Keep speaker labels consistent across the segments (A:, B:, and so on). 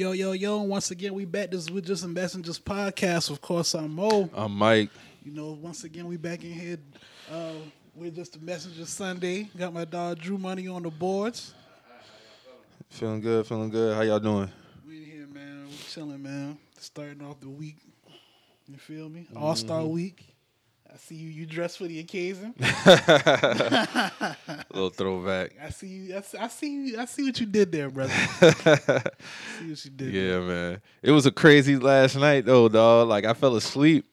A: Yo, yo, yo, once again, we back this is with Just a Messengers podcast. Of course, I'm Mo.
B: I'm Mike.
A: You know, once again, we back in here uh, with Just a Messengers Sunday. Got my dog Drew Money on the boards.
B: Feeling good, feeling good. How y'all doing?
A: We in here, man. We chilling, man. Starting off the week. You feel me? All Star Week. I see you. You dress for the occasion.
B: little throwback.
A: I see you. I see, I see you. I see what you did there, brother. I see what you did.
B: Yeah,
A: there.
B: man. It was a crazy last night though, dog. Like I fell asleep.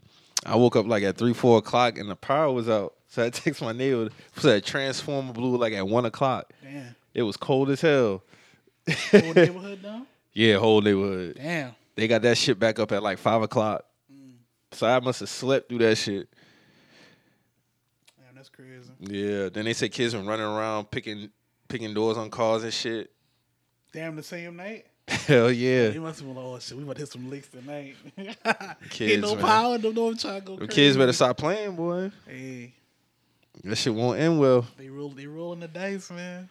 B: I woke up like at three, four o'clock, and the power was out. So I text my neighbor. Said transformer blew like at one o'clock.
A: Damn.
B: It was cold as hell.
A: Whole neighborhood now.
B: Yeah, whole neighborhood.
A: Damn.
B: They got that shit back up at like five o'clock. Mm. So I must have slept through that shit.
A: Damn, that's crazy.
B: Yeah. Then they said kids been running around picking picking doors on cars and shit.
A: Damn, the same night.
B: Hell yeah.
A: He must have been like, oh shit, we about to hit some licks tonight.
B: Kids,
A: Ain't no
B: man.
A: power, no no trying to go
B: Them kids better stop playing, boy.
A: Hey,
B: That shit won't end well.
A: they roll, they rolling the dice, man.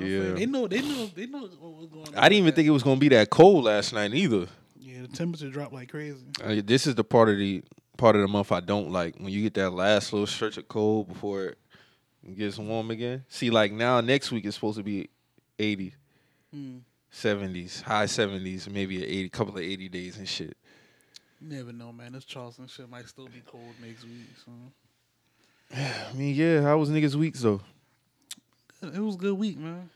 A: You know
B: Yeah.
A: they know, they know, they know what was going on.
B: I didn't even think it was gonna be that cold last night either.
A: Yeah, the temperature dropped like crazy.
B: This is the part of the part of the month I don't like when you get that last little stretch of cold before it gets warm again. See, like now next week is supposed to be 80,
A: Hmm.
B: 70s, high 70s, maybe a 80, couple of 80 days and shit.
A: You never know, man. This Charleston shit might still be cold next week. So
B: I mean, yeah, how was niggas weeks though?
A: it was a good week, man.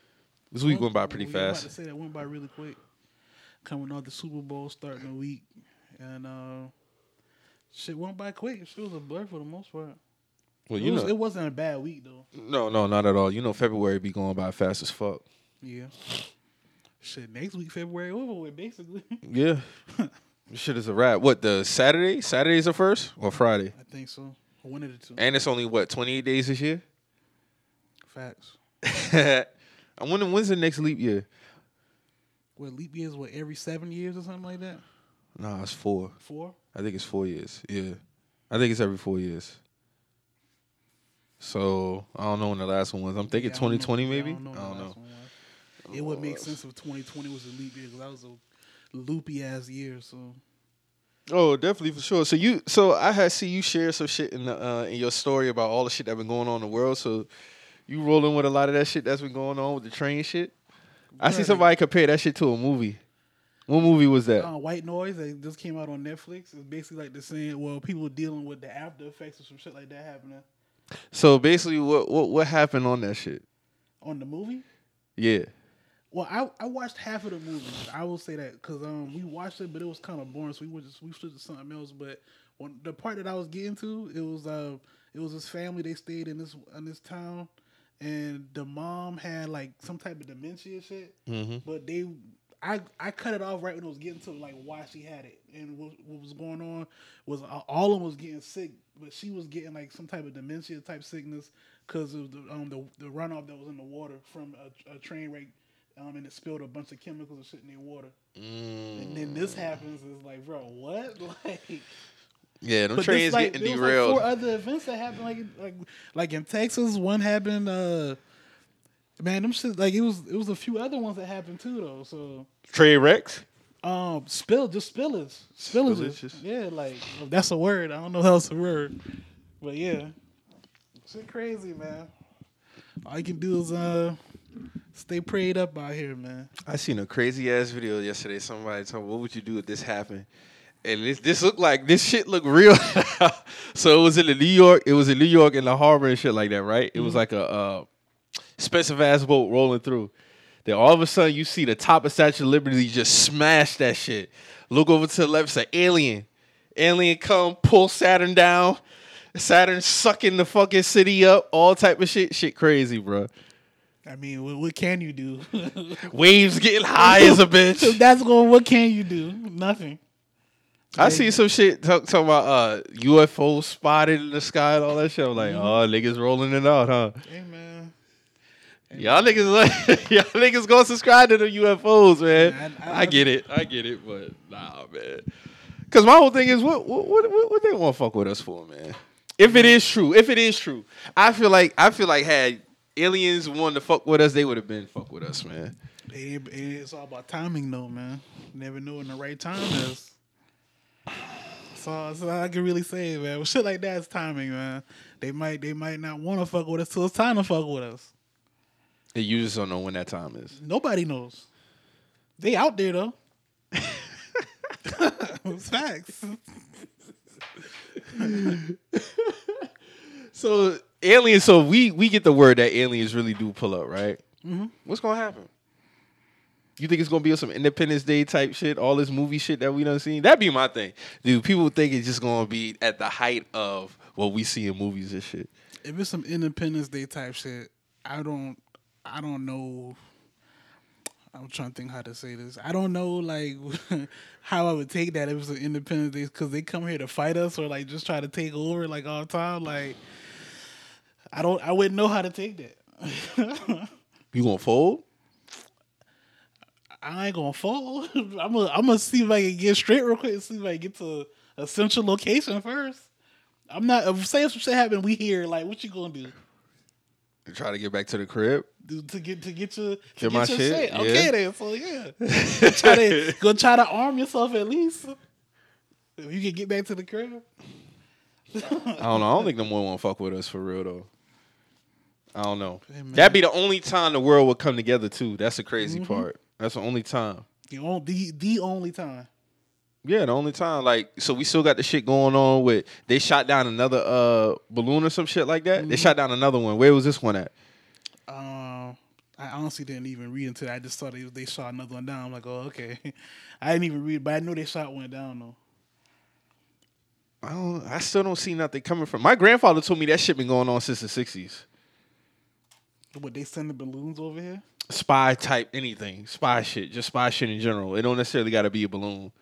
B: This week went by pretty
A: We about to
B: fast.
A: say that went by really quick. Coming off the Super Bowl, starting the week, and uh, shit went by quick. Shit was a blur for the most part.
B: Well,
A: it,
B: you
A: was,
B: know,
A: it wasn't a bad week though.
B: no, no, not at all. You know, February be going by fast as fuck.
A: Yeah. Shit, next week February over with basically.
B: Yeah, shit is a wrap. What the Saturday? Saturday's the first or Friday?
A: I think so. One of the two.
B: And it's only what twenty eight days this year.
A: Facts.
B: I wonder when's the next leap year.
A: What leap years? What every seven years or something like that?
B: Nah, it's four.
A: Four.
B: I think it's four years. Yeah, I think it's every four years. So I don't know when the last one was. I'm thinking
A: Yeah, I don't know.
B: 2020
A: Yeah,
B: maybe.
A: I don't know.
B: I don't know.
A: last one was. It would make sense if 2020 was a leap year because that was a loopy ass year. So
B: Oh, definitely for sure. So you, so I had see you share some shit in the, uh, in your story about all the shit that been going on in the world. So you rolling with a lot of that shit that's been going on with the train shit. I see somebody compare that shit to a movie. What movie was that?
A: uh, White Noise that just came out on Netflix. It's basically like the same. Well, people dealing with the after effects of some shit like that happening
B: So basically, what what what happened on that shit?
A: on the movie.
B: Yeah.
A: Well, I, I watched half of the movie. I will say that because um we watched it, but it was kind of boring, so we went to, we switched to something else. But when the part that I was getting to, it was uh it was this family. They stayed in this in this town, and the mom had like some type of dementia shit.
B: Mm-hmm.
A: But they, I I cut it off right when it was getting to like why she had it and what, what was going on was uh, all of them was getting sick, but she was getting like some type of dementia type sickness because of the um the, the runoff that was in the water from a, a train wreck. Um, and it spilled a bunch of chemicals and shit in their water. And then this happens, it's like, bro, what? Like,
B: Yeah, them
A: but
B: trains
A: this, like,
B: getting derailed.
A: Like four other events that happened, like like like in Texas. One happened. uh Man, them shit like it was. It was a few other ones that happened too, though. So
B: Train wrecks.
A: um, spill just spillage, spillages.
B: Spillages.
A: Yeah, like that's a word. I don't know how else a word, but yeah, shit crazy, man. All you can do is uh stay prayed up out here, man.
B: I seen a crazy ass video yesterday. Somebody told me, "What would you do if this happened?" And this this looked like this shit looked real. so it was in the New York. It was in New York in the harbor and shit like that, right? It was like a uh, expensive ass boat rolling through. Then all of a sudden you see the top of Statue of Liberty just smash that shit. Look over to the left, it's an alien. Alien come pull Saturn down. Saturn sucking the fucking city up. All type of shit. Shit crazy, bro.
A: I mean, what, what can you do?
B: Waves getting high as a bitch.
A: if that's going, what can you do? Nothing.
B: I see some shit talk, talking about uh, UFO spotted in the sky and all that shit. I'm like, oh, niggas rolling it out, huh?
A: Hey man,
B: Y'all niggas, like, y'all niggas gonna subscribe to the UFOs, man.
A: I-
B: I,
A: I-
B: get it, I get it, but nah, man. Cause my whole thing is, what, what, what, what, they want to fuck with us for, man? If it is true, if it is true, I feel like, I feel like had aliens wanted to fuck with us, they would have been fuck with us, man.
A: It, it, it's all about timing, though, man. You never know when the right time is. So, that's all I can really say, man. Shit like that is timing, man. They might, they might not want to fuck with us till it's time to fuck with us.
B: And you just don't know when that time is.
A: Nobody knows. They out there though. facts.
B: So aliens. So we we get the word that aliens really do pull up, right?
A: Mm-hmm.
B: What's gonna happen? You think it's gonna be some Independence Day type shit? All this movie shit that we done seen? That'd be my thing, dude. People think it's just gonna be at the height of what we see in movies and shit.
A: If it's some Independence Day type shit, I don't, I don't know. I'm trying to think how to say this. I don't know like how I would take that if it's an Independence Day because they come here to fight us or like just try to take over like all the time. Like I don't, I wouldn't know how to take that.
B: You gonna fold?
A: I ain't gonna fall. I'm gonna I'm gonna see if I can get straight real quick. and See if I can get to a central location first. I'm not. If say if some shit happen, we here. Like, what you gonna do?
B: Try to get back to the crib.
A: to get to get your to
B: Get
A: get,
B: my
A: your
B: shit,
A: shit?
B: yeah.
A: Okay, then. So yeah, try to go try to arm yourself at least. If you can get back to the crib.
B: I don't know. I don't think no one want to fuck with us for real though. I don't know.
A: Hey.
B: That'd be the only time the world would come together too. That's the crazy
A: Mm-hmm.
B: part. That's the only time.
A: The only the, the only time.
B: Yeah, the only time. Like, so we still got the shit going on with they shot down another uh balloon or some shit like that.
A: Mm-hmm.
B: They shot down another one. Where was this one at?
A: Um, I honestly didn't even read into that. I just saw they they shot another one down. I'm like, oh okay. I didn't even read, but I know they shot one down though.
B: I don't. I still don't see nothing coming from. My grandfather told me that shit been going on since the sixties.
A: What they send the balloons over here?
B: Spy type anything, spy shit, just spy shit in general. It don't necessarily got to be a balloon.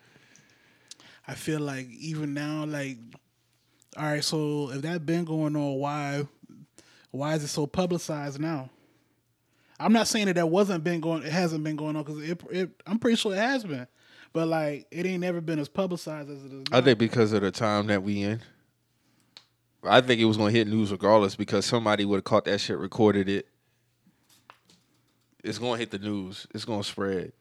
A: I feel like even now, like, all right, so if that been going on, why, why is it so publicized now? I'm not saying that that wasn't been going, it hasn't been going on because it, it, I'm pretty sure it has been, but like it ain't never been as publicized as it is. Now.
B: I think because of the time that we in. I think it was gonna hit news regardless because somebody would have caught that shit, recorded it. It's gonna hit the news. It's gonna spread.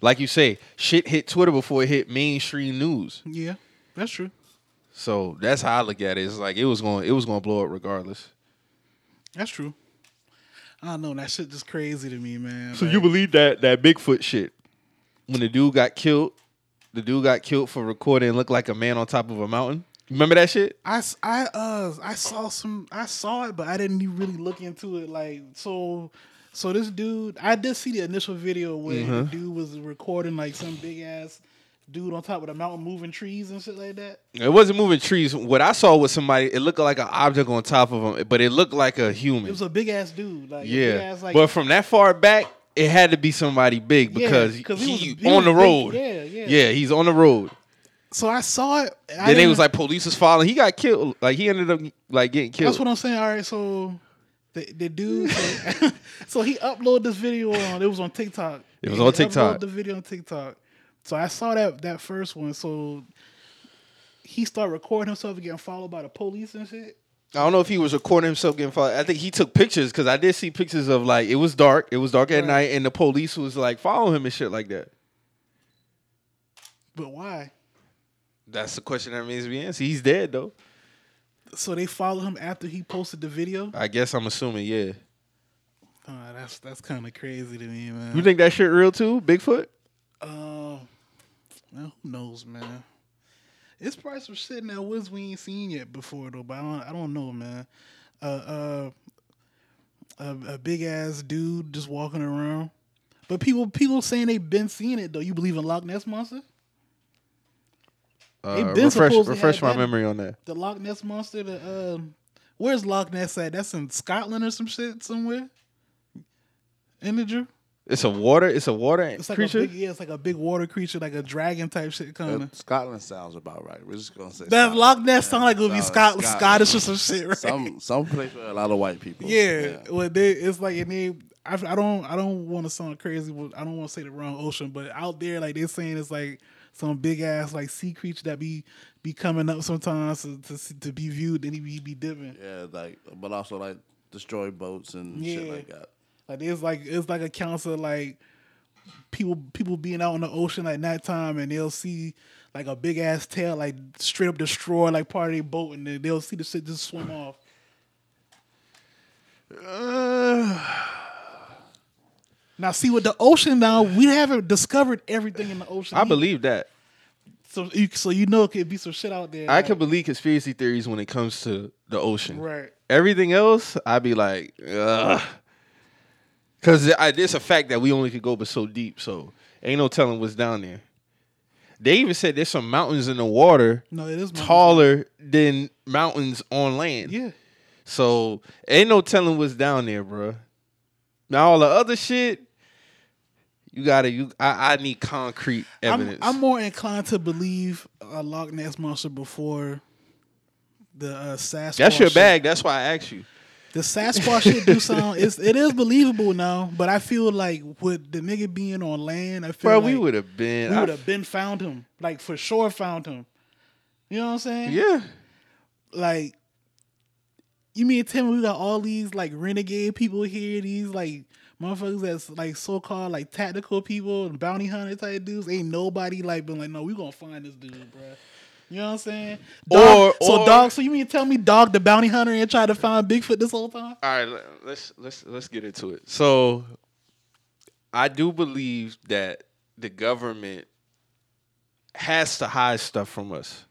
B: Like you say, shit hit Twitter before it hit mainstream news.
A: yeah, that's true.
B: So that's how I look at it. It's like it was going it was gonna blow up regardless.
A: That's true. I don't know. That shit just crazy to me, man.
B: So
A: Like,
B: you believe that that Bigfoot shit? When the dude got killed, the dude got killed for recording and look like a man on top of a mountain. Remember that shit?
A: I, I uh I saw some I saw it but I didn't even really look into it like so so this dude I did see the initial video where the mm-hmm. dude was recording like some big ass dude on top of the mountain moving trees and shit like that.
B: It wasn't moving trees. What I saw was somebody. It looked like an object on top of him, but it looked like a human.
A: It was a big ass dude like
B: yeah,
A: ass, like,
B: but from that far back, it had to be somebody big
A: Yeah, he
B: he,
A: was- he
B: on the
A: was
B: road.
A: big. Yeah, yeah.
B: yeah. He's on the road.
A: so I saw it. I
B: then they was like police was following. He got killed. Like he ended up like getting killed.
A: That's what I'm saying. All right, so the the dude, so, so he uploaded this video on. It was on TikTok.
B: It was on TikTok.
A: The video on TikTok. So I saw that that first one. So he started recording himself getting followed by the police and shit.
B: I don't know if he was recording himself getting followed. I think he took pictures because I did see pictures of like it was dark. It was dark at
A: Right.
B: night, and the police was like following him and shit like that.
A: But why?
B: That's the question that needs to be answered. He's dead though.
A: So they followed him after he posted the video.
B: I guess I'm assuming. Yeah.
A: Uh, that's that's kind of crazy to me, man.
B: You think that shit real too? Bigfoot?
A: Uh, well, who knows, man? It's probably some shit in that woods we ain't seen yet before though. But I don't, I don't know, man. Uh, uh, a, a big ass dude just walking around. But people, people saying they've been seeing it though. You believe in Loch Ness monster?
B: Uh,
A: They
B: refresh refresh my
A: that-
B: memory on that.
A: The Loch Ness monster. The um, where's Loch Ness at? That's in Scotland or some shit somewhere. Integer.
B: It's a water. It's a water
A: It's like
B: creature.
A: a big, yeah, it's like a big water creature, like a dragon type shit kind of.
C: Uh, Scotland sounds about right. We're just gonna say
A: That
C: Scotland.
A: Loch Ness sound like it would be
C: No,
A: Scot-
C: Scotland.
A: Scottish or some shit, right?
C: Some some place with a lot of white people.
A: yeah, well, they, it's like and they, I, I don't, I don't want to sound crazy. but I don't want to say the wrong ocean, but out there, like they're saying, it's like some big ass like sea creature that be be coming up sometimes to to, to be viewed, and he be, be dipping.
C: yeah, like but also like destroy boats and
A: Yeah.
C: shit like that.
A: Like it's like it's like accounts of like people people being out in the ocean at nighttime and they'll see like a big ass tail like straight up destroy like part of their boat and then they'll see the shit just swim off. Now see with the ocean now, we haven't discovered everything in the ocean.
B: I
A: either.
B: believe that.
A: so. You, so you know it could be some shit out there.
B: I
A: like-
B: can believe conspiracy theories when it comes to the ocean.
A: right.
B: Everything else, I'd be like, ugh. Because it's a fact that we only could go but so deep. So ain't no telling what's down there. They even said there's some mountains in the water
A: No, it is mountains.
B: taller than mountains on land.
A: Yeah.
B: So ain't no telling what's down there, bro. Now all the other shit, you gotta. You, I, I need concrete
A: I'm,
B: evidence.
A: I'm more inclined to believe a Loch Ness monster before the uh, Sasquatch.
B: That's your
A: shit.
B: bag. That's why I asked you.
A: The Sasquatch shit do sound it's, it is believable now, but I feel like with the nigga being on land, I feel
B: Bro,
A: like
B: we would have been.
A: we would have been found him, like for sure found him. You know what I'm saying?
B: yeah.
A: Like, you mean tell me we got all these like renegade people here, these like motherfuckers that's like so called like tactical people and bounty hunter type dudes? Ain't nobody like been like, no, we gonna find this dude, bro. You know what I'm saying? Dog,
B: Or-
A: so
B: or-
A: dog. So you mean to tell me dog the bounty hunter and tried to find Bigfoot this whole time?
B: All right, let- let's let's let's get into it. So, I do believe that the government has to hide stuff from us.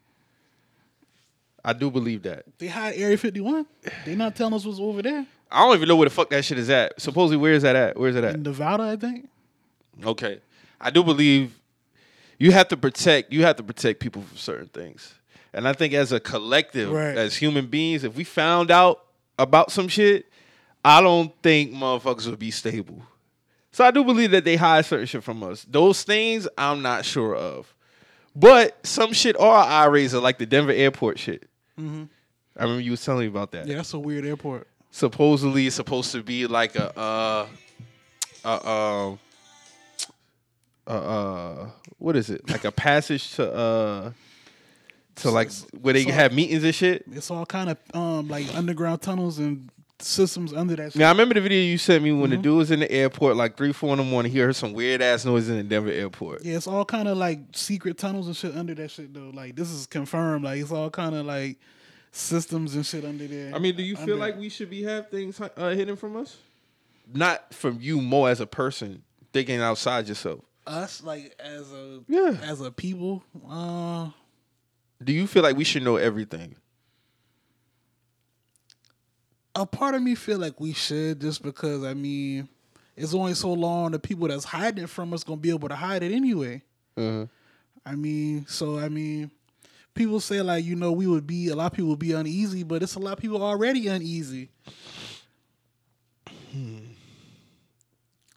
B: I do believe that.
A: They hide Area 51. They not telling us what's over there
B: I don't even know where the fuck that shit is at. Supposedly, where is that at? Where is it at?
A: in Nevada. I think.
B: Okay, I do believe you have to protect. You have to protect people from certain things, and I think as a collective,
A: Right.
B: as human beings, if we found out about some shit, I don't think motherfuckers would be stable. So I do believe that they hide certain shit from us. Those things I'm not sure of, but some shit are eye raiser, like the Denver airport shit. Mm-hmm. I remember you was telling me about that
A: Yeah, that's a weird airport.
B: Supposedly it's supposed to be like a uh uh um uh, uh what is it like a passage to uh to like where they have meetings and shit
A: It's all kind of um like underground tunnels and systems under that. Shit.
B: now I remember the video you sent me
A: Mm-hmm.
B: when the dude was in the airport like three four in the morning he heard some weird ass noise in the Denver airport
A: Yeah, it's all kind of like secret tunnels and shit under that shit though. Like this is confirmed. Like it's all kind of like systems and shit under there.
B: I mean do you feel
A: Under-
B: like we should be have things uh, hidden from us not from you more as a person thinking outside yourself
A: us like as a
B: Yeah.
A: as a people? Uh,
B: do you feel like we should know everything
A: a part of me feel like we should just because I mean it's only so long the people that's hiding from us gonna be able to hide it anyway.
B: uh-huh.
A: I mean, so I mean, people say like you know we would be a lot of people would be uneasy, but it's a lot of people already uneasy.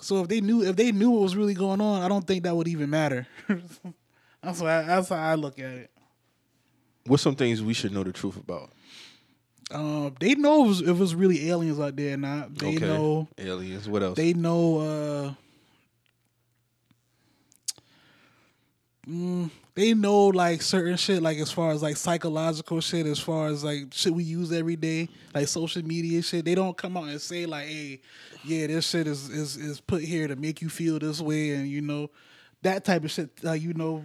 A: So if they knew if they knew what was really going on, I don't think that would even matter. that's why that's how I look at it.
B: what's some things we should know the truth about
A: Um, they know if it, was, if really aliens out there or not. They
B: okay.
A: know
B: aliens. What else?
A: they know uh mm, they know like certain shit like as far as like psychological shit as far as like shit we use every day like social media shit. They don't come out and say like hey yeah this shit is is is put here to make you feel this way and you know that type of shit like you know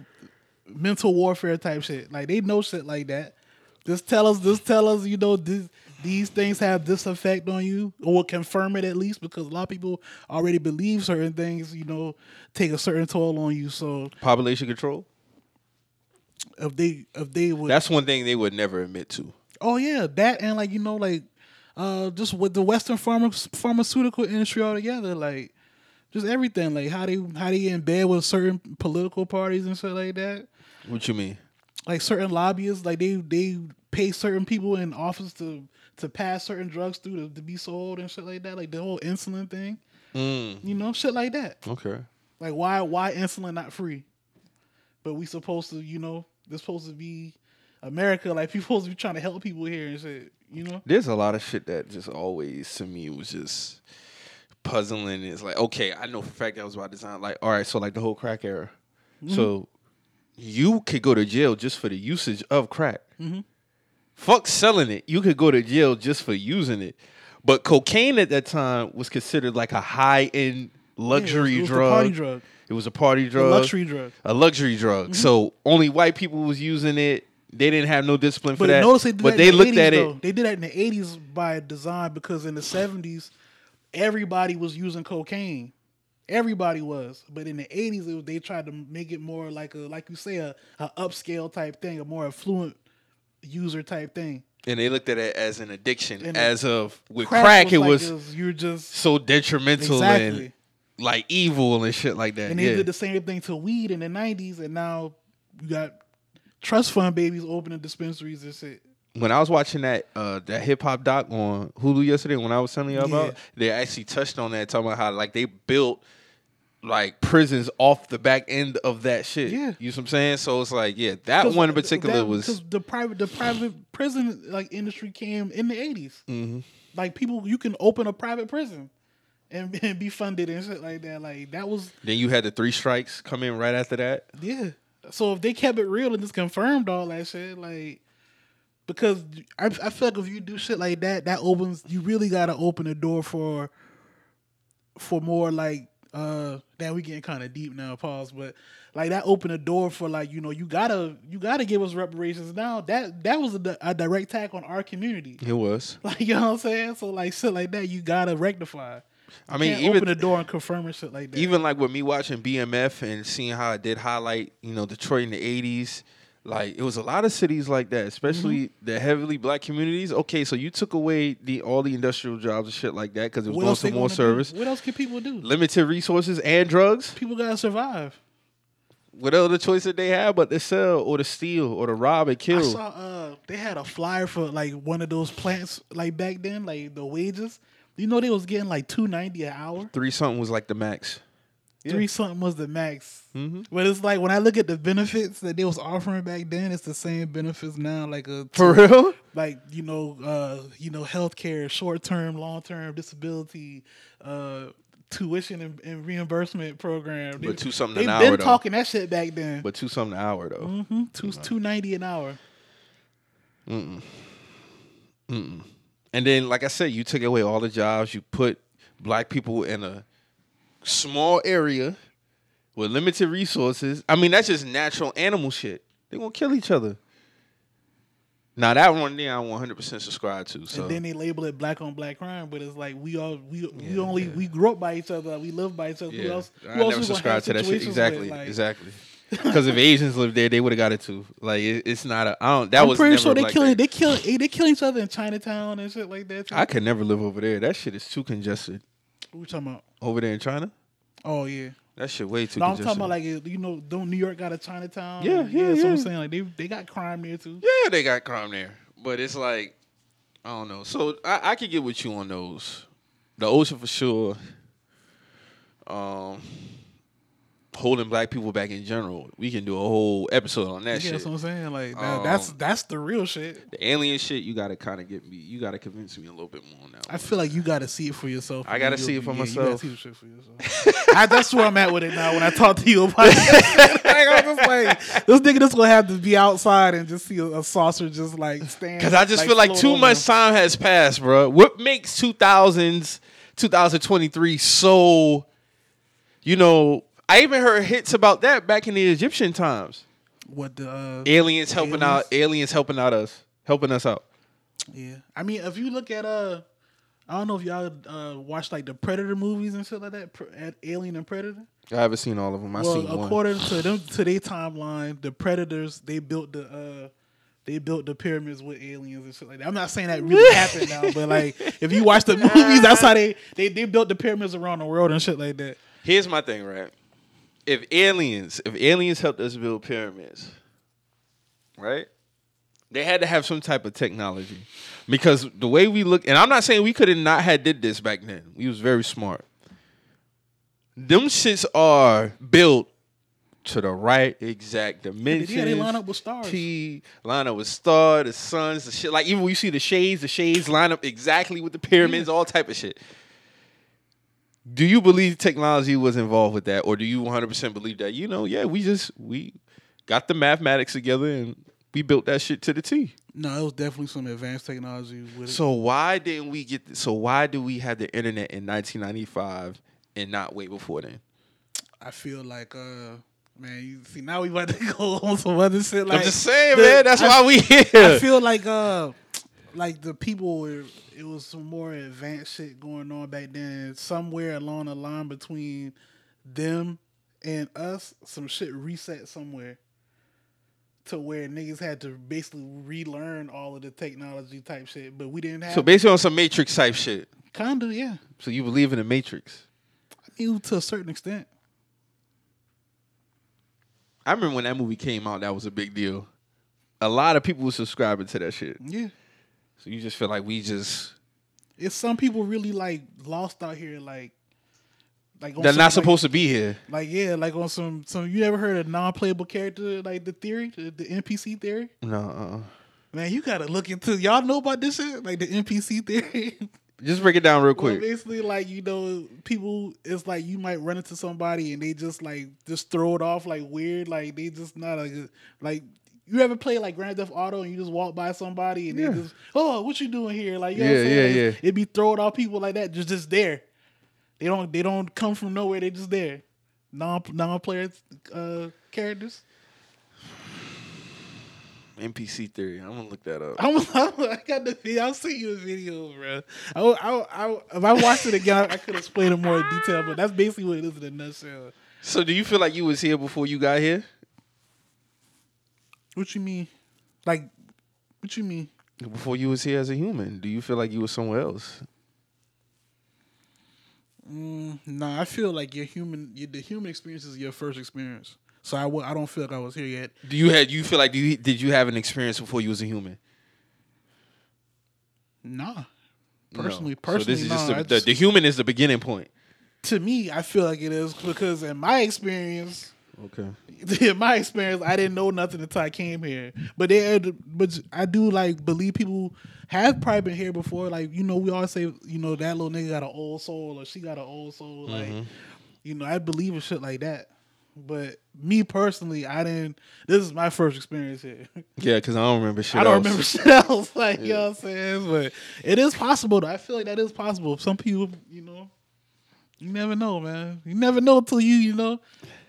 A: mental warfare type shit. Like they know shit like that. Just tell us just tell us you know this these things have this effect on you or confirm it at least because a lot of people already believe certain things you know take a certain toll on you so
B: Population control.
A: If they if they would
B: That's one thing they would never admit to.
A: oh yeah that and like you know like uh just with the western pharma, pharmaceutical industry altogether like just everything like how they how they in bed with certain political parties and shit like that
B: What you mean?
A: like certain lobbyists like they they pay certain people in office to to pass certain drugs through to, to be sold and shit like that like the whole insulin thing
B: Mm,
A: you know shit like that
B: okay.
A: like why why insulin not free but we supposed to you know this supposed to be america like people supposed to be trying to help people here and shit you know
B: There's a lot of shit that just always to me was just puzzling. It's like, okay, I know for a fact that was by design. Like, all right, so like the whole crack era. So mm-hmm. you could go to jail just for the usage of crack. Mm-hmm. Fuck selling it. You could go to jail just for using it. But cocaine at that time was considered like a high end luxury
A: Yeah, it was- it was the
B: drug.
A: drug
B: It was a party
A: A
B: drug,
A: luxury drug.
B: a luxury drug. Mm-hmm. So only white people was using it. They didn't have no discipline for
A: But
B: that.
A: notice they did
B: but
A: that
B: they
A: the
B: looked
A: 80s,
B: at
A: though.
B: it.
A: They did that in the eighties by design because in the seventies, everybody was using cocaine. Everybody was, but in the eighties, they tried to make it more like a, like you say, a, a upscale type thing, a more affluent user type thing.
B: and they looked at it as an addiction.
A: And
B: as of with crack, it
A: like
B: was
A: this, you're just
B: so detrimental
A: exactly.
B: and like evil and shit like that.
A: And they
B: yeah.
A: did the same thing to weed in the nineties, and now you got trust fund babies opening dispensaries and shit.
B: when I was watching that uh, that hip hop doc on Hulu yesterday, when I was telling you about,
A: Yeah.
B: they actually touched on that, talking about how like they built like prisons off the back end of that shit.
A: Yeah.
B: you know what I'm saying? So it's like, yeah, that one in particular
A: that-
B: was
A: the private the private prison like industry came in the 80s
B: Mm-hmm.
A: Like people, you can open a private prison and, and be funded and shit like that. Like that was
B: Then you had the three strikes come in right after that.
A: yeah. So if they kept it real and just confirmed all that shit, like because I, I feel like if you do shit like that, that opens you really got to open the door for for more like uh damn we getting kind of deep now pause but like that opened the door for like you know you gotta you gotta give us reparations now that that was a, a direct attack on our community
B: It was.
A: like you know what i'm saying so like shit like that you gotta rectify
B: I mean, even
A: open the door and confirm and shit like that
B: even like with me watching BMF and seeing how it did highlight, you know, Detroit in the '80s. Like it was a lot of cities like that, especially
A: Mm-hmm.
B: the heavily black communities. Okay, so you took away the all the industrial jobs and shit like that because it was
A: what
B: going to more
A: gonna do?
B: service.
A: what else can people do
B: limited resources and drugs.
A: people gotta survive
B: What other choice did they have but to sell or to steal or to rob and kill?
A: I saw uh they had a flyer for like one of those plants like back then, like the wages. You know they was getting like two ninety an hour.
B: Three something was like the max. Yeah.
A: Three something was the max.
B: Mhm.
A: But it's like when I look at the benefits that they was offering back then, it's the same benefits now. Like a
B: For real?
A: like you know, uh, you know, healthcare, short term, long term disability, uh, tuition and, and reimbursement program.
B: But two something
A: They've
B: an
A: been
B: hour, though.
A: talking that shit back then.
B: But two something an hour though.
A: hmm Two two ninety an hour.
B: And then, like I said, you took away all the jobs. You put black people in a small area with limited resources. I mean, that's just natural animal shit. They're gonna kill each other. Now that one there, I 100 percent subscribe to. So
A: And then they label it black on black crime, but it's like we all we we
B: Yeah,
A: only
B: yeah.
A: we grew up by each other, we live by each other. Who
B: yeah,
A: else?
B: I
A: else
B: never subscribe to that shit. Exactly,
A: Like,
B: exactly. Because if Asians lived there, they would have got it too. Like it, it's not a. I don't. That
A: I'm
B: was
A: pretty sure they
B: black
A: kill
B: thing.
A: they kill they kill each other in Chinatown and shit like that. Too.
B: I could never live over there. That shit is too congested.
A: what we talking about?
B: Over there in China,
A: Oh yeah.
B: that shit way too
A: No, I'm talking about like you know, don't New York got a Chinatown?
B: Yeah, yeah,
A: That's what I'm saying. Like they they got crime there too.
B: Yeah, they got crime there, but it's like I don't know. So I, I could get with you on those. The ocean for sure. Um, holding black people back in general. We can do a whole episode on that
A: Yeah,
B: shit.
A: that's what I'm saying. Like that,
B: Um,
A: that's that's the real shit.
B: The alien shit, you gotta kind of get me. You gotta convince me a little bit more now.
A: I feel like you got to see it for yourself.
B: I gotta see it for
A: yeah, You
B: myself.
A: gotta see the shit for yourself. I, that's where I'm at with it now. When I talk to you about it, like, I'm just like, this nigga just gonna have to be outside and just see a, a saucer just like stand.
B: Because I just feel like too
A: over
B: much time has passed, bro. What makes 2000s, 2023 so, you know, I even heard hits about that back in the Egyptian times.
A: What the uh,
B: Aliens helping out, aliens helping out us, helping us out.
A: yeah? I mean, if you look at uh, I don't know if y'all uh watch like the Predator movies and shit like that. At Alien and Predator.
B: I haven't seen all of them. I
A: well,
B: seen one.
A: according to them to their timeline, the Predators they built the uh they built the pyramids with aliens and shit like that. I'm not saying that really happened now, but like if you watch the movies, that's how they, they they built the pyramids around the world and shit like that.
B: Here's my thing, right? If aliens, if aliens helped us build pyramids, right? They had to have some type of technology. Because the way we look, and I'm not saying we could have not had did this back then. We was very smart. Them shits are built to the right exact dimensions.
A: Yeah, they line up with stars.
B: T line up with star, the suns, the shit. Like even when you see the shades, the shades line up exactly with the pyramids, all type of shit. Do you believe technology was involved with that, or do you 100 percent believe that? You know, yeah, we just we got the mathematics together and we built that shit to the T.
A: No, it was definitely some advanced technology with it.
B: So why didn't we get? So why do we have the internet in 1995 and not way before then?
A: I feel like uh man, you see now we about to go on some other shit like
B: I'm just saying,
A: the-
B: man. That's
A: I-
B: why we here.
A: I feel like uh like the people were it was some more advanced shit going on back then. Somewhere along the line between them and us, some shit reset somewhere. To where niggas had to basically relearn all of the technology type shit, but we didn't have
B: So basically on some Matrix type shit.
A: kinda, yeah.
B: So you believe in the Matrix?
A: I mean to a certain extent.
B: I remember when that movie came out, that was a big deal. A lot of people were subscribing to that shit.
A: Yeah.
B: So you just feel like we just
A: It's some people really like lost out here, like like on
B: they're not
A: like-
B: supposed to be here.
A: Like yeah, like on some some. You ever heard of non-playable character like the theory, the, the NPC theory?
B: No, uh-uh.
A: Man, you gotta look into. Y'all know about this shit, like the NPC theory.
B: just break it down real
A: well,
B: quick.
A: basically, like you know, people. It's like you might run into somebody and they just like just throw it off like weird, like they just not a good- like. You ever play like Grand Theft Auto and you just walk by somebody and
B: Yeah.
A: they just, oh, what you doing here? Like, you know
B: Yeah,
A: what I'm saying?
B: yeah,
A: It's-
B: yeah.
A: It be throwing off people like that, just just there. They don't they don't come from nowhere. They just there. Non non player uh, characters.
B: NPC theory. I'm gonna look that up.
A: I'm, I got the video. I'll send you a video, bro. I, I, I, if I watched it again, I, I could explain it more in detail. But that's basically what it is in a nutshell.
B: So do you feel like you was here before you got here?
A: What you mean? Like, what you mean?
B: Before you was here as a human, do you feel like you were somewhere else?
A: Mm, nah, I feel like your human, your, the human experience is your first experience. So I, don't feel like I was here yet.
B: Do you had you feel like do you, did you have an experience before you was a human?
A: Nah.
B: No.
A: Personally,
B: so
A: personally,
B: this is
A: nah,
B: just the,
A: I
B: the,
A: just-
B: the human is the beginning point.
A: to me, I feel like it is because in my experience,
B: Okay.
A: in my experience, I didn't know nothing until I came here. But they, but I do like believe people have probably been here before. Like you know, we always say, you know, that little nigga got an old soul or she got an old soul. Like, mm-hmm. you know, I believe in shit like that. But me personally, I didn't. This is my first experience here.
B: Yeah, because I don't remember shit.
A: I don't
B: else.
A: remember shit else. Like you know what I'm saying, but it is possible. Though. I feel like that is possible. Some people, you know, you never know, man. You never know until you, you know,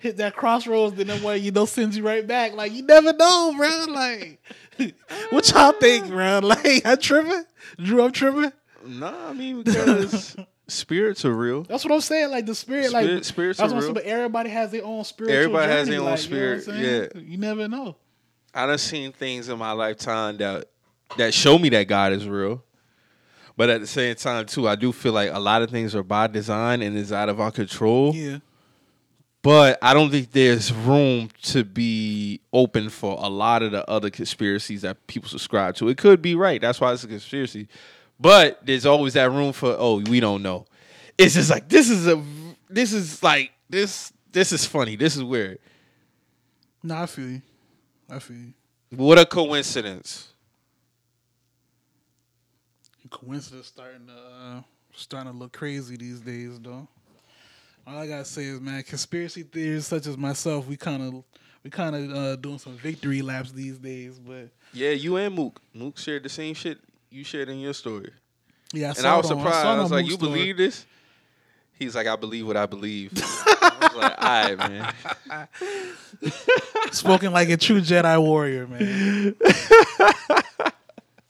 A: hit that crossroads. Then that way, you know, sends you right back. Like you never know, bro. Like what y'all think, ah. bro? Like I tripping, Drew. I'm tripping.
B: Nah, I mean because spirits are real.
A: That's what I'm saying. Like the spirit, like
B: spirits
A: That's
B: are
A: what I'm
B: real.
A: saying. But everybody has their own spiritual.
B: Everybody has
A: journey,
B: their own
A: like, you know
B: spirit,
A: saying? You never know.
B: I done seen things in my lifetime that that show me that God is real. But at the same time, too, I do feel like a lot of things are by design and is out of our control.
A: Yeah.
B: But I don't think there's room to be open for a lot of the other conspiracies that people subscribe to. It could be right. That's why it's a conspiracy. But there's always that room for oh, we don't know. It's just like this is a this is like this this is funny. This is weird.
A: No, I feel you. I feel you.
B: What a coincidence.
A: coincidence starting to uh, starting to look crazy these days though. All I gotta say is, man, conspiracy theories such as myself, we kind of we kind of uh, doing some victory laps these days. But
B: Yeah, you and Mook. Mook shared the same shit you shared in your story.
A: yeah, I
B: and
A: saw
B: I was
A: on-
B: surprised.
A: saw it
B: I was like,
A: Mook's
B: "You
A: story.
B: believe this?" He's like, "I believe what I believe." I was like, "All right, man."
A: Spoken like a true Jedi warrior, man.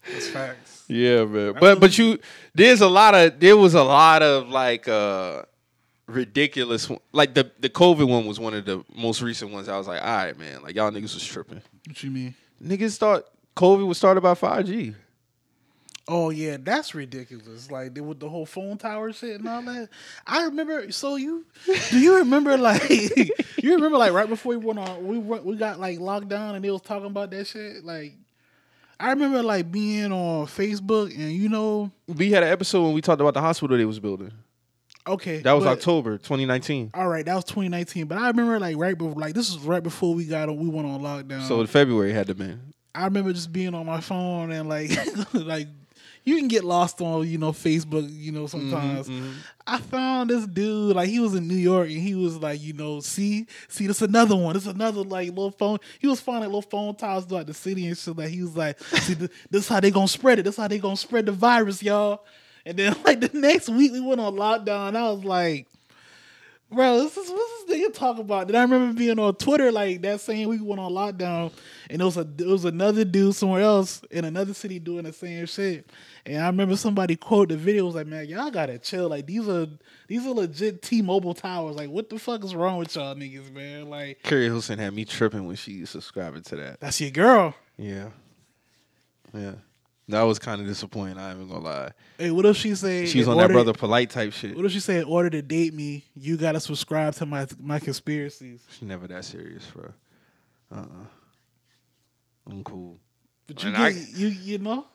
A: That's facts.
B: Yeah, man. But but you, there's a lot of there was a lot of like uh ridiculous one- like the the COVID one was one of the most recent ones. I was like, all right, man, like y'all niggas was tripping.
A: What you mean?
B: Niggas thought COVID was started by 5G.
A: Oh yeah, that's ridiculous. Like they- with the whole phone tower shit and all that. I remember. So you do you remember like you remember like right before we went on we went, we got like locked down and they was talking about that shit. Like I remember like being on Facebook and you know
B: We had an episode when we talked about the hospital they was building.
A: Okay
B: That was
A: but-
B: October 2019.
A: All right, that was 2019. But I remember like right before like this was right before we got on we went on lockdown.
B: So in February had to been.
A: I remember just being on my phone and like like you can get lost on you know Facebook you know mm-hmm, sometimes. Mm-hmm. I found this dude like he was in New York and he was like you know see see this another one this another like little phone he was finding little phone towers throughout the city and shit like he was like see th- this how they gonna spread it this how they gonna spread the virus y'all and then like the next week we went on lockdown I was like Bro, this is what's this nigga talk about? Then I remember being on Twitter like that same week we went on lockdown, and it was a it was another dude somewhere else in another city doing the same shit. And I remember somebody quote the video was like, "Man, y'all gotta chill. Like these are these are legit T-Mobile towers. Like what the fuck is wrong with y'all niggas, man? Like
B: Keri Hilson had me tripping when she subscribing to that.
A: that's your girl.
B: Yeah. Yeah. That was kind of disappointing. I ain't even gonna lie.
A: Hey, what if she say
B: She's
A: in
B: on that brother polite type shit.
A: What if she say in order to date me, you gotta subscribe to my my conspiracies?
B: She's never that serious, bro. Uh. uh I'm cool.
A: But you get,
B: I-
A: you you know.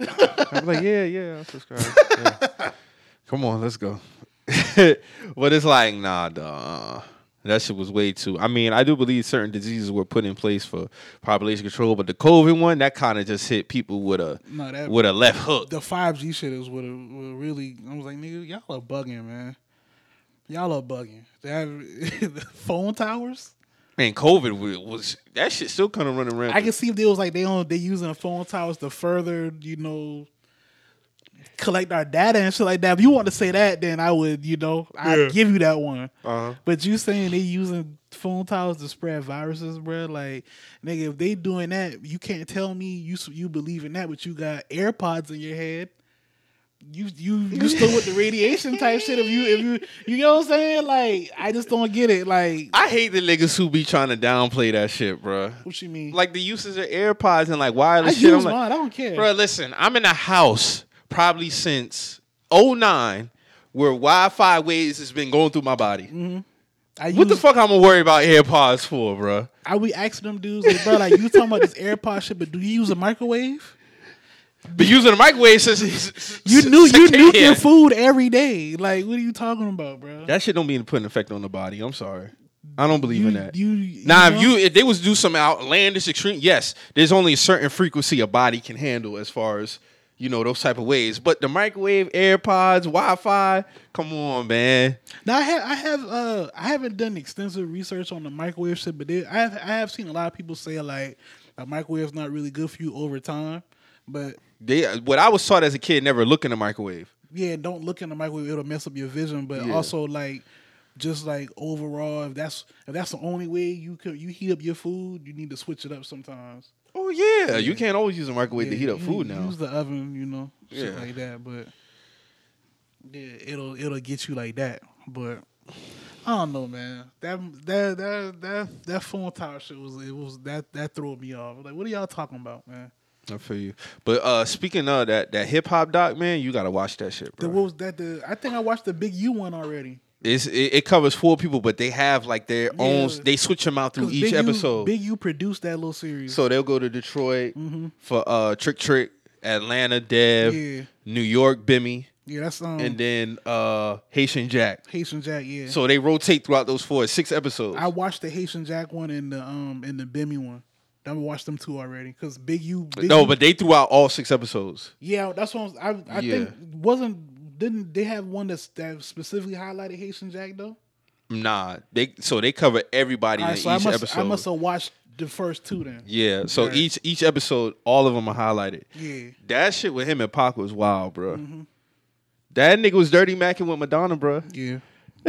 B: I'm like, yeah, yeah, I'll subscribe. Yeah. Come on, let's go. but it's like, nah, dawg. That shit was way too. I mean, I do believe certain diseases were put in place for population control, but the COVID one, that kind of just hit people with a
A: No, that
B: with a left hook.
A: the five G shit is what, really. I was like, nigga, y'all are bugging, man. Y'all are bugging. They have phone towers.
B: Man, COVID was, was that shit still kind of running around.
A: I can see if they was like they on they using the phone towers to further, you know, collect our data and shit like that. If you want to say that, then I would, you know, I'd
B: Yeah.
A: give you that one.
B: uh-huh.
A: But you saying they using phone towers to spread viruses, bro? Like, nigga, if they doing that, you can't tell me you you believe in that, but you got AirPods in your head. You you you still with the radiation type shit? If you if you you know what I'm saying? Like, I just don't get it. Like,
B: I hate the niggas who be trying to downplay that shit, bro.
A: what you mean?
B: Like the uses of AirPods and like
A: I
B: shit.
A: use
B: I'm like,
A: mine. I don't care.
B: Bro, listen, I'm in a house probably since 09 where Wi-Fi waves has been going through my body. Mm-hmm.
A: I use,
B: What the fuck I'm gonna worry about AirPods for, bro?
A: I be asking them dudes, like, bro, like you talking about this AirPod shit, but do you use a microwave?
B: But using a microwave since
A: You knew you nuke your food every day. Like, what are you talking about, bro?
B: That shit don't be putting effect on the body. I'm sorry. I don't believe
A: you,
B: in that.
A: You, you
B: Now,
A: know?
B: if you if they was to do some outlandish extreme, yes, there's only a certain frequency a body can handle as far as you know those type of ways. But the microwave, AirPods, Wi-Fi, come on, man.
A: Now I have I have uh I haven't done extensive research on the microwave shit, but there, I have I have seen a lot of people say like a microwave's not really good for you over time. But
B: They what I was taught as a kid, never look in the microwave.
A: yeah, don't look in the microwave; it'll mess up your vision. But
B: Yeah.
A: also like just like overall, if that's if that's the only way you could you heat up your food, you need to switch it up sometimes.
B: Oh yeah, you can't always use a microwave to heat up food now.
A: use the oven, you know, shit like that. But yeah, it'll it'll get you like that. But I don't know, man. That that that that that phone tower shit was it was that that threw me off. Like, what are y'all talking about, man?
B: I feel you. But uh speaking of that that hip hop doc, man, you gotta watch that shit,
A: The, what was that? The I think I watched the Big U one already.
B: It's, it, it covers four people, but they have like their own. They switch them out through each
A: Big U-
B: episode.
A: Big U produced that little series.
B: So they'll go to Detroit
A: Mhm.
B: for uh Trick Trick, Atlanta Deb,
A: yeah,
B: New York Bimmy,
A: yeah, that's um
B: and then uh Haitian Jack.
A: Haitian Jack. Yeah,
B: So they rotate throughout those four six episodes.
A: I watched the Haitian Jack one and the um and the Bimmy one. I watched them two already because Big U. Big
B: no,
A: U-
B: but they threw out all six episodes.
A: Yeah, that's what I, was, I, I
B: Yeah.
A: think wasn't didn't they have one that's that specifically highlighted Haitian Jack though?
B: Nah, they so they cover everybody
A: All
B: in
A: right, so I
B: each
A: must
B: episode.
A: I must have watched the first two then.
B: yeah, so
A: Right.
B: each each episode, all of them are highlighted.
A: Yeah,
B: That shit with him and Pac was wild, bro.
A: Mm-hmm.
B: That nigga was dirty macking with Madonna, bro.
A: yeah.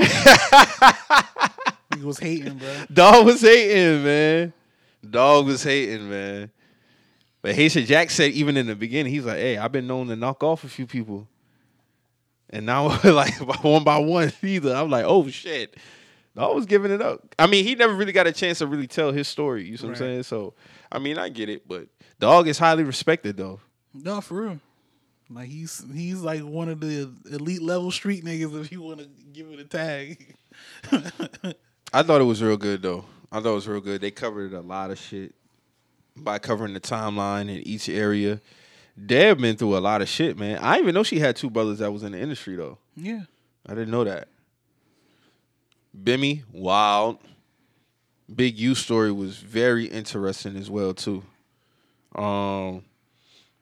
A: he was hating, bro.
B: Dog was hating, man. Dog was hating, man. But Haitian Jack said even in the beginning, he's like, "Hey, I've been known to knock off a few people." And now, like one by one, either I'm like, "Oh shit." I was giving it up. I mean, he never really got a chance to really tell his story. You know what I'm saying? So, I mean, I get it, but Dog is highly respected though.
A: No, for real. Like he's he's like one of the elite level street niggas if you want to give it a tag.
B: I thought it was real good though. I thought it was real good. They covered a lot of shit by covering the timeline in each area. Deb been through a lot of shit, man. I even know she had two brothers that was in the industry though.
A: yeah,
B: I didn't know that. Bimmy, wild. Big U story was very interesting as well too. Um,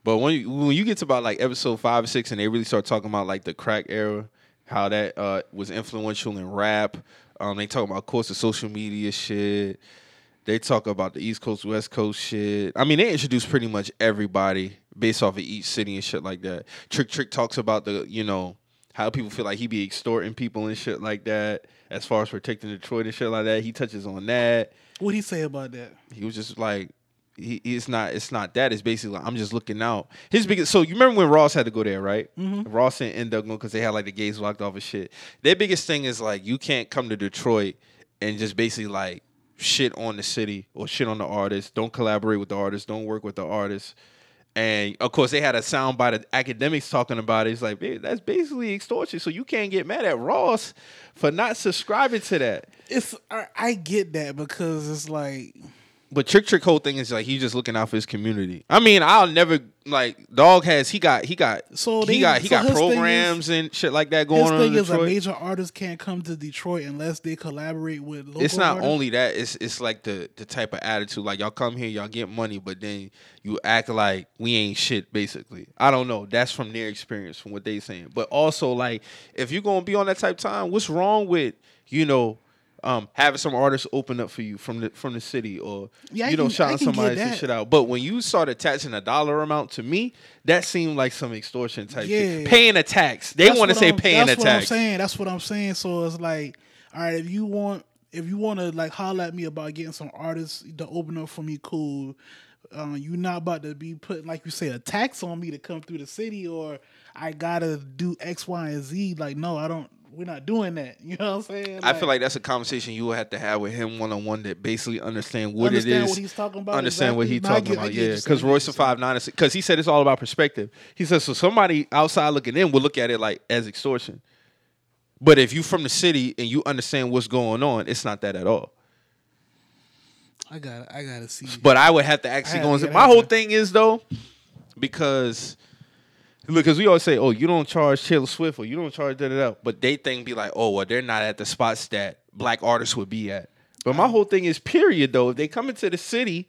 B: but when you, when you get to about like episode five or six, and they really start talking about like the crack era, how that uh, was influential in rap. Um, they talk about, of course, the social media shit. They talk about the East Coast, West Coast shit. I mean, they introduce pretty much everybody based off of each city and shit like that. Trick Trick talks about the, you know, how people feel like he be extorting people and shit like that. As far as protecting Detroit and shit like that, he touches on that.
A: What he say about that?
B: He was just like, he, it's not, it's not that. It's basically like, I'm just looking out. His biggest. So you remember when Ross had to go there, right? Mm-hmm. Ross and end up going because they had like the gates locked off and shit. Their biggest thing is like you can't come to Detroit and just basically like shit on the city or shit on the artist. Don't collaborate with the artist. Don't work with the artist. And of course, they had a sound by the academics talking about it. It's like, that's basically extortion. So you can't get mad at Ross for not subscribing to that.
A: It's I, I get that because it's like
B: But Trick Trick whole thing is like he's just looking out for his community. I mean, I'll never like Dog has he got he got
A: So
B: he
A: they-
B: got he
A: so
B: got
A: his thing
B: programs and shit like that going
A: his
B: on
A: thing
B: in
A: is a major artist can't come to Detroit unless they collaborate with local.
B: it's not
A: artists.
B: only that it's it's like the the type of attitude like y'all come here y'all get money but then you act like we ain't shit basically i don't know that's from their experience from what they saying but also like if you're gonna be on that type of time what's wrong with you know um, having some artists open up for you from the from the city, or
A: Yeah,
B: you know, shouting
A: can get
B: somebody
A: that.
B: shit out. But when you start attaching a dollar amount to me, that seemed like some extortion type shit.
A: Yeah.
B: Paying a tax. They want to say
A: I'm-
B: paying a tax.
A: That's what I'm saying. That's what I'm saying. So it's like, all right, if you want, if you want to like holler at me about getting some artists to open up for me, cool. Um, you not about to be putting like you say a tax on me to come through the city, or I gotta do X, Y, and Z. Like, no, I don't. We're not doing that. You know what I'm saying?
B: I feel like that's a conversation you will have to have with him one on one that basically understand what
A: Understand
B: it is.
A: what he's talking about,
B: Understand what he's talking
A: get-
B: about. Yeah, because Royce five nine, because he said it's all about perspective. He says so somebody outside looking in will look at it like as extortion, but if you from the city and you understand what's going on, it's not that at all.
A: I got. I gotta see.
B: But I would have to actually go and my whole thing is though, because because we always say, oh, you don't charge Taylor Swift or you don't charge da da da, but they think be like, oh, well, they're not at the spots that black artists would be at. But my whole thing is, period though, if they come into the city,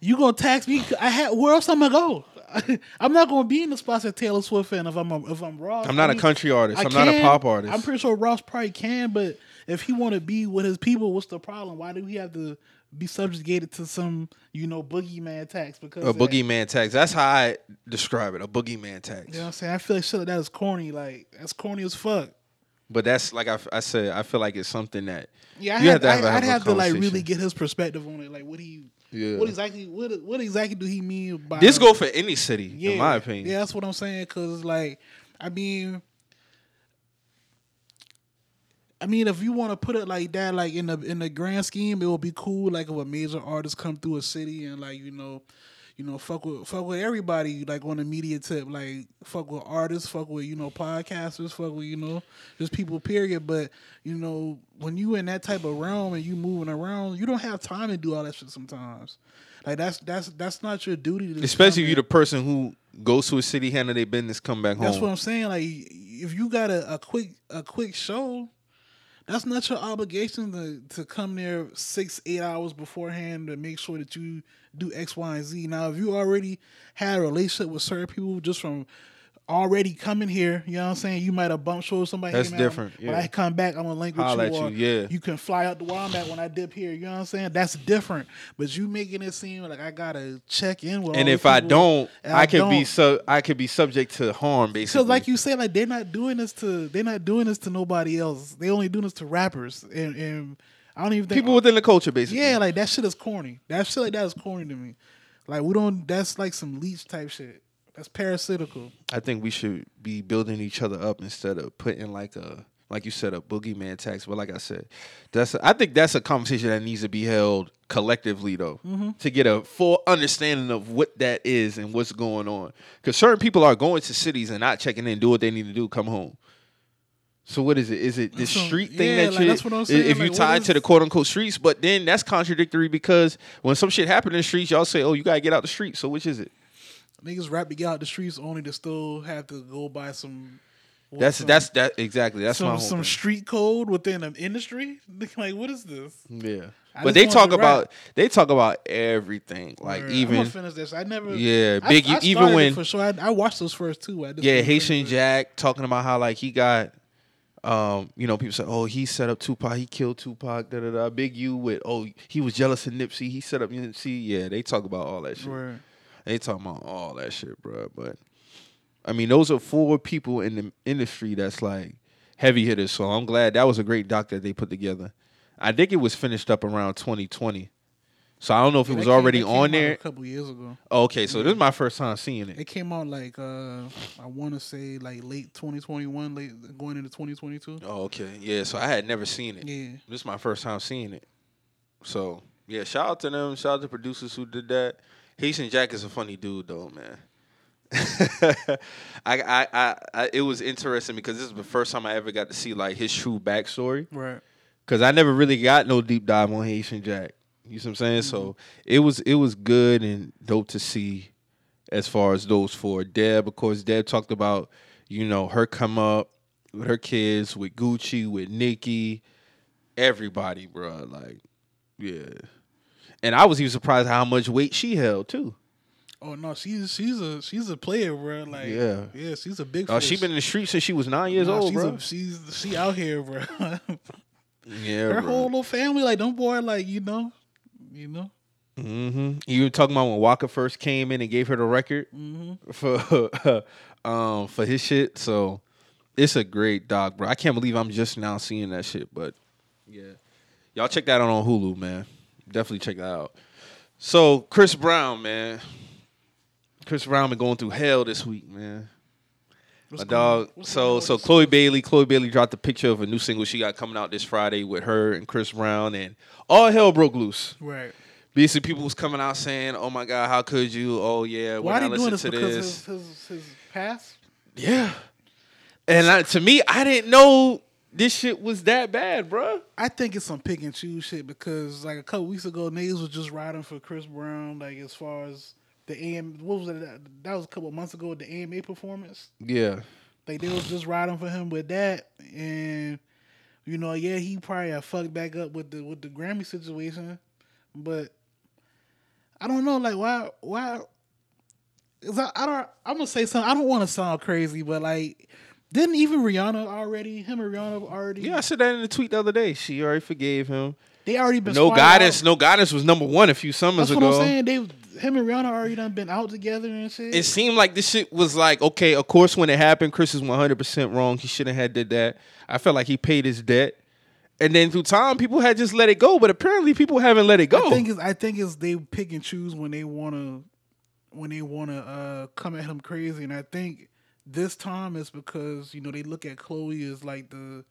A: You gonna tax me? I had where else I'm gonna go? I'm not gonna be in the spots that Taylor Swift in if I'm a, if I'm Ross.
B: I'm not
A: I
B: a
A: mean,
B: country artist.
A: I
B: I'm not a pop artist.
A: I'm pretty sure Ross probably can, but if he want to be with his people, what's the problem? Why do we have to be subjugated to some you know boogeyman tax? Because
B: a boogeyman tax. That's how I describe it. A boogeyman tax.
A: You know what I'm saying? I feel like shit like that is corny. Like that's corny as fuck.
B: But that's like I, I said. I feel like it's something that
A: Yeah, I
B: you
A: had,
B: have to have,
A: I, would
B: have
A: have to like really get his perspective on it. Like what he,
B: Yeah.
A: what exactly, what what exactly do he mean by
B: This go for any city,
A: Yeah,
B: in my opinion.
A: Yeah, that's what I'm saying. Cause like, I mean, I mean, if you want to put it like that, like in the in the grand scheme, it would be cool. Like if a major artist come through a city and like you know, you know, fuck with fuck with everybody like on the media tip, like fuck with artists, fuck with you know podcasters, fuck with you know just people. Period. But you know, when you in that type of realm and you moving around, you don't have time to do all that shit sometimes. Like that's that's that's not your duty. To
B: Especially if you're the person who goes to a city, handle their business, come back
A: that's
B: home.
A: That's what I'm saying. Like, if you got a, a quick a quick show, that's not your obligation to to come there six eight hours beforehand to make sure that you do X, Y, and Z. Now, if you already had a relationship with certain people just from already coming here, you know what I'm saying? You might have bumped shoulders somebody.
B: That's different,
A: When
B: yeah.
A: I come back, I'm gonna link with
B: Holla
A: you. Or
B: you, yeah.
A: You can fly out to where I'm at when I dip here. You know what I'm saying? That's different. But you making it seem like I gotta check in with.
B: and if I don't,
A: and
B: I, could be
A: don't.
B: so I could be subject to harm, basically.
A: Because like you said, like they're not doing this to they're not doing this to nobody else. They only doing this to rappers, and, and I don't even think
B: people within the culture, basically.
A: Yeah, like that shit is corny. That shit like that is corny to me. Like we don't. That's like some leech type shit. That's parasitical.
B: I think we should be building each other up instead of putting like a like you said a boogeyman tax. But like I said, that's I think that's a conversation that needs to be held collectively though
A: Mm-hmm.
B: to get a full understanding of what that is and what's going on. Because certain people are going to cities and not checking in, do what they need to do, come home. So what is it? Is it the
A: So,
B: street thing
A: yeah,
B: that
A: like,
B: you?
A: that's what I'm saying,
B: If you
A: like, what
B: tied to the quote unquote streets, but then that's contradictory because when some shit happen in the streets, y'all say, "Oh, you gotta get out the streets." So which is it?
A: Niggas rap to get out the streets only to still have to go buy some. what,
B: That's
A: some-
B: that's that exactly. That's
A: some some
B: thing.
A: street code within an industry. Like what is this?
B: Yeah,
A: I
B: but they talk about they talk about everything, like
A: Word.
B: even
A: finish this. I never.
B: Yeah, Big-
A: I
B: even when-
A: for sure. I, I watched those first two. I
B: yeah Haitian. Jack talking about how like he got, um, you know, people say, oh, he set up Tupac, he killed Tupac, da da da. Big U with, oh, he was jealous of Nipsey, he set up Nipsey. Yeah, they talk about all that shit.
A: Word.
B: They talking about all that shit, bro. But I mean, those are four people in the industry that's like heavy hitters. So I'm glad that was a great doc that they put together. I think it was finished up around 2020. So I don't know if it was
A: came-
B: already on there.
A: a couple years ago.
B: Oh, okay, so this is my first time seeing it.
A: It came out like uh I want to say like late 2021, late going into 2022.
B: Oh, okay. Yeah, so I had never seen it.
A: Yeah.
B: This is my first time seeing it. So yeah, shout out to them. Shout out to producers who did that. Haitian Jack is a funny dude though, man. I, I, I, I, it was interesting because this is the first time I ever got to see like his true backstory.
A: Right.
B: Cause I never really got no deep dive on Haitian Jack. You see what I'm saying? So mm-hmm. it was it was good and dope to see as far as those four. Deb, of course, Deb talked about, you know, her come up with her kids, with Gucci, with Nicki, everybody, bro. Like, yeah. And I was even surprised how much weight she held too.
A: Oh no, she's she's a she's a player, bro. Like
B: Yeah.
A: yeah, she's a big.
B: Oh, she
A: fish.
B: been in the street since she was nine years
A: Nah,
B: old,
A: she's
B: bro.
A: A, she's she out here, bro.
B: yeah,
A: Her
B: bro.
A: whole little family, like them boy, like you know, you know.
B: hmm You were talking about when Walker first came in and gave her the record
A: Mm-hmm.
B: for um for his shit. So it's a great dog, bro. I can't believe I'm just now seeing that shit. But yeah, y'all check that out on Hulu, man. Definitely check that out. So Chris Brown, man. Chris Brown been going through hell this week, man.
A: What's
B: My dog.
A: What's
B: So so Chloe Bailey, Chloe Bailey dropped a picture of a new single she got coming out this Friday with her and Chris Brown, and all hell broke loose.
A: Right.
B: Basically, people was coming out saying, "Oh my God, how could you? Oh yeah,
A: Why are they doing this?
B: to
A: Because
B: this,
A: his, his his past.
B: yeah." And I, to me, I didn't know this shit was that bad, bruh.
A: I think it's some pick and choose shit because like a couple weeks ago, niggas was just riding for Chris Brown. Like as far as the AM, what was it? That, that was a couple months ago. The AMA performance.
B: Yeah,
A: Like they was just riding for him with that, and you know, yeah, he probably had fucked back up with the with the Grammy situation, but I don't know, like why why? 'cause I, I don't. I'm gonna say something. I don't want to sound crazy, but like, didn't even Rihanna already? Him and Rihanna already?
B: yeah. I said that in the tweet the other day. She already forgave him.
A: they already been
B: No guidance.
A: out.
B: No guidance was number one a few summers
A: That's what. I'm saying. They him and Rihanna already done been out together and shit.
B: It seemed like this shit was like okay. Of course, when it happened, Chris is 100 percent wrong. He shouldn't have did that. I felt like he paid his debt. And then through time, people had just let it go, but apparently people haven't let it go.
A: I think it's I think it's they pick and choose when they wanna when they wanna uh, come at him crazy, and I think this time it's because you know they look at Chloe as like the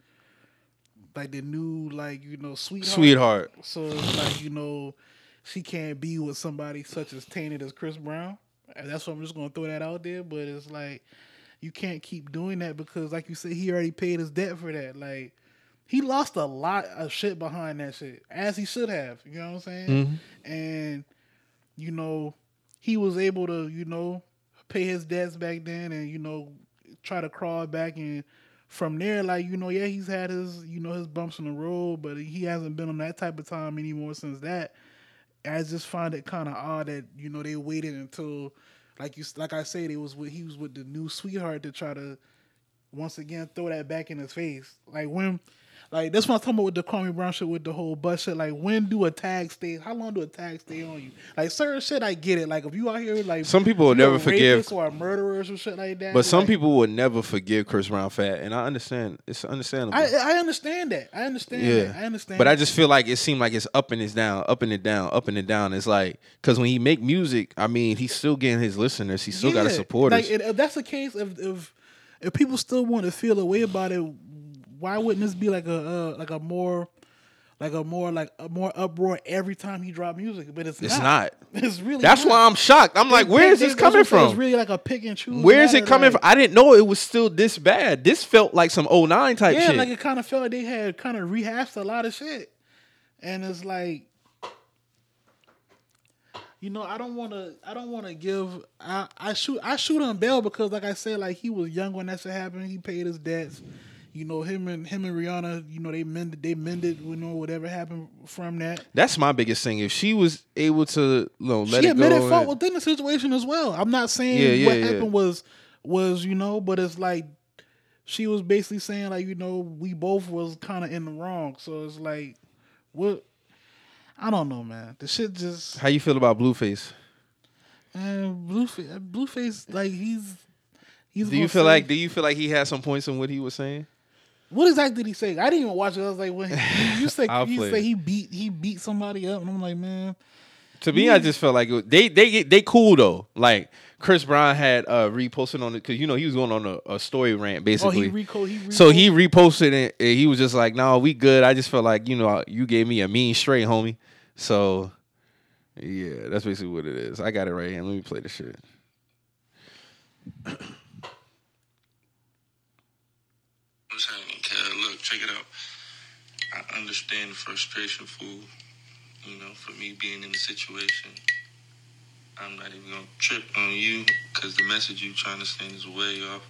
A: like the new like you know sweetheart.
B: Sweetheart.
A: So it's like you know she can't be with somebody such as tainted as Chris Brown. And that's what I'm just gonna throw that out there. But it's like you can't keep doing that because, like you said, he already paid his debt for that. Like he lost a lot of shit behind that shit, as he should have. You know what I'm saying? Mm-hmm. And you know he was able to you know pay his debts back then, and you know try to crawl back and. From there, like you know, yeah, he's had his you know his bumps in the road, but he hasn't been on that type of time anymore since that. I just find it kind of odd that you know they waited until, like you like I said, it was with he was with the new sweetheart to try to once again throw that back in his face. Like when, like that's what I'm talking about with the Kwame Brown shit with the whole bus shit. Like when do a tag stay? How long do a tag stay on you? Like certain shit, I get it. Like if you out here like
B: Some people will never forgive-
A: or a murderer or shit like that.
B: But some
A: like,
B: people would never forgive Chris Brown fat, and I understand. It's understandable.
A: I I understand that. I understand.
B: yeah,
A: that. I understand.
B: But I just feel like it seemed like it's up and it's down, up and it down, up and it down. It's like because when he make music, I mean, he's still getting his listeners. He still got his
A: Yeah.
B: supporters.
A: Like, if that's the case, if if if people still want to feel a way about it, why wouldn't this be like a uh, like a more like a more like a more uproar every time he drop music? But it's
B: It's
A: not.
B: not.
A: It's really.
B: That's
A: not.
B: why I'm shocked. I'm like, where is this coming
A: I'm. It's really like a pick and choose.
B: Where is it coming
A: like-
B: from? I didn't know it was still this bad. This felt like some 09 type
A: Yeah,
B: shit.
A: like it kind of felt like they had kind of rehashed a lot of shit, and it's like, you know, I don't want to, I don't want to give, I, I shoot, I shoot on Bell because, like I said, like he was young when that shit happened. He paid his debts. You know, him and him and Rihanna, you know, they mended, they mended, you know, whatever happened from that.
B: That's my biggest thing. If she was able to, you know, let
A: she
B: it go.
A: admitted fault
B: and-
A: within the situation as well. I'm not saying
B: Yeah, yeah,
A: what
B: yeah.
A: happened was was you know, but it's like she was basically saying like you know we both was kind of in the wrong. So it's like what I don't know, man. The shit just
B: How you feel about Blueface?
A: and Blueface, Blueface like he's He's
B: Do you feel
A: say-
B: like? Do you feel like he had some points in what he was saying?
A: What exactly did he say? I didn't even watch it. I was like, when you, you say you say he beat he beat somebody up, and I'm like, man,
B: To me, I just felt like it, they they they cool though. Like Chris Brown had uh reposted on it because you know he was going on a, a story rant
A: oh
B: basically.
A: he reco he reco-
B: so he reposted it and he was just like, "No, we good." I just felt like you know you gave me a mean straight, homie. So yeah, that's basically what it is. I got it right here. Let me play the shit.
D: What's happening, Cal? Look, check it out. I understand the frustration, fool. You know, for me being in the situation. I'm not even gonna trip on you because the message you trying to send is way off.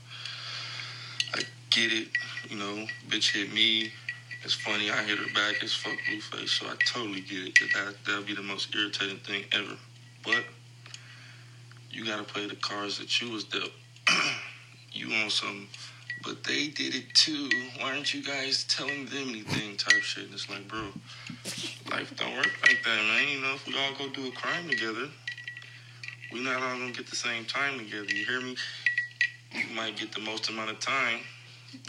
D: I get it, you know, bitch hit me. It's funny, I hit her back. It's fuck Blueface, so I totally get it. That that that'll be the most irritating thing ever. But you gotta play the cards that you was dealt. you on some but they did it too. Why aren't you guys telling them anything? Type shit. And it's like, bro, life don't work like that, man. You know, if we all go do a crime together, we not all gonna get the same time together. You hear me? You might get the most amount of time.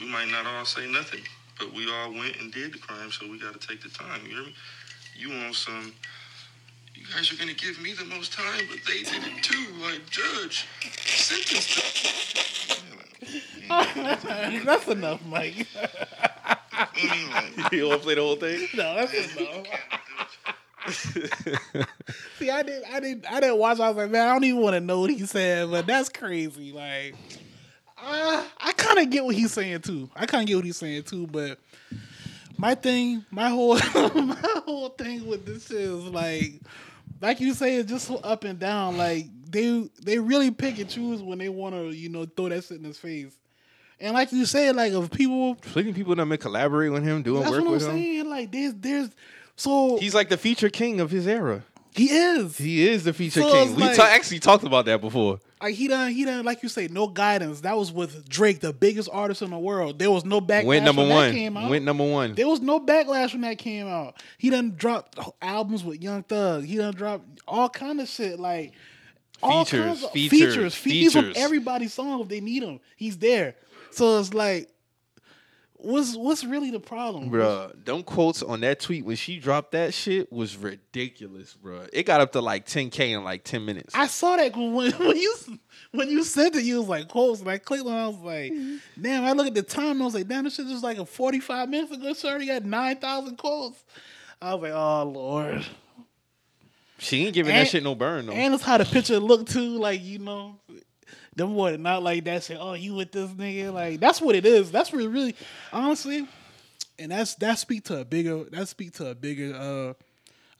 D: We might not all say nothing, but we all went and did the crime, so we gotta take the time. You hear me? You want some? You guys are gonna give me the most time, but they did it too. Like judge, sentence. them.
A: That's enough, Mike.
D: I mean, like,
B: You want to play the whole thing?
A: no, that's enough. See, I didn't, I didn't, I didn't watch. I was like, man, I don't even want to know what he said, but that's crazy. Like, uh, I kind of get what he's saying too. I kind of get what he's saying too, but my thing, my whole, my whole thing with this is like, like you say, it's just so up and down. Like they, they really pick and choose when they want to, you know, throw that shit in his face. And like you said, like if people,
B: Plenty of people that may collaborate with him, doing
A: that's
B: work
A: what I'm
B: with him.
A: saying. Like there's, there's, so
B: He's like the feature king of his era.
A: he is.
B: He is the feature
A: So
B: king.
A: it's
B: We
A: like-
B: ta- actually talked about that before.
A: Like he done, he done, like you say, no guidance. That was with Drake, the biggest artist in the world. There was no backlash
B: Went number
A: when that came out.
B: Went number one.
A: there was no backlash when that came out. He done dropped albums with Young Thug. He done dropped all kind of shit like all
B: Features,
A: kinds of-
B: features,
A: features. Fe- He's on
B: features.
A: everybody's song if they need him. He's there. So it's like, what's what's really the problem,
B: Bruh, them quotes on that tweet when she dropped that shit was ridiculous, bruh. It got up to like 10k in like 10 minutes.
A: I saw that when when you when you sent it, you was like quotes, and I clicked on. I was like, mm-hmm. damn. I look at the time, and I was like, damn, this shit was like a forty five minutes ago. She already got nine thousand quotes. I was like, oh lord.
B: she ain't giving
A: And-
B: that shit no burn though.
A: And it's how the picture looked too, like you know, them boy not like that. Say, oh, you with this nigga? Like that's what it is. That's really, really, honestly, and that's that speak to a bigger that speak to a bigger uh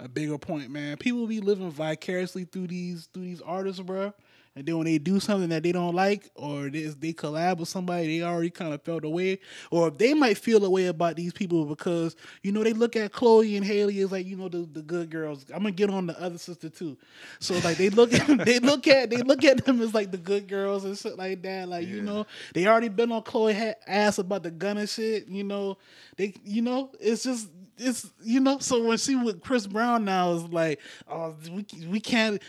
A: a bigger point, man. People be living vicariously through these through these artists, bro. And then when they do something that they don't like, or they, they collab with somebody, they already kind of felt away, or they might feel a way about these people because you know they look at Chloe and Halle as like you know the, the good girls. I'm gonna get on the other sister too, so like they look at they look at they look at them as like the good girls and shit like that. Like you know they already been on Chloe ass about the gun and shit. You know they you know it's just it's you know so when she with Chris Brown now is like oh we we can't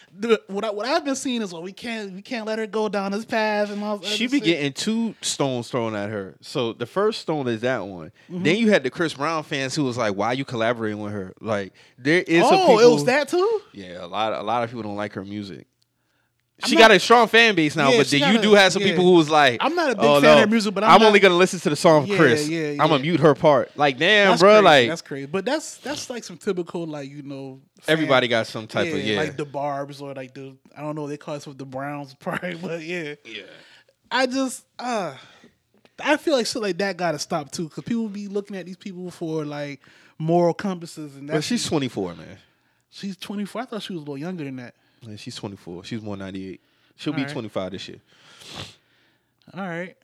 A: what I, what I've been seeing is well we can't we can't let her go down this path and all
B: She be
A: shit.
B: getting two stones thrown at her. So the first stone is that one.
A: Mm-hmm.
B: Then you had the Chris Brown fans who was like, "Why are you collaborating with her?" Like there is.
A: oh
B: people,
A: it was that too
B: Yeah, a lot. A lot of people don't like her music. She
A: not-
B: got a strong fan base now,
A: Yeah,
B: but you
A: a-
B: do have some
A: yeah.
B: people who was like,
A: I'm not a big
B: "Oh,
A: fan of
B: no,
A: her music, but I'm
B: I'm,
A: not-
B: only gonna listen to the song of
A: Yeah,
B: Chris.
A: yeah,
B: I'm gonna mute her part." Like, damn,
A: that's
B: bro,
A: crazy.
B: like
A: that's crazy but that's that's like some typical like you know fan-
B: everybody got some type
A: yeah,
B: of yeah.
A: like the Barbs or like the I don't know they call it some the Browns probably but yeah
B: yeah.
A: I just uh I feel like shit like that gotta stop too because people be looking at these people for like moral compasses and
B: that.
A: But
B: she's 24, man.
A: she's 24 I thought she was a little younger than that
B: Yeah, she's 24. She's more 98. She'll be
A: Alright.
B: 25 this year.
A: all right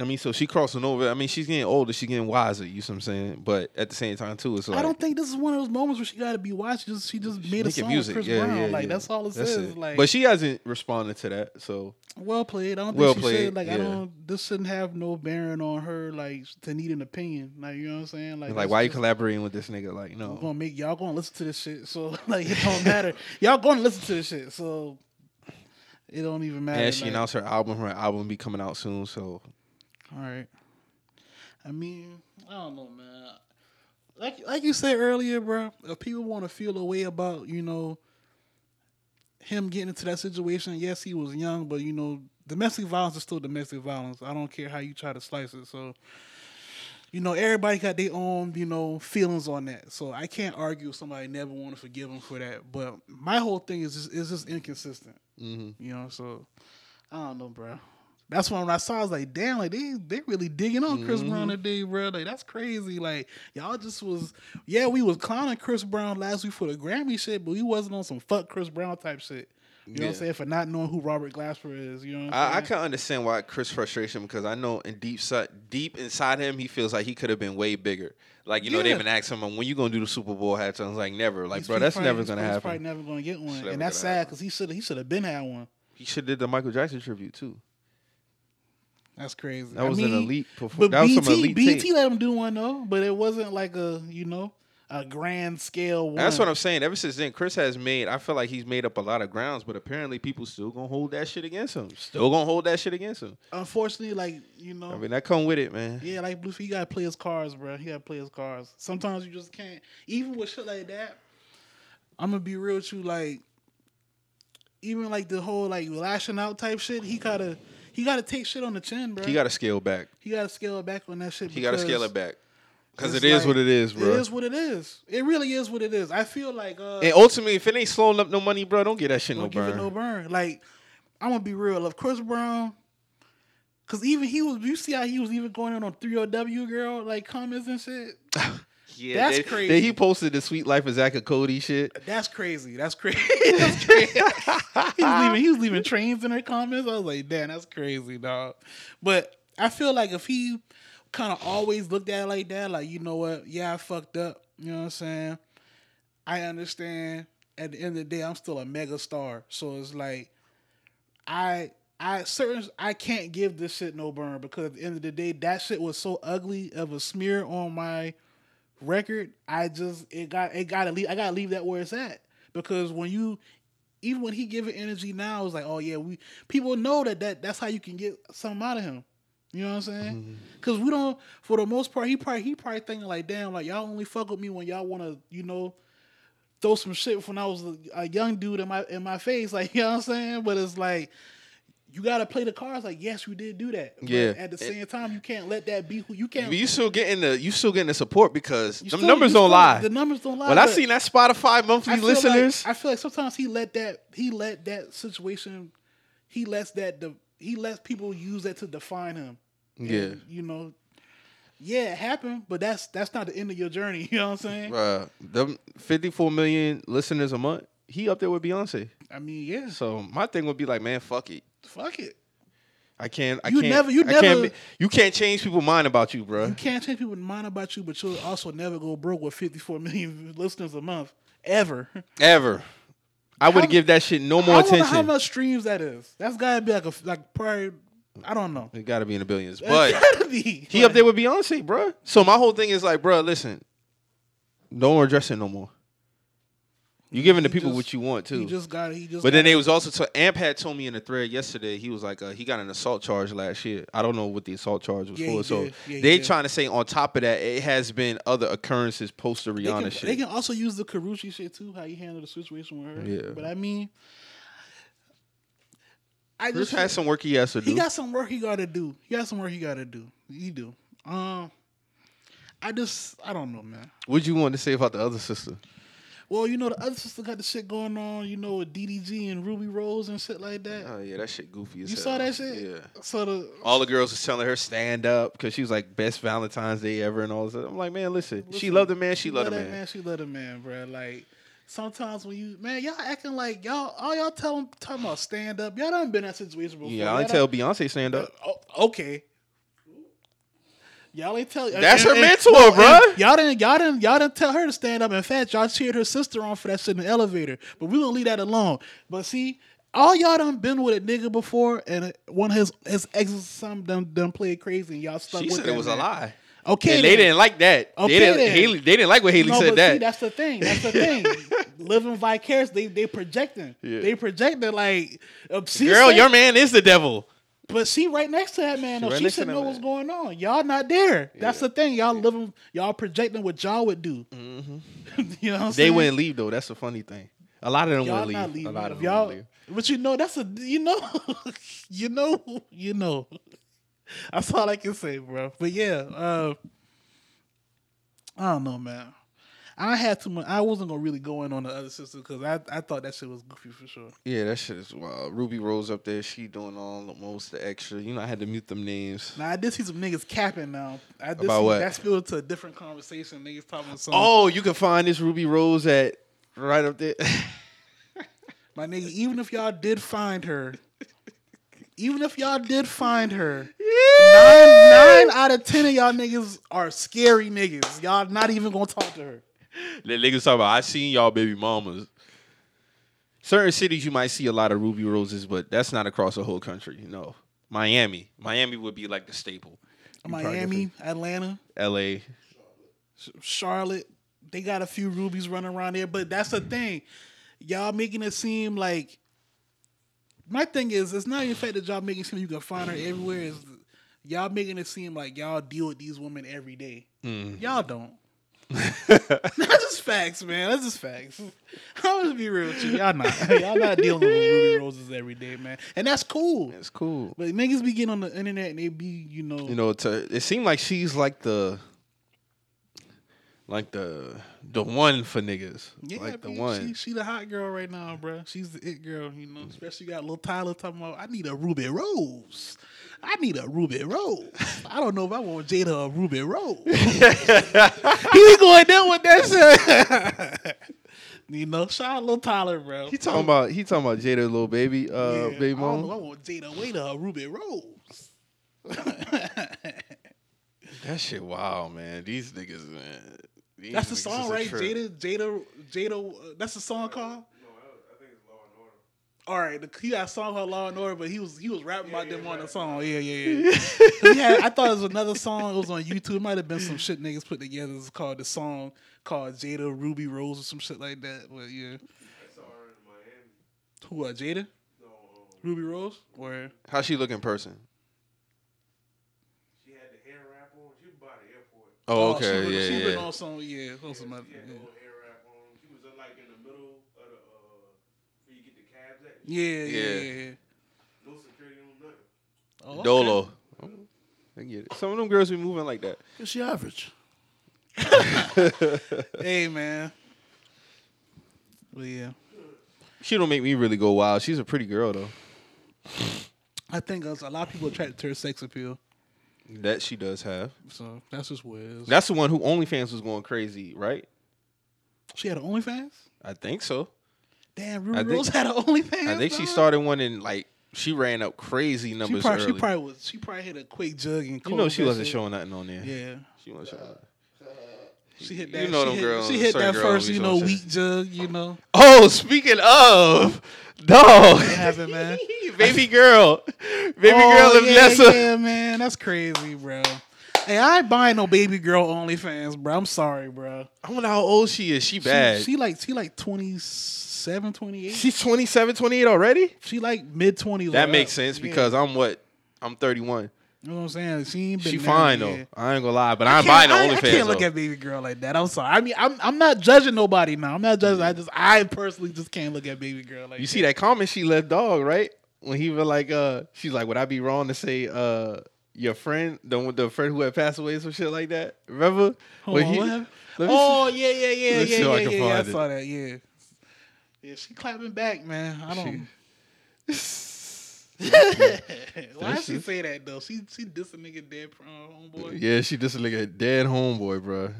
B: I mean, so she crossing over. I mean, she's getting older. She's getting wiser. You see what I'm saying? But at the same time, too, it's like
A: I don't think this is one of those moments where she got to be watched. Just she just made a song
B: music.
A: with Chris
B: yeah,
A: Brown.
B: yeah,
A: like
B: yeah.
A: that's all it
B: That's
A: says.
B: it.
A: Like,
B: but she hasn't responded to that. So
A: well played. I don't think
B: Well
A: she
B: played,
A: said like I don't. This shouldn't have no bearing on her. Like to need an opinion. Like you know what I'm saying? Like
B: like, why you collaborating with this nigga? Like,
A: I'm
B: no.
A: gonna make y'all gonna listen to this shit. So like it don't matter. y'all gonna listen to this shit. So It don't even matter.
B: And she
A: like-
B: announced her album. Her album be coming out soon. So
A: All right. I mean, I don't know, man. Like like you said earlier, bro. If people want to feel a way about you know him getting into that situation, yes, he was young, but you know, domestic violence is still domestic violence. I don't care how you try to slice it. So, you know, everybody got their own you know feelings on that. So I can't argue with somebody never want to forgive him for that. But my whole thing is just is just inconsistent.
B: mhm.
A: You know, so I don't know, bro. That's when I saw, I was like, damn, like they they really digging on Chris
B: Mm-hmm.
A: Brown today, bro. Like that's crazy. Like y'all just was, yeah, we was clowning Chris Brown last week for the Grammy shit, but we wasn't on some fuck Chris Brown type shit. You know what I'm saying? For not knowing who Robert Glasper is. You know what I'm
B: I, I can understand why Chris frustration because I know in deep deep inside him he feels like he could have been way bigger. Like you know they've been asking him when you gonna do the Super Bowl halftime. I was like never. Like
A: He's-
B: bro,
A: he's
B: that's
A: probably-
B: never gonna
A: he's
B: happen.
A: Probably never gonna get one, and that's sad because he should he should have been had one.
B: He should did the Michael Jackson tribute too.
A: That's crazy.
B: That
A: I
B: was
A: mean,
B: an elite. Perform-
A: But
B: that was
A: BT,
B: some elite
A: BT
B: tape.
A: let him do one though, but it wasn't like a you know a grand scale one.
B: That's what I'm saying. Ever since then, Chris has made. I feel like he's made up a lot of grounds, but apparently people still gonna hold that shit against him. Still gonna hold that shit against him.
A: Unfortunately, like you know,
B: I mean, that come with it, man.
A: Yeah, like Blueface, you gotta play his cards, bro. He gotta play his cards. Sometimes you just can't. Even with shit like that, I'm gonna be real with you. Like, even like the whole like lashing out type shit, he gotta he gotta take shit on the chin, bro.
B: He got to scale back.
A: he gotta scale it back on that shit.
B: He got to scale it back because
A: it's like-
B: what it is, bro.
A: It is what it is. It really is what it is. I feel like uh,
B: and ultimately, if it ain't slowing up no money, bro, don't get that shit no
A: give
B: burn.
A: it no burn. Like, I'm gonna be real. Of Chris Brown. Cause even he was, you see how he was even going in on 3OW girl like comments and shit.
B: yeah,
A: That's
B: then-
A: crazy.
B: Then he posted the Suite Life of Zack and Cody shit.
A: That's crazy. That's crazy. that's crazy. he was leaving. He was leaving trains in her comments. I was like, damn, that's crazy, dog. But I feel like if he kind of always looked at it like that, like you know what, yeah, I fucked up. You know what I'm saying? I understand. At the end of the day, I'm still a mega star. So it's like, I. I certain I can't give this shit no burn because at the end of the day, that shit was so ugly of a smear on my record, I just it got it gotta leave I gotta leave that where it's at. Because when you even when he giving energy now, it's like, oh yeah, we people know that, that that's how you can get something out of him. You know what I'm saying? Mm-hmm. Because we don't, for the most part, he probably he probably thinking like, damn, like y'all only fuck with me when y'all want to, you know, throw some shit when I was a, a young dude in my in my face, like you know what I'm saying. But it's like you gotta play the cards. Like yes, you did do that. But
B: Yeah.
A: at the same time, you can't let that be who you can't.
B: But you still getting the you still getting the support because
A: the
B: numbers don't lie.
A: The numbers don't lie.
B: when I seen that Spotify monthly
A: I
B: listeners,
A: Like, I feel like sometimes he let that he let that situation he lets that de, he lets people use that to define him. And,
B: Yeah.
A: you know, yeah, it happened, but that's that's not the end of your journey. You know what I'm saying?
B: them 54 million listeners a month, he up there with Beyonce.
A: I mean, yeah,
B: So my thing would be like, man, fuck it.
A: Fuck it.
B: I can't. I
A: You
B: can't.
A: never- you
B: I can't
A: never-
B: be- you can't change people's mind about you, bro.
A: You can't change people's mind about you, but you'll also never go broke with 54 million listeners a month ever.
B: Ever. I would give that shit no more
A: I
B: attention.
A: how much streams that is. That's gotta be like a like probably I don't know.
B: it got to be in the billions, but
A: gotta be.
B: he up there with Beyonce, bruh. So my whole thing is like, bruh, listen, don't address it no more. You giving the people
A: just-
B: what you want too.
A: He just got. He just.
B: But then they was also so Amp had told me in the thread yesterday he was like uh, he got an assault charge last year. I don't know what the assault charge was
A: Yeah,
B: for. So.
A: Yeah,
B: they trying to say on top of that it has been other occurrences post the
A: They
B: Rihanna
A: can,
B: shit.
A: they can also use the Karrueche shit too. How you handle the situation with her.
B: Yeah.
A: But I mean, I
B: Chris
A: just
B: has some work he has to do.
A: he got some work he got to do. He got some work he got to do. He do. Um, I just I don't know, man.
B: what you want to say about the other sister?
A: Well, you know the other sister got the shit going on. You know with DDG and Rubi Rose and shit like that.
B: Oh yeah, that shit goofy as
A: you
B: hell.
A: saw that shit?
B: Yeah.
A: So the
B: All the girls was telling her stand up because she was like best Valentine's Day ever and all this. I'm like, man, listen, she
A: Listen,
B: loved the man, she, loved the man.
A: man. She loved the man, bro. Like sometimes when you man, y'all acting like y'all all y'all tell talking about stand up. Y'all done been in that situation before.
B: Yeah, I
A: Y'all
B: ain't
A: done-
B: tell Beyonce stand up.
A: Oh, okay. Y'all ain't tell.
B: That's
A: and-
B: her
A: and-
B: mentor,
A: no, and
B: bruh.
A: Y'all didn't. Y'all didn't. Y'all didn't tell her to stand up. In fact, y'all cheered her sister on for that shit in the elevator. But we gonna leave that alone. But see, all y'all done been with a nigga before, and one of his his exes some done done played crazy, and y'all stuck
B: She
A: with
B: said
A: that
B: it was
A: man.
B: a lie.
A: Okay,
B: and they
A: then.
B: didn't like that.
A: Okay,
B: they didn't. Halle, they didn't like what Halle
A: No,
B: said
A: but
B: that.
A: See, that's the thing. That's the thing. Living vicarious, they they projecting.
B: Yeah.
A: They projecting like
B: Girl,
A: said-
B: your man is the devil.
A: But she right next to that man.
B: She
A: Though.
B: right
A: She should know what's going on. Y'all not there. That's the thing. Y'all living. Y'all projecting what y'all would do. you know what I'm
B: Mm-hmm. They
A: saying?
B: wouldn't leave though. That's the funny thing. A lot of them
A: Y'all
B: would
A: not
B: leave. A lot of them
A: y'all,
B: leave.
A: but you know that's a you know, you know, you know. That's all I can say, bro. But yeah, uh, I don't know, man. I had too much. I wasn't gonna really go in on the other sister because I I thought that shit was goofy for sure.
B: Yeah, that shit is wild. Rubi Rose up there. She doing all the most the extra. You know, I had to mute them names.
A: Now I did see some niggas capping. Now I did
B: About
A: see
B: what?
A: that spilled to a different conversation. Niggas talking some.
B: Oh, you can find this Rubi Rose at right up there.
A: My nigga, even if y'all did find her, even if y'all did find her, nine, nine out of ten of y'all niggas are scary niggas. Y'all not even gonna talk to her.
B: The niggas talk about I seen y'all baby mamas. Certain cities you might see a lot of Rubi Roses, but that's not across the whole country. You know, Miami. Miami would be like the staple. You
A: Miami, Atlanta,
B: L.A.
A: Charlotte, they got a few rubies running around there. But that's the thing, y'all making it seem like. My thing is, it's not even fact that y'all making it seem you can find her everywhere. Is y'all making it seem like y'all deal with these women every day.
B: Mm.
A: Y'all don't. That's just facts, man. That's just facts. I'm gonna be real with you. Y'all not. Y'all not dealing with Rubi Roses every day, man. And that's cool.
B: It's cool.
A: But niggas be getting on the internet and they be, you know,
B: You know, to, it seemed like she's like the, like the the one for niggas.
A: yeah,
B: like the one.
A: She, she the hot girl right now, bro. She's the it girl, you know. Especially got little Tyler talking about, I need a Rubi Rose. I need a Rubi Rose. I don't know if I want Jada a Rubi Rose. he going down with that shit. you know, shout out little Tyler, bro.
B: He talking about he talking about Jada little baby, uh,
A: Yeah,
B: baby
A: I don't know.
B: mom.
A: I want Jada Waiter a Rubi Rose.
B: That shit, wow, man. These niggas, man. These
A: That's the song, right?
B: trip.
A: Jada, Jada, Jada. Uh, that's the song called. All right, the, he got a song called Law and Order, but he was he was rapping about them on the song. Yeah, yeah, yeah. he had- I thought it was another song. It was on YouTube. It might have been some shit niggas put together. It's called the song called Jada Rubi Rose or some shit like that. But yeah, who? Uh, Jada? Rubi Rose? Or
B: How she look in person?
E: She had the hair wrap on. She was by the airport.
B: Oh,
A: she
B: okay,
A: been-
B: yeah,
A: she
B: yeah.
A: been on some yeah, on some other,
E: She
A: yeah.
E: the little hair wrap on. She was uh, like in the middle of the uh, where you get the cabs at.
A: Yeah, yeah,
B: Yeah.
A: yeah. yeah.
E: No security, no nothing.
A: Oh, okay.
B: Dolo. I get it. Some of them girls be moving like that.
C: It's she average.
A: Hey man. But yeah.
B: She don't make me really go wild. She's a pretty girl though.
A: I think a lot of people attracted to her sex appeal.
B: That she does have.
A: So that's just what it is.
B: That's the one who OnlyFans was going crazy, right?
A: she had an OnlyFans?
B: I think so.
A: Damn, Ruby
B: I think-
A: Rose had an OnlyFans.
B: I think she started one in like she ran up crazy
A: She
B: numbers
A: probably, she probably was. She probably hit a quick jug and
B: you know she wasn't
A: that
B: showing nothing on there.
A: Yeah,
B: She wasn't showing.
A: She hit that.
B: You know
A: she
B: them
A: hit,
B: girls,
A: She hit that first, you know,
B: shit.
A: weak jug. You know,
B: Oh, speaking of, dog,
A: what happened, man?
B: baby girl, baby
A: oh,
B: girl
A: yeah,
B: Nessa.
A: yeah, man, that's crazy, bro. Hey, I ain't buying no baby girl OnlyFans, bro. I'm sorry, bro.
B: I wonder how old she is. She
A: She,
B: bad.
A: she like she like 27, 28. She,
B: She's 27, 28 already.
A: She like mid twenties.
B: That makes sense because I'm what I'm 31.
A: you know what I'm saying. She ain't been
B: She fine
A: yet.
B: though. I ain't gonna lie, but
A: I
B: I'm
A: can't-
B: buying the
A: I, I can't look
B: though.
A: at baby girl like that. I'm sorry. I mean, I'm I'm not judging nobody now. I'm not judging. I just I personally just can't look at baby girl like
B: You
A: that.
B: see that comment she left, dog, right? When he was like, uh, she's like, would I be wrong to say, uh, your friend, the the friend who had passed away, some shit like that? Remember?
A: Hold on,
B: he-
A: what happened?
B: Let me
A: Oh yeah, yeah, yeah,
B: Let's
A: yeah,
B: see if I
A: yeah, yeah, yeah. I
B: it.
A: saw that. Yeah, yeah. She clapping back, man. I don't. Why did she say that though? She she diss a nigga dead uh, homeboy.
B: Yeah, she like a dead homeboy, bro.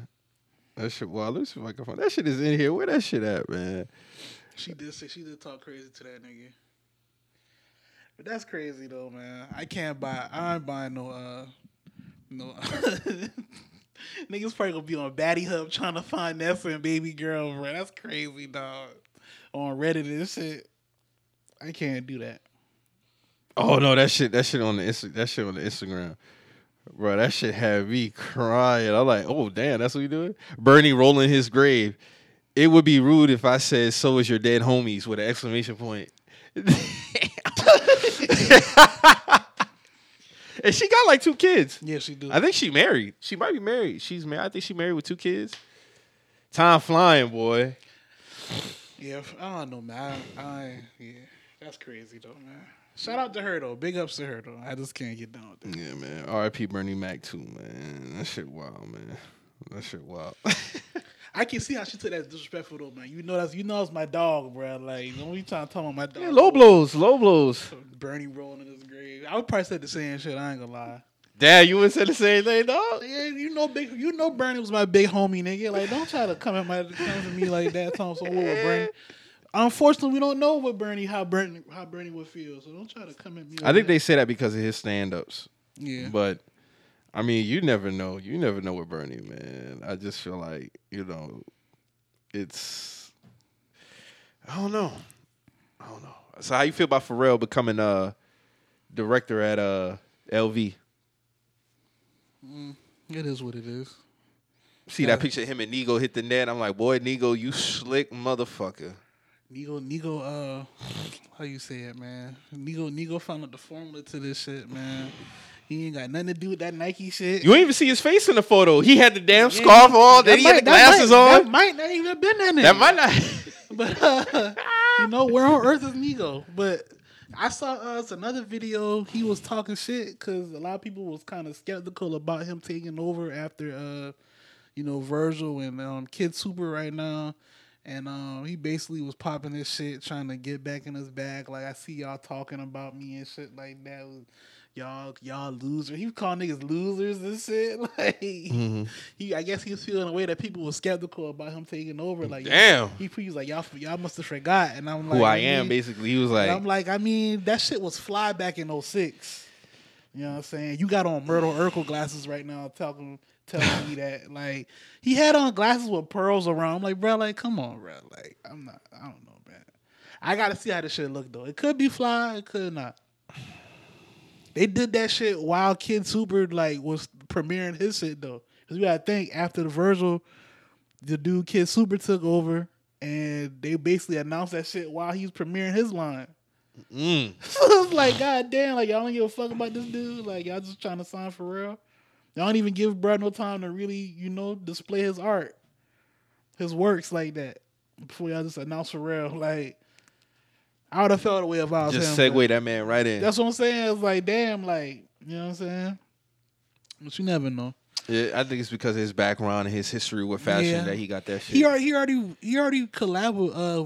B: That shit. Wow, let me see if I can find that shit. Is in here. Where that shit at, man?
A: She did say she did talk crazy to that nigga. But that's crazy though, man. I can't buy. I ain't buying no. uh No. Niggas probably gonna be on Batty Hub trying to find Nessa and baby girl, bro. That's crazy, dog. On Reddit and shit. I can't do that.
B: Oh no, that shit. That shit on the Insta- that shit on the Instagram. Bro, that shit had me crying. I'm like, oh damn, that's what you doing? Bernie rolling his grave. It would be rude if I said, "So is your dead homies" with an exclamation point. and she got like two kids.
A: Yeah, she do.
B: I think she married. She might be married. She's married. I think she married with two kids. Time flying, boy.
A: Yeah, I don't know, man. I, I yeah, that's crazy though, man. Shout out to her though. Big ups to her though. I just can't get down with that.
B: Yeah, man. R.I.P. Bernie Mac too, man. That shit wild, man. That shit wild.
A: I can see how she took that disrespectful though, man. You know that's you know it's my dog, bro. Like don't be trying to tell me my dog.
B: yeah, low blows, low blows.
A: Bernie rolling in his grave. I would probably say the same shit. I ain't gonna lie.
B: Dad, you would say the same thing, dog.
A: Yeah, you know, big. You know, Bernie was my big homie, nigga. Like, don't try to come at my come to me like that. So what with Bernie. Unfortunately, we don't know what Bernie how Bernie how Bernie would feel. So don't try to come at me.
B: I think they say that because of his stand-ups.
A: yeah.
B: But I mean, you never know. You never know with Bernie, man. I just feel like you know, it's. I don't know. I don't know. So how you feel about Pharrell becoming a director at uh LV?
A: it is what it is.
B: See that picture of him and Nigo hit the net. I'm like, boy, Nigo, you slick motherfucker.
A: Nigo, Nigo, uh, how you say it, man? Nigo, Nigo found out the formula to this shit, man. He ain't got nothing to do with that Nike shit.
B: You ain't even see his face in the photo. He had the damn scarf on. Then he had the
A: that might-
B: glasses
A: That
B: on.
A: might not even have been that nigga.
B: That might not.
A: But uh, you know, where on earth is Nigo? But I saw us another video. He was talking shit because a lot of people was kind of skeptical about him taking over after, uh, you know, Virgil and um, KidSuper right now. And um, he basically was popping this shit, trying to get back in his bag. Like I see y'all talking about me and shit like that. Y'all, y'all loser. He was calling niggas losers and shit. Like he, I guess he was feeling a way that people were skeptical about him taking over. Like
B: Damn.
A: he, he was like, y'all, y'all must have forgot. And I'm like,
B: Who I am, basically. He was like,
A: I'm like, I mean, that shit was fly back in 06. You know what I'm saying? You got on Myrtle Urkel glasses right now, telling telling me that like he had on glasses with pearls around. I'm like, bro, like, come on, bro. Like, I'm not. I don't know, man. I gotta see how this shit look though. It could be fly. It could not. They did that shit while KidSuper like was premiering his shit though. Cause we gotta think after the Virgil, the dude KidSuper took over, and they basically announced that shit while he was premiering his line.
B: mm.
A: So it's like, god damn, like y'all don't give a fuck about this dude. Like y'all just trying to sign for real. Y'all don't even give Brad no time to really, you know, display his art, his works like that before y'all just announce for real. Like I would have felt the way was
B: just
A: him.
B: segue that man right in.
A: That's what I'm saying. It's like, damn, like you know what I'm saying. But you never know.
B: Yeah, I think it's because of his background and his history with fashion
A: Yeah.
B: that he got that shit.
A: He already, he already, he already collabed with uh,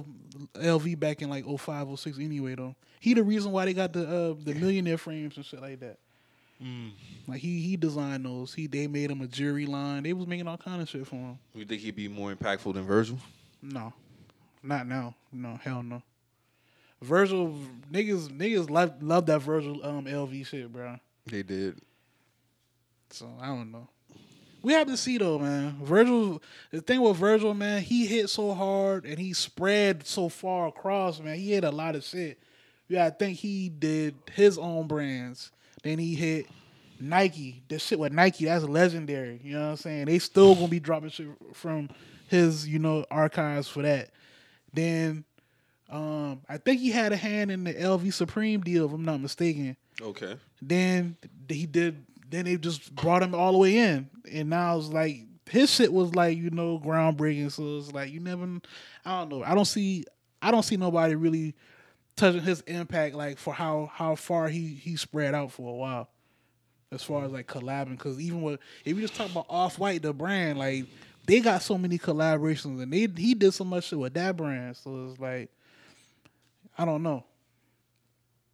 A: LV back in like 05, 06 Anyway, though, he the reason why they got the uh, the millionaire frames and shit like that.
B: Mm.
A: Like he he designed those. He they made him a jury line. They was making all kind of shit for him.
B: you think he'd be more impactful than Virgil?
A: No, not now. No, hell no. Virgil niggas niggas love love that Virgil um LV shit, bro.
B: They did.
A: So I don't know. We have to see though, man. Virgil, the thing with Virgil, man, he hit so hard and he spread so far across, man. He hit a lot of shit. Yeah, I think he did his own brands. Then he hit Nike. That shit with Nike, that's legendary. You know what I'm saying? They still gonna be dropping shit from his, you know, archives for that. Then um I think he had a hand in the LV Supreme deal, if I'm not mistaken
B: Okay.
A: then he did then they just brought him all the way in and now it's like his shit was like you know groundbreaking so it's like you never i don't know i don't see i don't see nobody really touching his impact like for how how far he he spread out for a while as far as like collabing because even with if you just talk about off-white the brand like they got so many collaborations and they he did so much shit with that brand so it's like i don't know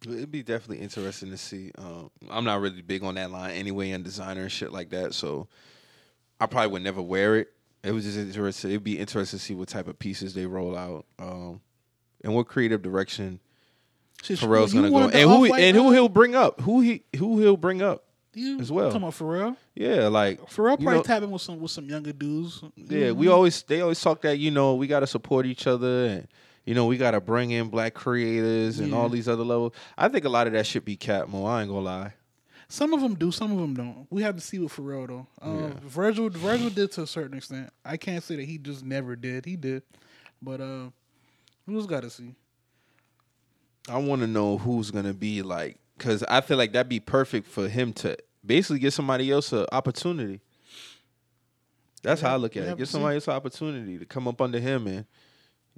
B: It'd be definitely interesting to see. Um, I'm not really big on that line anyway, and designer and shit like that. So I probably would never wear it. It was just interesting. It'd be interesting to see what type of pieces they roll out, um, and what creative direction
A: Shit,
B: Pharrell's gonna go, and who and who he'll bring up, who he who he'll bring up.
A: You
B: as well.
A: Talking about Pharrell.
B: Yeah, like
A: Pharrell
B: you
A: probably
B: know-
A: tapping with some with some younger dudes.
B: Yeah, we always they always talk that you know we got to support each other and you know we got to bring in black creators and all these other levels. I think a lot of that should be cap more. I ain't gonna lie.
A: Some of them do, some of them don't. We have to see with Pharrell though. Um, Virgil, Virgil did to a certain extent. I can't say that he just never did. He did, but uh, we just got to see.
B: I want to know who's gonna be like, because I feel like that'd be perfect for him to basically give somebody else an opportunity. That's how I look at it.
A: See.
B: somebody else an opportunity to come up under him and,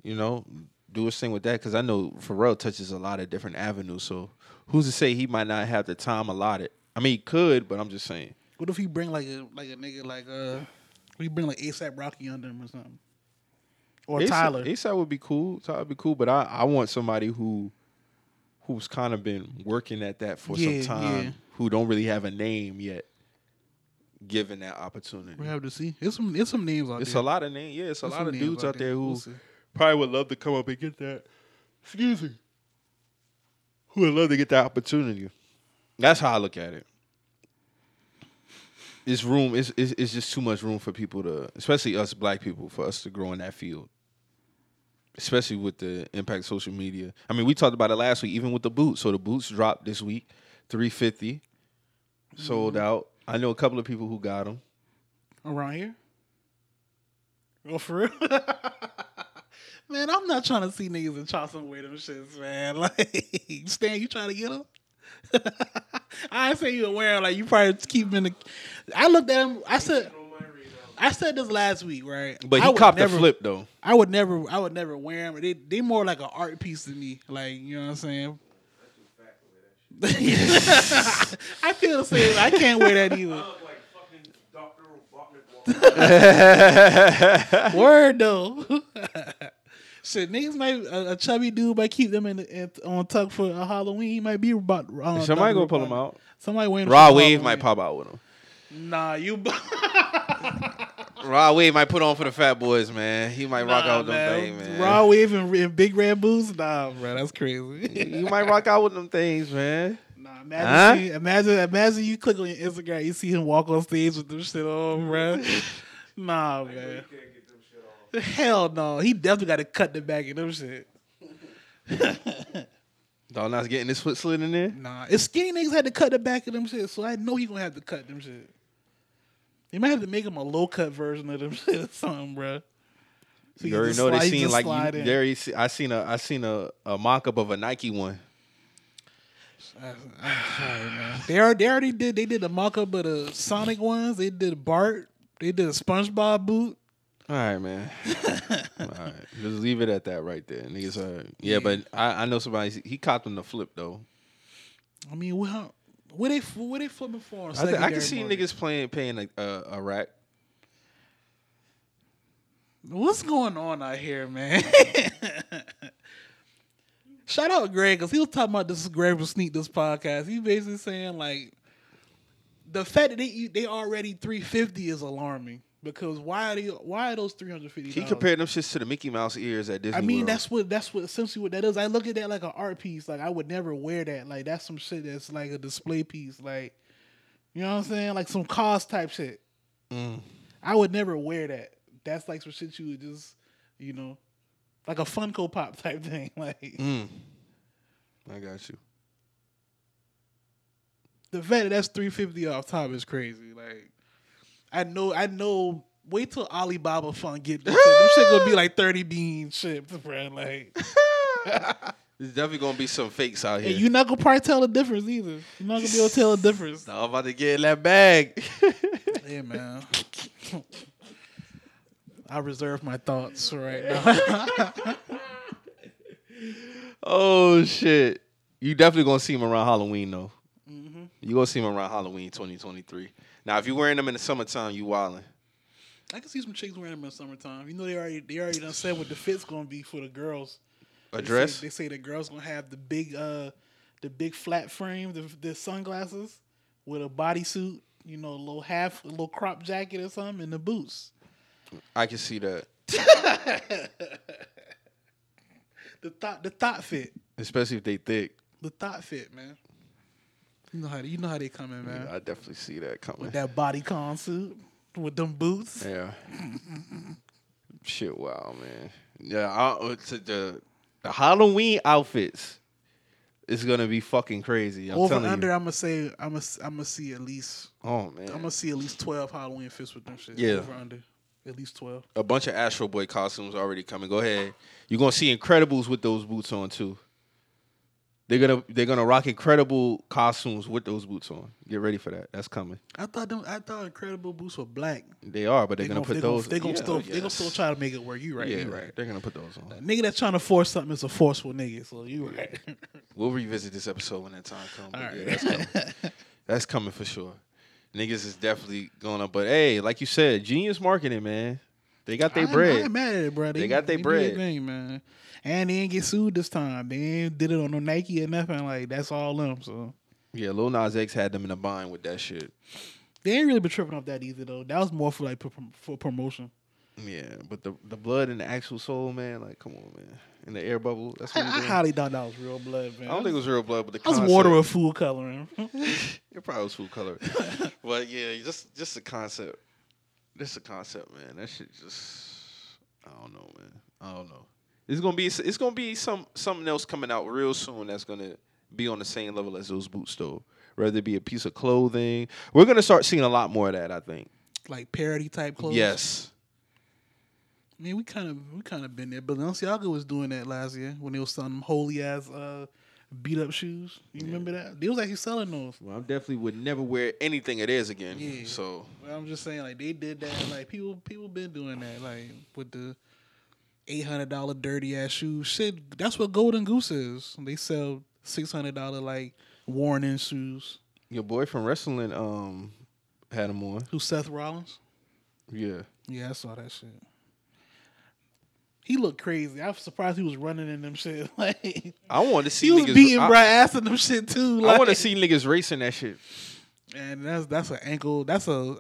B: you know, do his thing with that. Because I know Pharrell touches a lot of different avenues. So who's to say he might not have the time allotted? I mean, he could, but I'm just saying.
A: What if he bring like a like a nigga like uh, we bring like ASAP Rocky under him or something, or
B: ASAP
A: Tyler?
B: ASAP would be cool. Tyler would be cool, but I, I want somebody who who's kind of been working at that for
A: Yeah,
B: some time,
A: yeah.
B: who don't really have a name yet, given that opportunity.
A: We have to see. It's some it's some names out
B: It's
A: there.
B: It's a lot of names. Yeah, it's a
A: There's
B: lot of dudes out there who
A: We'll
B: probably would love to come up and get that. Excuse me. Who would love to get that opportunity? That's how I look at it. It's room. It's, it's it's just too much room for people to, especially us black people, for us to grow in that field. Especially with the impact of social media. I mean, we talked about it last week, even with the boots. So the boots dropped this week, three fifty, sold
A: Mm-hmm.
B: out. I know a couple of people who got them.
A: around here. Oh, for real? man, I'm not trying to see niggas in Charleston wear them shits, man. Like, Stan, you trying to get them? I ain't say you were wearing like you probably keep them in the. I looked at him. I said, I said this last week, right?
B: But
A: I
B: he copped
A: never,
B: the flip though.
A: I would never, I would never wear them. They, they more like an art piece to me. Like you know what I'm saying. I feel the same. I can't wear that either.
E: look like fucking Dr. Robotnik walking.
A: Word though. Shit, niggas might a, a chubby dude might keep them in, the, in on tuck for a Halloween. He might be about. Uh,
B: Somebody
A: Dr.
B: go pull
A: Robotnik.
B: them out.
A: Somebody wearing. Rod
B: Wave might pop out with him.
A: Nah, you.
B: Rod Wave might put on for the fat boys, man. He might rock
A: nah,
B: out with them things, man.
A: Rod Wave and, and big red boots. Nah, bro, that's crazy.
B: you might rock out with them things, man.
A: nah, imagine,
B: Huh?
A: see- imagine, imagine you click on your Instagram, you see him walk on stage with them shit on, bro. Nah, man.
E: You can't get them shit off.
A: Hell no, he definitely got to cut the back of them shit.
B: Dog not getting his foot slid in there.
A: Nah, if skinny niggas had to cut the back of them shit, so I know he gonna have to cut them shit. They might have to make him a low cut version of them shit or something, bro. So
B: You already know they seen like you, they already see, I seen a I seen a, a mock up of a Nike one.
A: I'm sorry, man. They already, they already did. They did the mock up of the Sonic ones. They did Bart. They did a SpongeBob boot.
B: All right, man. All right, just leave it at that right there. Niggas, uh, yeah, but I, I know somebody he copped him the flip though.
A: I mean, what? What they what they flipping for?
B: I, I can see
A: market?
B: niggas playing paying a, a, a rack.
A: What's going on out here, man? Shout out Greg because he was talking about this Greg will sneak this podcast. He basically saying like the fact that they they already three fifty is alarming because why are they why are those three hundred fifty?
B: He compared them shits to the Mickey Mouse ears at Disney.
A: I mean
B: World.
A: that's what that's what essentially what that is. I look at that like an art piece. Like I would never wear that. Like that's some shit that's like a display piece. Like you know what I'm saying? Like some KAWS type shit.
B: Mm.
A: I would never wear that. That's like some shit you would just, you know, like a Funko Pop type thing. Like
B: Mm. I got you.
A: the fact that that's three fifty off top is crazy. Like I know, I know. Wait till Alibaba Fun get this shit. Them shit gonna be like thirty beans shit, bro. Like,
B: There's definitely gonna be some fakes out here.
A: and you're not gonna probably tell the difference either. You're not gonna be able to tell the difference.
B: I'm about to get in that bag.
A: Yeah, man. I reserve my thoughts right now.
B: oh shit! You definitely gonna see him around Halloween though. Mm-hmm. You gonna see him around Halloween 2023. Now, if you're wearing them in the summertime, you wildin'.
A: I can see some chicks wearing them in the summertime. You know they already they already done said what the fit's gonna be for the girls.
B: A
A: They
B: dress?
A: Say, they say the girls gonna have the big uh the big flat frame, the the sunglasses with a bodysuit, you know, a little half a little crop jacket or something, and the boots.
B: I can see that,
A: The thought the thought fit.
B: especially if they thick.
A: The thought fit, man. You know how you know how they come in, man.
B: I definitely see that coming.
A: With that bodycon suit, with them boots.
B: Yeah. Shit, wow, man. Yeah, I, uh, to the the Halloween outfits It's gonna be fucking crazy. I'm
A: Over under,
B: you.
A: I'm gonna say I'm gonna I'm gonna see at least
B: Oh man,
A: I'm gonna see at least twelve Halloween fits with them shit.
B: Yeah.
A: Over under, at least twelve.
B: a bunch of Astro Boy costumes already coming. Go ahead. You're gonna see Incredibles with those boots on too. They're gonna they're gonna rock incredible costumes with those boots on. Get ready for that. That's coming.
A: I thought them, I thought Incredible Boots were black.
B: They are, but they're
A: They
B: gonna, put those.
A: They gonna
B: Yeah,
A: still they gonna still try to make it work. You right?
B: Yeah,
A: you right.
B: They're gonna put those on.
A: Nigga that's trying to force something is a forceful nigga. So you right.
B: We'll revisit this episode when that time comes.
A: All
B: yeah, that's coming. that's coming for sure. Niggas is definitely going up, but hey, like you said, genius marketing, man. They got their
A: I ain't- I
B: bread.
A: ain't mad at it, bro.
B: They got
A: their
B: bread.
A: thing, man. And they ain't get sued this time. They ain't did it on no Nike or nothing. Like that's all them. So
B: Yeah, Lil Nas X had them in a bind with that shit.
A: they ain't really been tripping off that either though. That was more for like for promotion.
B: Yeah, but the the blood and the actual soul, man, like come on, man. In the air bubble, that's
A: I,
B: what
A: I
B: doing.
A: highly doubt that was real blood, man.
B: I don't think it was real blood, but the
A: was
B: concept,
A: water with food coloring.
B: It probably was food color. but yeah, just just the concept. Just the concept, man. That shit just I don't know, man. I don't know. It's gonna be it's gonna be some something else coming out real soon that's gonna be on the same level as those boots though. Whether it be a piece of clothing. We're gonna start seeing a lot more of that, I think.
A: like parody type clothes.
B: Yes.
A: I mean, we kind of we kind of been there. Balenciaga was doing that last year when they was selling them holy ass uh, beat up shoes. You remember that? They was actually selling those.
B: Well, I definitely would never wear anything it is again.
A: Yeah.
B: So
A: Well, I'm just saying, like they did that. Like people, people been doing that. Like with the eight hundred dollar dirty ass shoes. Shit, that's what Golden Goose is. They sell six hundred dollar like worn in shoes.
B: your boy from wrestling um had them on.
A: Who Seth Rollins?
B: Yeah.
A: Yeah, I saw that shit. He looked crazy. I was surprised he was running in them shit. Like
B: I want to see
A: he was
B: niggas.
A: beating
B: I,
A: ass in them shit too.
B: I want to see niggas racing that shit.
A: And that's that's an ankle. That's a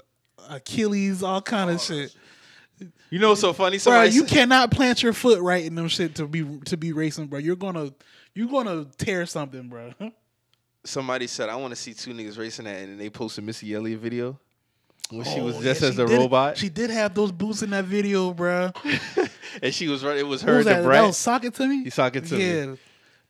A: Achilles. All kind of shit.
B: You know, what's so funny.
A: Bro, you
B: said-
A: cannot plant your foot right in them shit to be to be racing, bro. You're gonna you're gonna tear something, bro.
B: somebody said I want to see two niggas racing that, and they posted Missy Elliott video when she oh, was
A: Oh,
B: just
A: yeah,
B: as a
A: did-
B: robot,
A: She did have those boots in that video, bro.
B: and she was right. It was her,
A: was
B: the
A: that?
B: brat.
A: That was Sock It 2 Me.
B: He Sock It 2 Me.
A: yeah.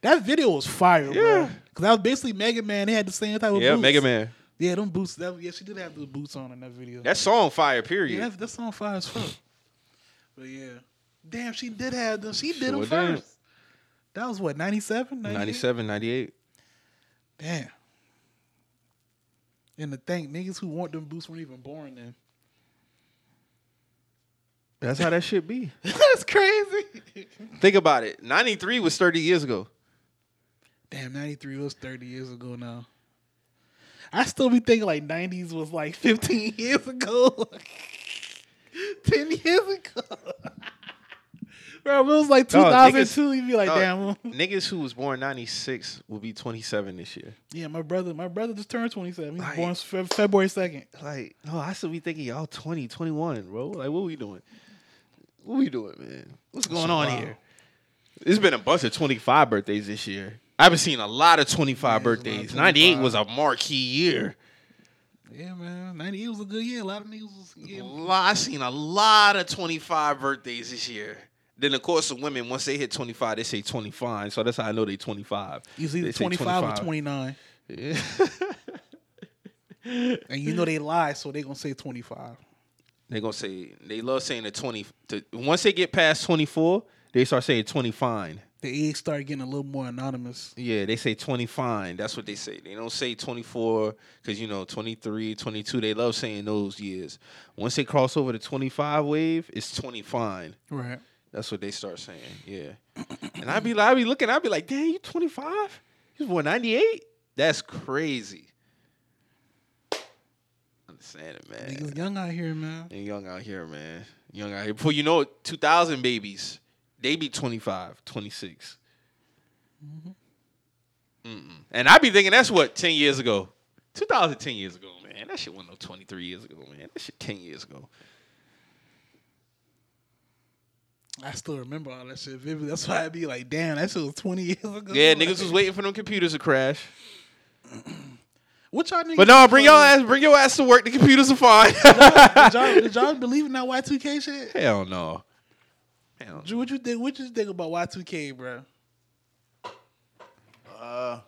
A: That video was fire, bro.
B: Yeah.
A: Cause that was basically Mega Man. They had the same type of
B: yeah,
A: boots.
B: Mega Man.
A: Yeah, them boots. That, yeah, she did have those boots on in that video.
B: That song fire. Period.
A: yeah, that, that song fire as fuck. But yeah, damn, she did have them. She did
B: Sure
A: them
B: did.
A: first. That was what 97? 98?
B: 97, 98.
A: Damn. And to think niggas who want them boots weren't even born then.
B: That's how that shit be.
A: That's crazy.
B: Think about it. 93 was 30 years ago.
A: Damn, 93 was 30 years ago now. I still be thinking like 90s was like 15 years ago. 10 years ago. Bro, if it was like
B: No,
A: 2002, you'd be like,
B: No,
A: damn.
B: niggas who was born 96 will be 27 this year.
A: Yeah, my brother, my brother just turned 27. He's
B: Like-
A: born Fe- February 2nd.
B: Like, no, I still be thinking y'all 20, 21, bro. Like, what we doing? What we doing, man? What's going on
A: wild.
B: here? There's been a bunch of 25 birthdays this year. I haven't seen a lot of 25
A: Yeah,
B: birthdays. 98 was a marquee year.
A: Yeah, man. 98 was a good year. A lot of niggas was yeah.
B: lot, I seen a lot of 25 birthdays this year. Then, of course, the women, once they hit 25, they say 25. So that's how I know they 25.
A: It's either
B: They say
A: 25, or 29.
B: Yeah.
A: And you know they lie, so they gonna say 25.
B: they going to say, they love saying the 20. To, once they get past 24, they start saying 20 fine.
A: The age start getting a little more anonymous.
B: Yeah, they say 20 fine. That's what they say. They don't say 24 because, you know, 23, 22, they love saying those years. Once they cross over the 25 wave, it's 20 fine.
A: Right.
B: That's what they start saying. Yeah. and I'd be I'd be looking, I'd be like, damn, you 25? You born 98? That's crazy. Understand it, man.
A: Niggas young out here, man.
B: And young out here, man. Young out here. Before you know it, 2000 babies, they be 25, 26. Mm-hmm. Mm-mm. And I be thinking that's what, 10 years ago? 2010 years ago, man. That shit wasn't no 23 years ago, man. That shit 10 years ago.
A: I still remember all that shit vividly. That's why I'd be like, damn, that shit was 20 years ago.
B: Yeah, niggas was waiting for them computers to crash.
A: What y'all niggas?
B: But no, bring your ass, bring your ass to work. The computers are fine.
A: Did y'all, did y'all believe in that Y2K shit?
B: Hell no. Hell.
A: Drew, what you think? What you think about Y2K, bro?
C: Uh,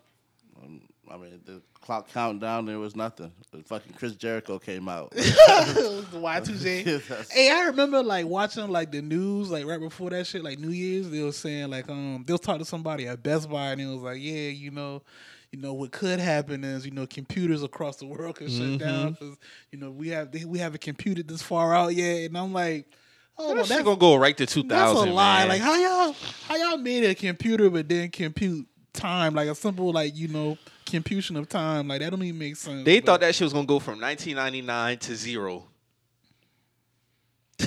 C: I mean, the clock countdown, there was nothing. The fucking Chris Jericho came out.
A: Y2J. Hey, I remember like watching like the news, like right before that shit, like New Year's, they were saying like um they'll talk to somebody at Best Buy and it was like, yeah, you know, you know what could happen is you know computers across the world could shut down because you know we have we haven't computed this far out yet, and I'm like, oh,
B: That
A: well, that's,
B: gonna go right to 2000.
A: that's a lie.
B: man.
A: Like how y'all how y'all made a computer but then compute time like a simple like you know computation of time like that don't even make sense.
B: They
A: but-
B: thought that shit was gonna go from 1999 to zero.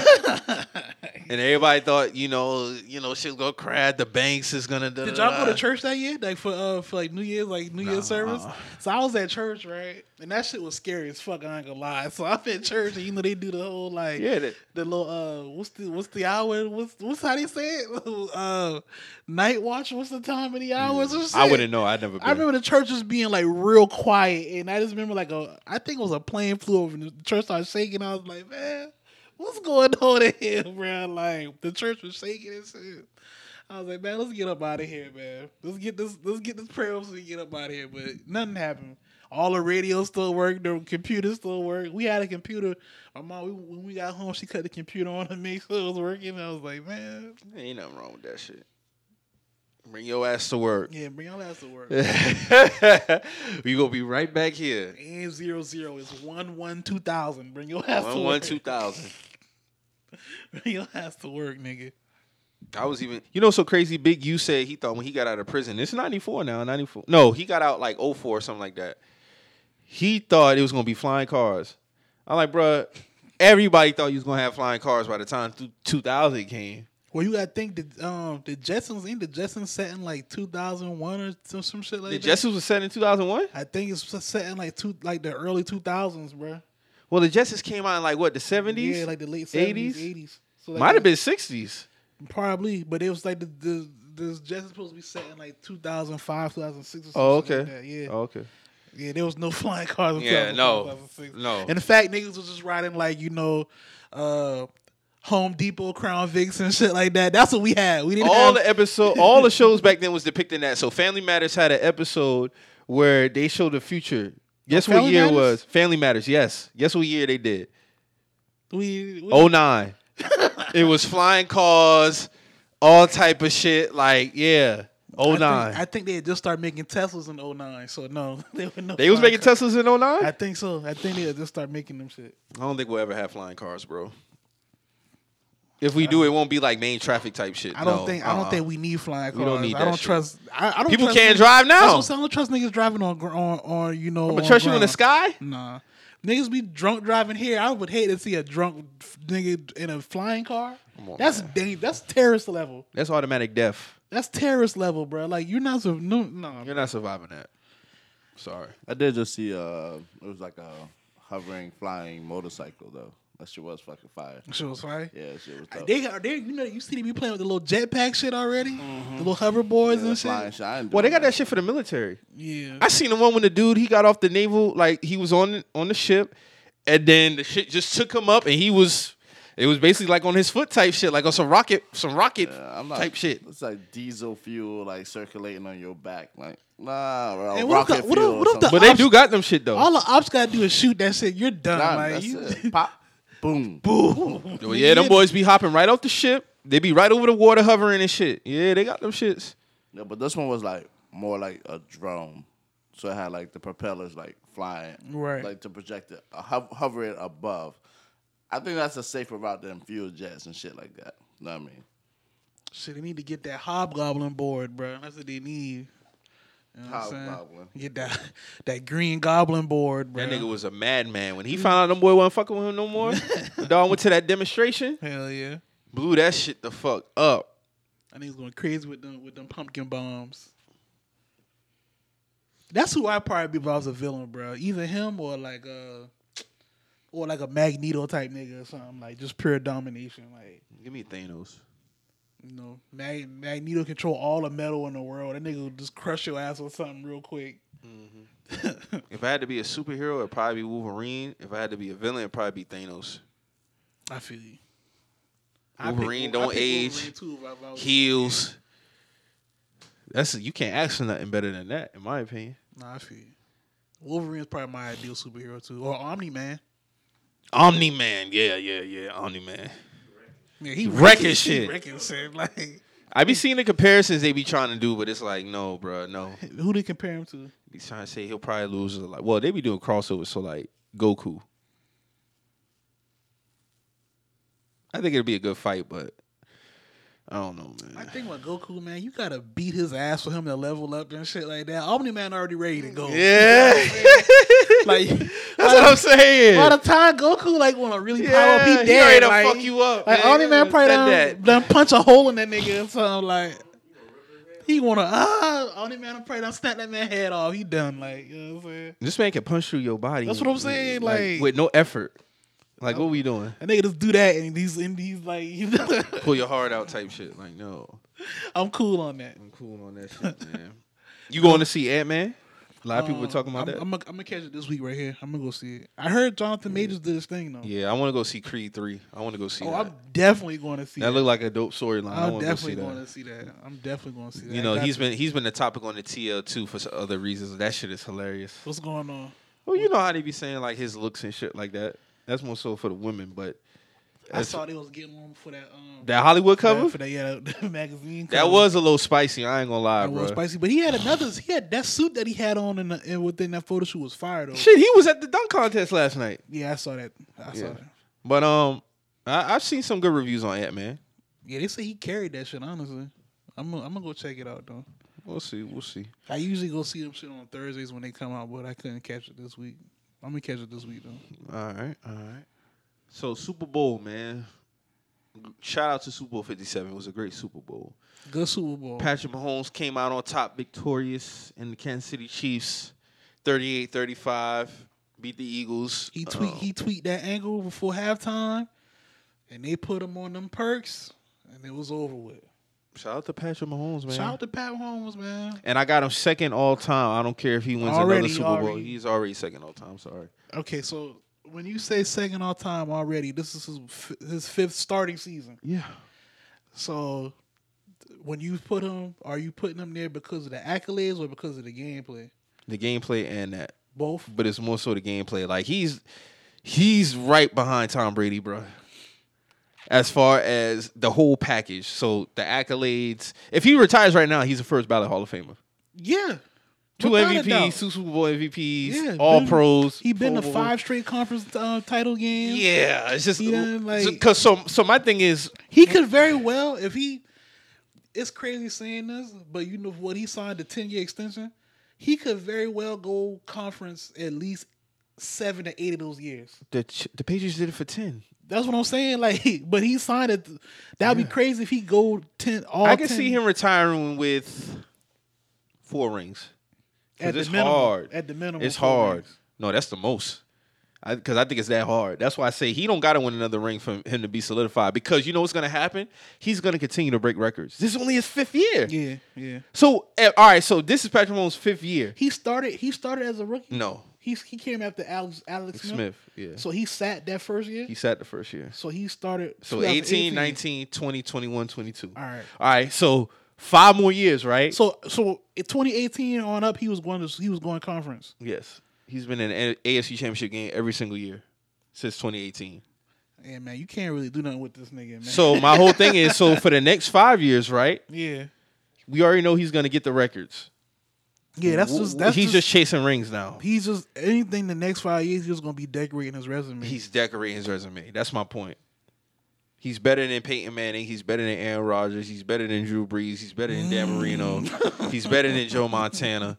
B: and everybody thought, you know, you know, shit's gonna crash. The banks is gonna. Da,
A: Did y'all go to church that year, like for uh for like New Year's, like New Year's service? So I was at church, right, and that shit was scary as fuck. I ain't gonna lie. So I'm at church, and you know they do the whole like
B: Yeah, that-
A: the little uh what's the what's the hour? What's what's how they say it? uh, night watch. What's the time of the hours? Or shit?
B: I wouldn't know. I'd never. Been.
A: I remember the church was being like real quiet, and I just remember like a, I think it was a plane flew over, and the church started shaking. I was like, man, what's going on in here, bro? Like the church was shaking and shit. I was like, man, let's get up out of here, man. Let's get this, let's get this prayer so we get up out of here. But nothing happened. All the radios still work, the computers still work. We had a computer. My mom, we, when we got home, she cut the computer on to make sure it was working. I was like, man,
B: Ain't nothing wrong with that shit. Bring your ass to work.
A: yeah, bring your ass to work.
B: we gonna be right back here.
A: And zero zero is one one two thousand. Bring your ass to
B: One
A: work.
B: one two thousand.
A: Your ass to work, nigga.
B: I was even, you know, so crazy. Big U said he thought when he got out of prison, it's ninety four now, ninety four. No, he got out like 04 or something like that. He thought it was gonna be flying cars. I'm like, bruh, everybody thought you was gonna have flying cars by the time two thousand came.
A: Well, you gotta think that um the Jetsons ain't the Jetsons set in like two thousand one or some, some shit like
B: The
A: that.
B: Jetsons was set in two thousand one.
A: I think it's set in like two like the early two thousands, bro.
B: Well, the Jetsons came out in like what the seventies?
A: Yeah, like the late seventies,
B: 80s?
A: eighties. So like
B: Might have been sixties.
A: probably, but it was like the the the Jetsons supposed to be set in like 2005, 2006 or something
B: Oh,
A: like
B: okay.
A: that. Yeah.
B: Oh, okay.
A: Yeah, there was no flying cars in
B: Yeah,
A: 2005,
B: no.
A: 2006.
B: No.
A: In fact, niggas was just riding like, you know, uh Home Depot, Crown Vics and shit like that. That's what we had. We didn't
B: all
A: have
B: the episode, all the shows back then was depicting that. So Family Matters had an episode where they showed the future. Guess what year it was? Family Matters. Yes. Guess what year they did?
A: we, we
B: Oh nine. it was flying cars, all type of shit. Like yeah, oh
A: I think.
B: Oh
A: I think they had just started making Teslas in 09, so no. They, were no
B: They was making
A: cars.
B: Teslas in 09?
A: I
B: I
A: think so. I think they had just started making them shit.
B: I don't think we'll ever have flying cars, bro. If we do, it won't be like main traffic type shit.
A: I don't
B: No,
A: think I don't
B: uh-uh.
A: think we need flying cars.
B: We don't need
A: I
B: that
A: don't
B: shit.
A: trust. I, I don't. Trust.
B: People
A: trust
B: can't
A: niggas-
B: drive
A: That's
B: now.
A: what I'm saying. I don't trust niggas driving on gr- on on you know.
B: But
A: on
B: trust you in the
A: ground.
B: sky?
A: Nah, niggas be drunk driving here. I would hate to see a drunk f- nigga in a flying car.
B: On,
A: that's
B: man.
A: dang, That's terrorist level.
B: That's automatic death.
A: That's terrorist level, bro. Like you're not so no no.
B: You're not surviving that. Sorry.
C: I did just see uh, it was like a hovering flying motorcycle though. That shit was fucking fire.
A: That Shit was fire.
C: Yeah, that shit was dope.
A: They are they you know you see they be playing with the little jetpack shit already, the little hoverboards
C: Mm-hmm. yeah,
A: and shit.
C: shit.
B: Well, they got that shit for the military.
A: Yeah,
B: I seen the one when the dude he got off the naval, like he was on on the ship, and then the shit just took him up, and he was, it was basically like on his foot type shit, like on some rocket, some rocket
C: Yeah, I'm not,
B: type shit.
C: It's like diesel fuel, like circulating on your back. Like, nah, bro,
A: And what
C: rocket
A: the- what
C: fuel.
A: what
C: or
A: if the-
C: something.
B: But they do got them shit though.
A: all the ops gotta do is shoot that shit. You're done.
C: Nah,
A: like
C: that's
A: you,
C: it. Pop, boom,
A: boom.
B: Well, yeah, them boys be hopping right off the ship. They be right over the water hovering and shit. Yeah, they got them shits.
C: Yeah, but this one was like more like a drone. So it had like the propellers like flying,
A: Right.
C: Like to project it, uh, hov- hover it above. I think that's a safer route than fuel jets and shit like that. You know what I mean?
A: Shit, they need to get that hobgoblin board, bro. That's what they need. You know what I'm?
C: Hobgoblin.
A: Get that that green goblin board, bro.
B: That nigga was a madman. When he found out them boy wasn't fucking with him no more, the dog went to that demonstration,
A: Hell yeah.
B: blew that shit the fuck up.
A: I think he's going crazy with them with them pumpkin bombs. That's who I'd probably be if I was a villain, bro. Either him or like a or like a Magneto type nigga or something. Like just pure domination. Like
B: Give me Thanos.
A: You know, Mag- Magneto control all the metal in the world. That nigga will just crush your ass with something real quick. Mm-hmm.
B: If I had to be a superhero, it'd probably be Wolverine. If I had to be a villain, it'd probably be Thanos.
A: I feel you. I pick
B: Wolverine don't age.
A: Wolverine too if I- if I was-
B: Heels. That's you can't ask for nothing better than that, in my opinion.
A: Nah, I feel you. Wolverine is probably my ideal superhero too, or Omni Man.
B: Omni Man, yeah, yeah, yeah, Omni Man.
A: Yeah, he
B: Wrecking
A: he
B: shit.
A: Wrecking shit. Like
B: I be seeing the comparisons they be trying to do, but it's like, no, bro, no.
A: who they compare him to?
B: He's trying to say he'll probably lose. Like, well, they be doing crossovers, so like Goku. I think it'll be a good fight, but I don't know, man.
A: I think with Goku, man, you gotta beat his ass for him to level up and shit like that. Omni Man already ready to go.
B: Yeah,
A: like
B: that's what I'm saying.
A: by the time Goku like want to really power
B: Yeah,
A: up,
B: he
A: dead.
B: ready to
A: like,
B: fuck you up,
A: Like
B: man.
A: Omni Man probably done,
B: that.
A: done punch a hole in that nigga or something. Like he wanna ah Omni Man probably done snap that man head off. He done like you know what I'm saying.
B: This man can punch through your body.
A: That's what I'm saying, like-
B: with no effort. Like, what we doing?
A: That nigga just do that and he's and he's like
B: Pull your heart out, type shit. Like, no,
A: I'm cool on that.
B: I'm cool on that shit, man. You going to see Ant Man? A lot of people were
A: Um,
B: talking about
A: I'm,
B: that.
A: I'm, gonna- I'm gonna catch it this week right here. I'm gonna go see it. I heard Jonathan Majors did his thing though.
B: yeah, I want to go see Creed three. I want to go see
A: Oh,
B: that.
A: I'm definitely going to see
B: that
A: that.
B: looked like a dope storyline. I
A: I'm
B: go see
A: definitely
B: that.
A: going to see that. I'm definitely going to see that.
B: You know, he's
A: to.
B: been he's been the topic on the TL too for some other reasons. That shit is hilarious.
A: What's going on?
B: Well, you know how they be saying like his looks and shit like that. That's more so for the women, but
A: I saw they was getting on for that um
B: that Hollywood
A: for that-
B: cover
A: for that yeah that magazine.
B: that was a little spicy. I ain't gonna lie,
A: that
B: bro.
A: was spicy, but he had another. He had that suit that he had on in, the, in within that photo shoot was fire though.
B: Shit, he was at the dunk contest last night.
A: Yeah, I saw that. I saw
B: Yeah.
A: that.
B: But um, I, I've seen some good reviews on Ant Man.
A: Yeah, they say he carried that shit. Honestly, I'm gonna, I'm gonna go check it out though.
B: We'll see. We'll see.
A: I usually go see them shit on Thursdays when they come out, but I couldn't catch it this week. I'm gonna catch it this week though.
B: All right. All right. So Super Bowl, man. Shout out to Super Bowl 57. It was a great Super Bowl.
A: Good Super Bowl.
B: Patrick Mahomes came out on top victorious in the Kansas City Chiefs 38-35 beat the Eagles.
A: He tweet
B: Uh,
A: he tweet that angle before halftime, and they put him on them perks, and it was over with.
B: shout out to Patrick Mahomes, man.
A: Shout out to Pat Mahomes, man.
B: and I got him second all time. I don't care if he wins
A: Already,
B: another Super Bowl. He's already second all time. Sorry.
A: Okay, so when you say second all time already, this is his, f- his fifth starting season.
B: Yeah.
A: So when you put him, are you putting him there because of the accolades or because of the gameplay?
B: The gameplay and that.
A: Both.
B: But it's more so the gameplay. Like he's he's right behind Tom Brady, bro. As far as the whole package. So the accolades. If he retires right now, he's a first ballot Hall of Famer.
A: Yeah.
B: Two MVPs, two Super Bowl MVPs,
A: Yeah,
B: all
A: been-
B: pros.
A: He been to five straight conference uh, title games.
B: Yeah, it's just
A: done, like-
B: because so so my thing is
A: He could very well if he. It's crazy saying this, but you know what? He signed a ten year extension. He could very well go conference at least seven to eight of those years.
B: the the Patriots did it for ten.
A: That's what I'm saying. Like, but he signed it. That'd be crazy if he go ten. All
B: I can
A: 10
B: see him retiring with four rings.
A: At the
B: it's
A: minimum,
B: hard.
A: At the minimum,
B: It's hard.
A: rings.
B: No, that's the most. Because I, think it's that hard. That's why I say he don't got to win another ring for him to be solidified. Because you know what's going to happen? He's going to continue to break records. This is only his fifth year.
A: Yeah, yeah.
B: So, eh, all right. So this is Patrick Mahomes' fifth year.
A: He started. He started as a rookie.
B: No,
A: He's he came after Alex Alex Smith.
B: Smith. Yeah,
A: So he sat that first year.
B: he sat the first year.
A: so he started.
B: So
A: 2018.
B: 18, 19, 20, 21, 22.
A: All right.
B: All right. So five more years, right?
A: So so in 2018 on up, he was going to he was going conference.
B: yes, he's been in an AFC Championship game every single year since 2018.
A: Yeah, man, you can't really do nothing with this nigga, man.
B: So my whole thing is, so for the next five years, right?
A: yeah,
B: We already know he's gonna get the records.
A: yeah, that's just that's
B: he's
A: just,
B: just chasing rings now.
A: he's just anything the next five years he's just gonna be decorating his resume.
B: He's decorating his resume. That's my point. He's better than Peyton Manning. He's better than Aaron Rodgers. He's better than Drew Brees. He's better than Dan mm. Marino. He's better than Joe Montana.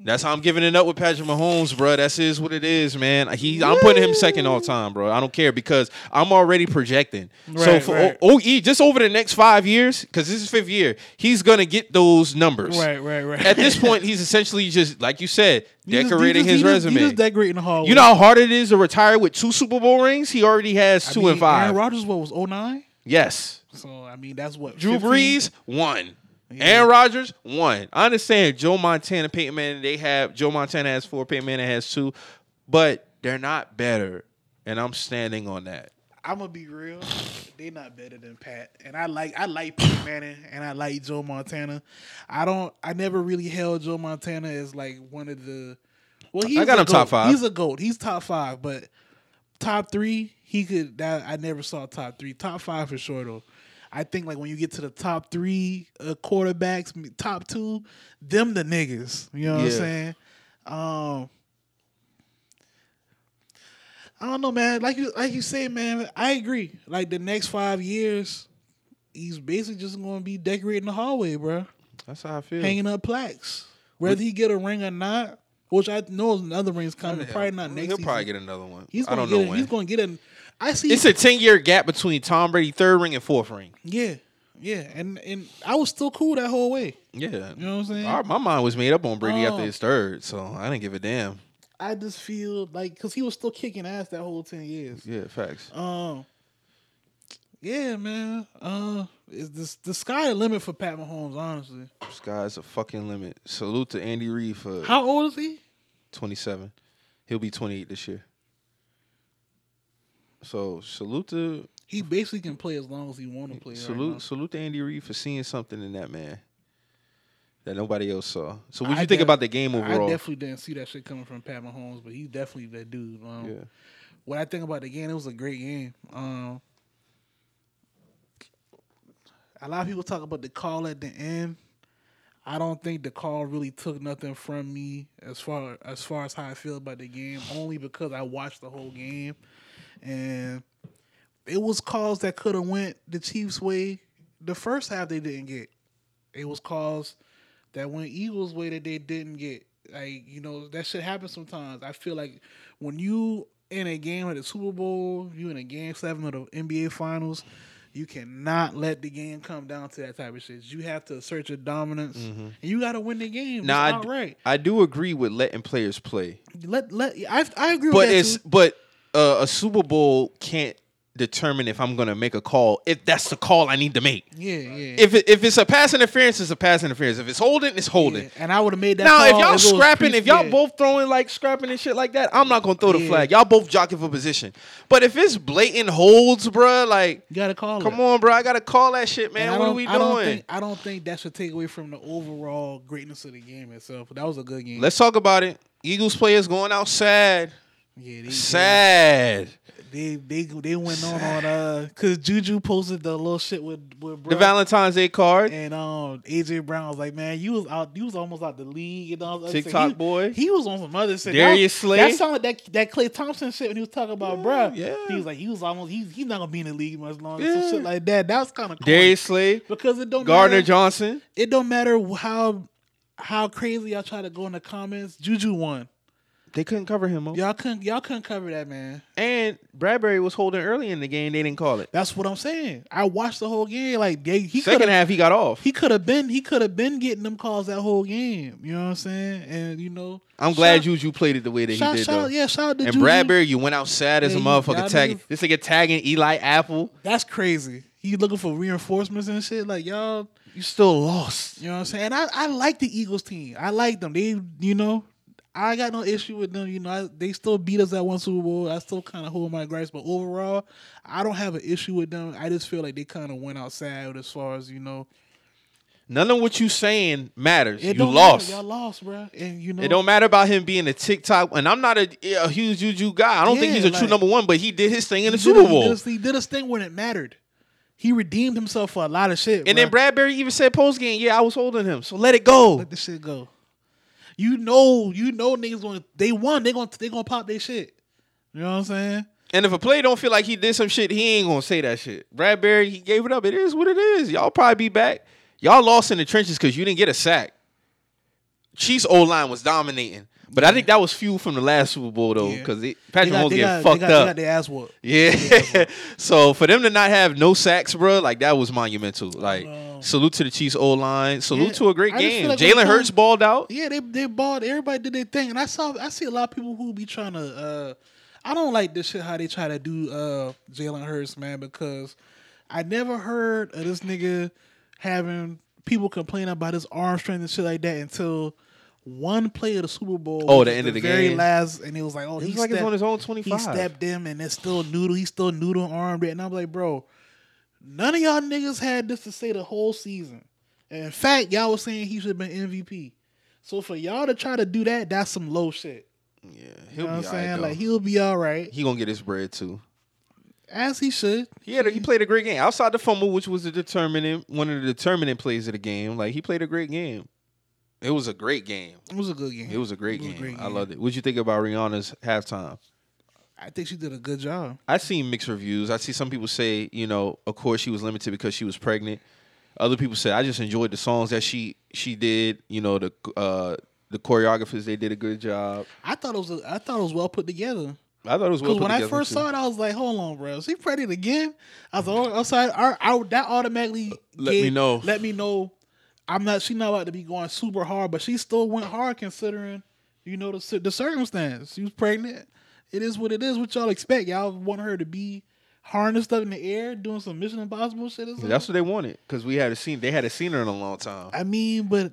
B: That's how I'm giving it up with Patrick Mahomes, bro. That's is what it is, man. He, I'm putting him second all time, bro. I don't care because I'm already projecting. so for
A: right.
B: O- OE, just over the next five years, because this is fifth year, he's gonna get those numbers.
A: right, right, right.
B: At this point, he's essentially just like you said,
A: He just- he
B: decorating
A: just-
B: his
A: just-
B: resume.
A: He just decorating the hallway.
B: You know how hard it is to retire with two Super Bowl rings? He already has
A: I
B: two
A: mean,
B: and five.
A: Aaron Rodgers what was 09?
B: yes.
A: So I mean that's what
B: Drew
A: 15?
B: Brees, one.
A: Yeah.
B: Aaron Rodgers, one. I understand Joe Montana, Peyton Manning, they have Joe Montana has four, Peyton Manning has two, but they're not better. And I'm standing on that.
A: I'm gonna be real. They not better than Pat, and I like I like Peyton Manning and I like Joe Montana. I don't. I never really held Joe Montana as like one of the. Well, he's
B: I got
A: a
B: him top five.
A: He's a goat. He's top five, but top three, he could. That I never saw top three. Top five for sure though. I think like when you get to the top three uh, quarterbacks, top two, them the niggas. You know what I'm saying? Um, I don't know, man. Like you, like you say, man. I agree. Like the next five years, he's basically just going to be decorating the hallway, bro
B: That's how I feel.
A: hanging up plaques. Whether he get a ring or not, which I know another ring's coming, probably not next. Year.
B: He'll
A: season.
B: probably get another one.
A: He's gonna
B: don't
A: get.
B: know
A: a,
B: when.
A: He's gonna get an. I see.
B: It's a ten year gap between Tom Brady third ring and fourth ring.
A: yeah, yeah, and and I was still cool that whole way.
B: Yeah,
A: You know what I'm saying?
B: Our- my mind was made up on Brady after
A: Oh.
B: his third, so I didn't give a damn.
A: I just feel like because he was still kicking ass that whole ten years.
B: Yeah, facts.
A: Um, yeah, man. Uh, is this the sky the limit for Pat Mahomes? Honestly,
B: Sky's a fucking limit. Salute to Andy Reid for
A: how old is he?
B: twenty seven. He'll be twenty eight this year. So salute to
A: He basically can play as long as he want to play.
B: salute
A: now.
B: salute to Andy Reid for seeing something in that man that nobody else saw. So what
A: I
B: you think
A: def-
B: about the game overall?
A: I definitely didn't see that shit coming from Pat Mahomes, but he's definitely that dude. Um,
B: yeah.
A: What I think about the game, it was a great game. Um, a lot of people talk about the call at the end. I don't think the call really took nothing from me as far as far as how I feel about the game, only because I watched the whole game, and it was calls that could have went the Chiefs' way. The first half they didn't get. It was calls that went Eagles' way that they didn't get. Like you know that shit happens sometimes. I feel like when you in a game at the Super Bowl, you in a game seven of the NBA Finals, you cannot let the game come down to that type of shit. You have to assert your dominance, and you got to win the game.
B: Now I, d-
A: outright.
B: I do agree with letting players play,
A: Let let I I agree
B: but
A: with that but
B: it's
A: too.
B: but uh, a Super Bowl can't determine if I'm gonna make a call if that's the call I need to make.
A: Yeah, yeah.
B: If it, if it's a pass interference, it's a pass interference. If it's holding, it's holding.
A: yeah. And I would have made that.
B: Now, if y'all
A: was
B: scrapping,
A: pre-
B: if y'all
A: yeah.
B: both throwing like scrapping and shit like that, I'm not gonna throw the
A: Yeah.
B: flag. Y'all both jockeying for position. But if it's blatant holds, bruh, like,
A: you got to call
B: come
A: it.
B: on, bro, I gotta call that shit, man. What are
A: don't-
B: we
A: I don't
B: doing?
A: think I don't think that should take away from the overall greatness of the game itself. That was a good game.
B: Let's talk about it. Eagles players going out sad,
A: yeah, they,
B: sad.
A: They they they they went on on uh because Juju posted the little shit with with
B: The Valentine's Day card.
A: and um AJ Brown was like, man, you was out, you was almost out the league. And all.
B: TikTok
A: he,
B: boy.
A: he was on some other shit.
B: Darius
A: that,
B: Slay.
A: That sounded like that that Klay Thompson shit when he was talking about,
B: Yeah,
A: bruh.
B: yeah.
A: He was like, he was almost he's he's not gonna be in the league much longer.
B: Yeah.
A: Some shit like that. That was kind of
B: Darius Slay,
A: because it don't
B: Gardner
A: matter,
B: Johnson.
A: it don't matter how how crazy y'all try to go in the comments. Juju won.
B: They couldn't cover him. Mo.
A: Y'all couldn't y'all couldn't cover that man.
B: And Bradberry was holding early in the game. They didn't call it.
A: That's what I'm saying. I watched the whole game. Like they, he could
B: Second
A: have
B: half, he got off.
A: he could have been he could have been getting them calls that whole game. You know what I'm saying? And you know,
B: I'm glad
A: shout-
B: Juju played it the way that
A: shout,
B: he did,
A: shout,
B: though.
A: yeah, shout out to
B: And
A: Juju.
B: Bradberry, you went out sad as
A: Yeah,
B: a motherfucker tagging. This nigga tagging Eli Apple.
A: That's crazy. He looking for reinforcements and shit. Like y'all,
B: You still lost.
A: you know what I'm saying? And I I like the Eagles team. I like them. They you know. I got no issue with them. You know, I, they still beat us at one Super Bowl. I still kind of hold my gripes, but overall, I don't have an issue with them. I just feel like they kind of went outside as far as you know.
B: None of what you saying matters.
A: It
B: you lost.
A: Matter. Y'all lost, bro. And you know,
B: It don't matter about him being a TikTok. And I'm not a, a huge Juju guy. I don't think he's a true number one, but he did his thing in the Super Bowl.
A: He did, his, he did his thing when it mattered. He redeemed himself for a lot of shit.
B: and then. Bradberry even said post game, yeah, I was holding him. So let it go.
A: let the shit go. You know, you know, niggas going. They won. They going. They gonna pop their shit. You know what I'm saying?
B: And if a player don't feel like he did some shit, he ain't gonna say that shit. Bradberry, he gave it up. It is what it is. Y'all probably be back. Y'all lost in the trenches because you didn't get a sack. Chiefs O line was dominating. But I think that was fuel from the last Super Bowl though, because
A: They
B: Patrick Mahomes
A: they,
B: getting
A: got,
B: fucked
A: they, got, they
B: up.
A: got their ass whooped.
B: Yeah. so for them to not have no sacks, bro, like that was monumental. Like salute to the Chiefs O line. Salute
A: Yeah.
B: to a great
A: I
B: game.
A: like
B: Jalen Hurts balled out.
A: Yeah, they they balled. Everybody did their thing, and I saw. I see a lot of people who be trying to. uh I don't like this shit how they try to do uh Jalen Hurts, man, because I never heard of this nigga having people complain about his arm strength and shit like that until one play of the Super Bowl.
B: Oh, the end of the
A: very
B: game.
A: last, and it was like, oh,
B: He's
A: he
B: like
A: stepped-
B: on his own
A: twenty
B: five.
A: he stepped him, and it's still noodle. He's still noodle armed and I'm like, bro, none of y'all niggas had this to say the whole season. And in fact, y'all was saying he should have been MVP. So for y'all to try to do that, that's some low shit.
B: Yeah,
A: You
B: he'll
A: know what I'm
B: be
A: saying? like he'll be all right,
B: he gonna get his bread too.
A: as he should.
B: He had a, he played a great game outside the fumble, which was the determinant one of the determinant plays of the game. Like he played a great game. It was a great game.
A: It was a good game.
B: It was a great
A: was a
B: game. I loved it. What'd you think about Rihanna's halftime?
A: I think she did a good job.
B: I seen mixed reviews. I see some people say, you know, of course she was limited because she was pregnant. Other people say I just enjoyed the songs that she she did. You know, the uh the choreographers they did a good job.
A: I thought it was. A, I thought it was well put together.
B: I thought it was well
A: when I first
B: too.
A: saw it, I was like, "Hold on, bro, is he pregnant again?" I was like, oh, outside. I, I, that automatically
B: Let me know.
A: Let me know. I'm not. She's not about to be going super hard, but she still went hard considering, you know, the the circumstance. She was pregnant. It is what it is. What y'all expect? Y'all want her to be harnessed up in the air doing some Mission Impossible shit? Something?
B: That's what they wanted because we had a scene. They hadn't seen her in a long time.
A: I mean, but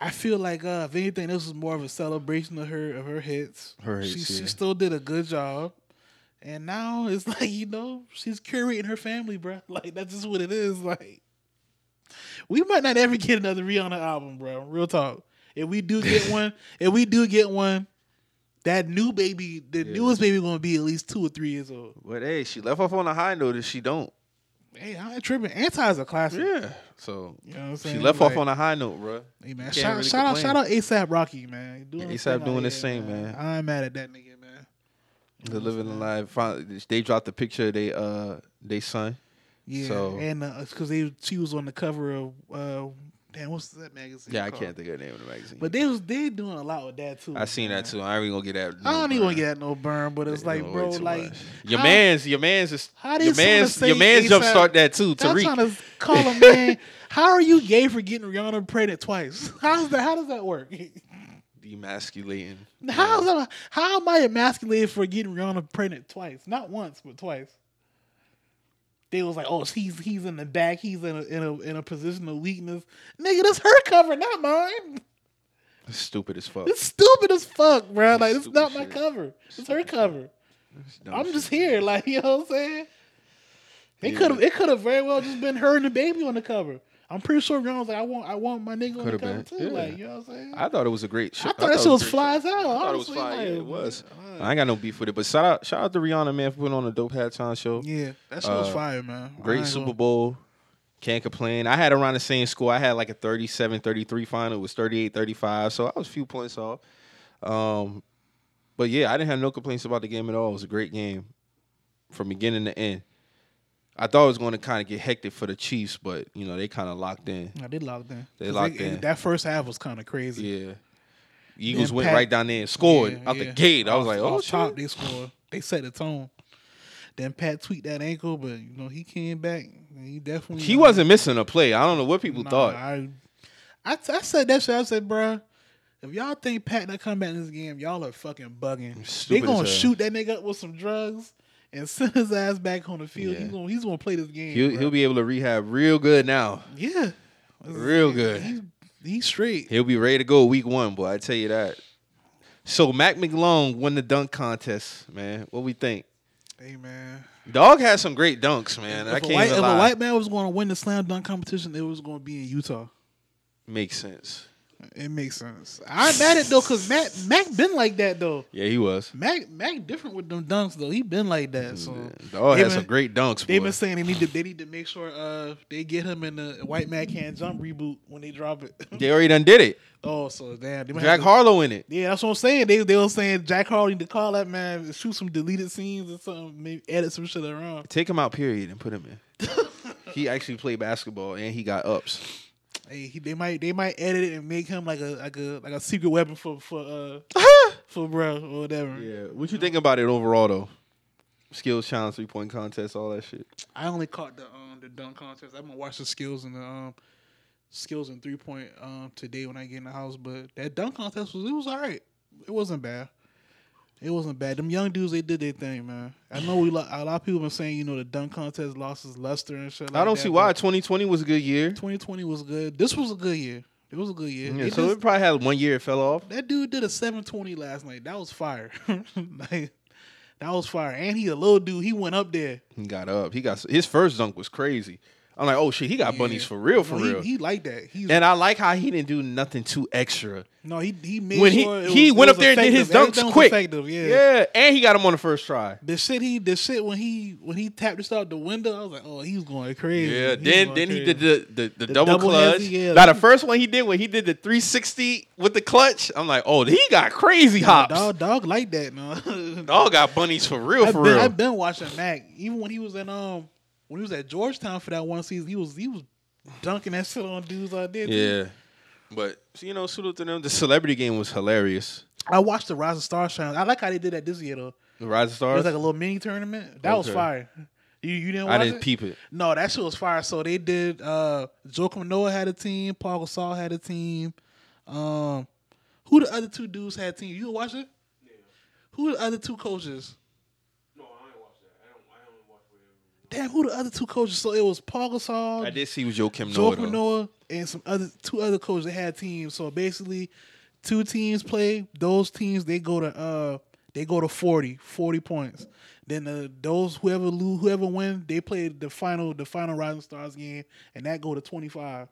A: I feel like uh, if anything, this was more of a celebration of her of her hits.
B: Her
A: she,
B: hits,
A: she
B: yeah.
A: still did a good job, and now it's like you know she's curating her family, bro. Like that's just what it is. Like we might not ever get another Rihanna album, bro. Real talk. If we do get one, if we do get one, that new baby, the
B: Yeah.
A: newest baby, gonna be at least two or three years old.
B: But hey, she left off on a high note, If she don't.
A: Hey, I ain't tripping. Anti is a classic.
B: Yeah. So
A: You know what I'm saying?
B: she left
A: Like-
B: off on a high note, bro.
A: Hey man, shout,
B: really
A: shout out, shout out ASAP Rocky, man. Doing thing
B: doing his
A: here,
B: thing, man.
A: I ain't mad at that nigga, man.
B: The living the life. They dropped the picture of they uh they son.
A: Yeah,
B: So-
A: and because they she was on the cover of uh, damn, what's that magazine?
B: Yeah, I can't think of the name of the magazine.
A: But they was they doing a lot with that too.
B: I seen that too. I ain't even gonna get that.
A: I don't even want
B: burn.
A: to get that no burn, but it's like, bro, like
B: much. your
A: how-
B: man's, your man's is
A: How
B: your man's, your man's
A: A$AP
B: jumpstart that too.
A: I'm
B: Tariq,
A: trying to call him man. How are you gay for getting Rihanna pregnant twice? How's that? How does that work?
B: demasculating.
A: How's that? How am I emasculated for getting Rihanna pregnant twice? Not once, but twice. They was like, oh, he's he's in the back. He's in a in a in a position of weakness. Nigga, that's her cover, not mine.
B: It's stupid as fuck.
A: It's stupid as fuck, bro. Like it's
B: Stupid
A: not my
B: shit.
A: cover. It's her cover. I'm
B: shit.
A: just here, like you know what I'm saying. It
B: Yeah.
A: could have it could have very well just been her and the baby on the cover. I'm pretty sure Rihanna was like, I want I want my nigga on the cover
B: been,
A: too.
B: yeah.
A: Like you know what I'm saying.
B: I thought it was a great show.
A: I thought that shit was
B: a great
A: fly
B: show.
A: as hell.
B: I thought it was fly.
A: like,
B: Yeah, it was. I ain't got no beef with it, but shout out, shout out to Rihanna man for putting on a dope halftime show.
A: Yeah, that shit was
B: Uh,
A: fire, man. I
B: Great
A: ain't
B: Super
A: gonna-
B: Bowl. Can't complain. I had around the same score. I had like a 37-33 final. It was 38-35, so I was a few points off. Um, but yeah, I didn't have no complaints about the game at all. It was a great game from beginning to end. I thought it was going to kind of get hectic for the Chiefs, but you know they kind of locked in.
A: I did locked in.
B: They
A: 'Cause
B: locked in.
A: That first half was kind of crazy.
B: Yeah, Eagles
A: Then
B: went right down there and scored
A: Yeah,
B: out
A: yeah.
B: the gate. I was like, oh
A: top, they scored. They set the tone. Then Pat tweaked that ankle, but you know he came back. He definitely
B: He
A: uh,
B: wasn't missing a play. I don't know what people
A: Nah,
B: thought.
A: I, I, I said that shit. I said, bruh, if y'all think Pat not come back in this game, y'all are fucking bugging. They gonna shoot that nigga up with some drugs and send his ass back on the field.
B: Yeah.
A: He's gonna he's gonna play this game.
B: He'll, he'll be able to rehab real good now.
A: yeah,
B: Real good.
A: He's, he's straight.
B: He'll be ready to go week one, boy. I tell you that. So Mac McClung won the dunk contest, man. What we think?
A: Hey man,
B: Dog had some great dunks, man. I
A: if, a
B: can't
A: white,
B: even
A: if
B: lie.
A: a white man was going to win the slam dunk competition, it was going to be in Utah.
B: Makes sense.
A: It makes sense. I'm mad at though, cause Mac Mac been like that though.
B: Yeah, he was.
A: Mac Mac different with them dunks though. He been like that. So
B: had
A: been-
B: some great dunks,
A: They've been saying they need to they need to make sure uh they get him in the white man can't jump reboot when they drop it.
B: They already done did it.
A: oh, so damn. They
B: Jack
A: to-
B: Harlow in it.
A: Yeah, that's what I'm saying. They they were saying Jack Harlow need to call that man, shoot some deleted scenes or something, maybe edit some shit around.
B: Take him out, period, and put him in. he actually played basketball and he got ups.
A: Hey, he, they might they might edit it and make him like a like a like a secret weapon for for uh for bro or whatever.
B: Yeah. What you think about it overall though? Skills challenge, three point contest, all that shit.
A: I only caught the um the dunk contest. I'm gonna watch the skills and the um skills and three point um today when I get in the house. But that dunk contest was it was all right. It wasn't bad. It wasn't bad. Them young dudes they did their thing, man. I know we lo- a lot of people been saying you know the dunk contest losses luster and shit. Like
B: I don't
A: that,
B: see why. 2020 was a good year.
A: 2020 was good. This was a good year. It was a good year.
B: Yeah,
A: It
B: so
A: just-
B: it probably had one year it fell off.
A: that dude did a 720 last night. That was fire. like, that was fire. And he a little dude. He went up there.
B: He got up. He got his first dunk was crazy. I'm like, oh shit, he got bunnies for real, for
A: No,
B: real.
A: He, he like that. He's
B: and I like how he didn't do nothing too extra.
A: no, he he made
B: When he
A: sure
B: he
A: was-
B: went
A: it
B: up there and did his dunks
A: Everything
B: quick.
A: Effective, yeah.
B: yeah, and he got him on the first try.
A: The shit he the shit when he when he tapped this out the window, I was like, oh, he was going crazy.
B: Yeah,
A: He
B: then then he did the the, the,
A: The
B: double,
A: double
B: clutch.
A: heavy, yeah.
B: Now the first one he did when he did the 360 with the clutch, I'm like, oh, he got crazy hops.
A: Dog, dog like that, no.
B: Dog got bunnies for real,
A: I've
B: for
A: been,
B: real.
A: I've been watching Mac. Even when he was in um when he was at Georgetown for that one season, he was he was dunking that shit on dudes out there. too.
B: yeah, but you know, salute to them. The celebrity game was hilarious.
A: I watched the Rise of Stars challenge. I like how they did that this year though.
B: The Rise of
A: It
B: Stars.
A: was like a little mini tournament. That was fire. You you didn't watch
B: I didn't
A: it?
B: peep it.
A: No, that shit was fire. So they did. uh Joakim Noah had a team. Pau Gasol had a team. Um, who the other two dudes had team? You watch it? Who the other two coaches?
E: No, I ain't watched that. I don't. I haven't watched it.
A: Damn, who the other two coaches? So it was Pau Gasol,
B: I did see was Joakim
A: Joe
B: Noah.
A: and some other two other coaches. that had teams. So basically, two teams play. Those teams they go to uh they go to 40, 40 points. Then the, those whoever lose, whoever win, they play the final the final Rising Stars game, and that go to twenty five.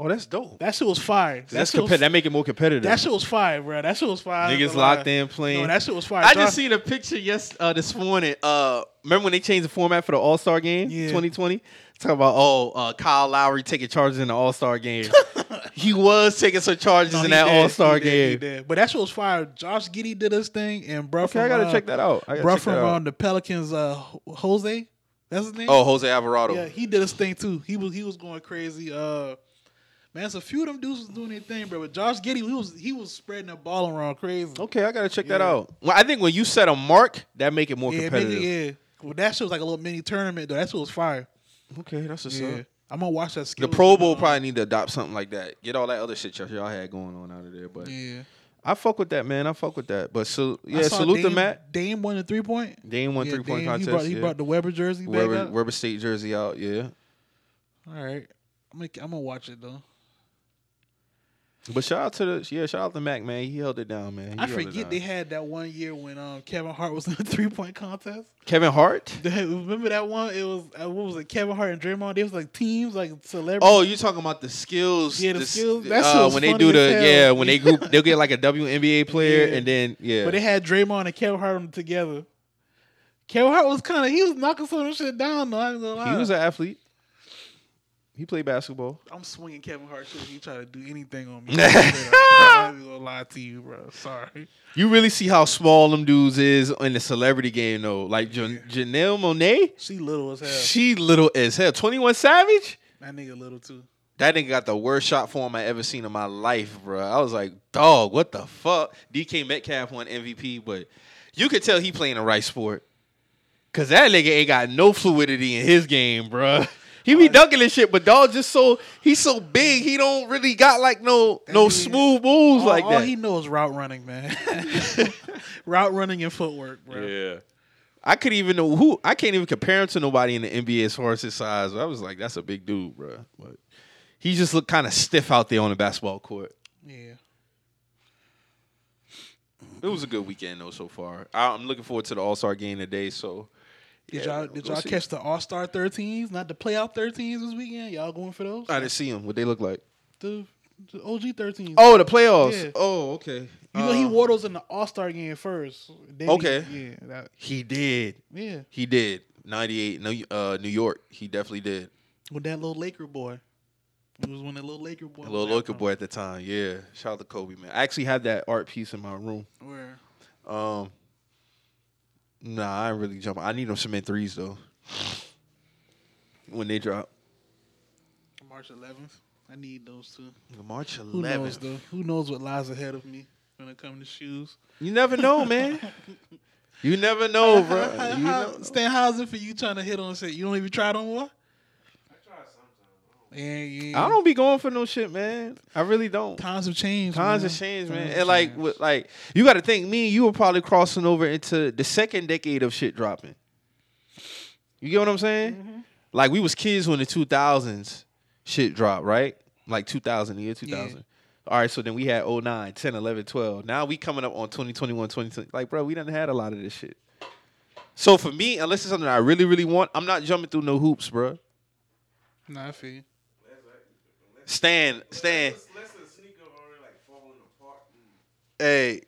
B: Oh, that's dope.
A: That shit was fire. That
B: That's
A: shit was,
B: competitive. That make it more competitive.
A: that shit was fire, bro. That shit was fire. I
B: Niggas locked in playing.
A: No, that shit was fire.
B: I
A: Josh-
B: just seen a picture yes uh, this morning. Uh, remember when they changed the format for the All Star game,
A: Yeah.
B: 2020? Talking about oh, uh, Kyle Lowry taking charges in the All Star game. he was taking some charges
A: No,
B: in that. All Star
A: He did, he
B: game.
A: did. But that shit was fire. Josh Giddey did his thing, and bro
B: Okay,
A: from
B: I gotta
A: uh,
B: check that out. I
A: bro
B: check
A: from
B: that out.
A: um, the Pelicans, uh, Jose, that's his name.
B: oh, Jose Alvarado.
A: yeah, he did his thing too. He was he was going crazy. Uh, man, so a few of them dudes was doing their thing, bro. But Josh Giddey, he was he was spreading the ball around crazy.
B: Okay, I gotta check that out. Well, I think when you set a mark, that make it more
A: yeah,
B: competitive.
A: maybe, yeah. Well, that shit was like a little mini tournament though. That shit was fire.
B: Okay, that's what's
A: Yeah,
B: up.
A: I'm gonna watch that.
B: The Pro Bowl probably need to adopt something like that. Get all that other shit y'all, y'all had going on out of there. But
A: Yeah,
B: I fuck with that, man. I fuck with that. But so yeah, salute to
A: Dame,
B: Matt.
A: Dame won the three point.
B: Dame won
A: Yeah,
B: three point contest.
A: He brought, he
B: yeah.
A: brought the Weber jersey back
B: Weber. Weber State jersey out. Yeah.
A: All right, I'm gonna I'm gonna watch it though.
B: But shout out to the yeah, shout out to Mac, man. He held it down, man. He
A: I forget they had that one year when um, Kevin Hart was in the three point contest.
B: Kevin Hart.
A: Remember that one? It was uh, what was it? Kevin Hart and Draymond. They was like teams, like celebrities.
B: Oh, you talking about the skills?
A: Yeah, the
B: s-
A: skills. That shit
B: uh, when they do the
A: hell.
B: yeah, when they group, they'll get like a WNBA player,
A: Yeah.
B: and then yeah.
A: but they had Draymond and Kevin Hart together. Kevin Hart was kind of he was knocking some shit down though. I ain't gonna lie.
B: he was an athlete. He played basketball.
A: I'm swinging Kevin Hart too. He try to do anything on me. I ain't gonna lie to you, bro. Sorry.
B: You really see how small them dudes is in the celebrity game though. Like Jan- Janelle Monáe,
A: She little as hell.
B: she little as hell. Twenty One Savage.
A: That nigga little too.
B: That nigga got the worst shot form I ever seen in my life, bro. I was like, dog, what the fuck? DK Metcalf won MVP, but you could tell he playing the right sport. Cause that nigga ain't got no fluidity in his game, bro. He be dunking and shit, but dog just so he's so big, he don't really got like no no smooth moves
A: all,
B: like
A: all
B: that.
A: he knows route running, man. route running and footwork, bro.
B: Yeah. I could even know who I can't even compare him to nobody in the NBA as far as his size. I was like, that's a big dude, bro. But he just looked kind of stiff out there on the basketball court.
A: Yeah.
B: It was a good weekend though so far. I'm looking forward to the All Star game today. So
A: Did
B: yeah,
A: y'all did y'all catch the All Star 13s, not the playoff 13s this weekend? Y'all going for those?
B: I didn't see them. What they look like?
A: The, the OG 13s.
B: Oh, the playoffs.
A: Yeah.
B: Oh, okay.
A: you know he
B: Uh,
A: wore those in the All Star game first. Then he-
B: Okay.
A: yeah. That,
B: He did.
A: yeah.
B: He did. 98. No, uh, New York. He definitely did.
A: With that little Laker boy. It was when that little Laker boy.
B: A little
A: was out
B: local
A: from-
B: boy at the time. Yeah. Shout out to Kobe, man. I actually had that art piece in my room.
A: Where?
B: Um, nah, I ain't really jump. I need them cement threes though. When they drop,
A: March 11th. I need those two.
B: March
A: Who knows
B: 11th.
A: though? Who knows what lies ahead of me when it comes to shoes?
B: You never know, man. you never know, bro. You never know.
A: Stan Hauser for you trying to hit on shit. You don't even try no more.
E: I.
A: Yeah, yeah.
B: I don't be going for no shit, man. I really don't.
A: Times have changed.
B: Times
A: man.
B: have changed, man.
A: Times
B: And like,
A: changed.
B: with, like you got to think, me and you were probably crossing over into the second decade of shit dropping. You get what I'm saying?
A: Mm-hmm.
B: Like we was kids when the 2000s shit dropped, right? Like 2000, the year 2000. All right, so then we had 09, 10, 11, 12. Now we coming up on 2021, 2020. Like, bro, we done had a lot of this shit. So for me, unless it's something I really, really want, I'm not jumping through no hoops, bro.
A: Nah, I feel you.
B: Stan, Stan.
E: Less, less a sneaker already like falling apart. And
B: Hey,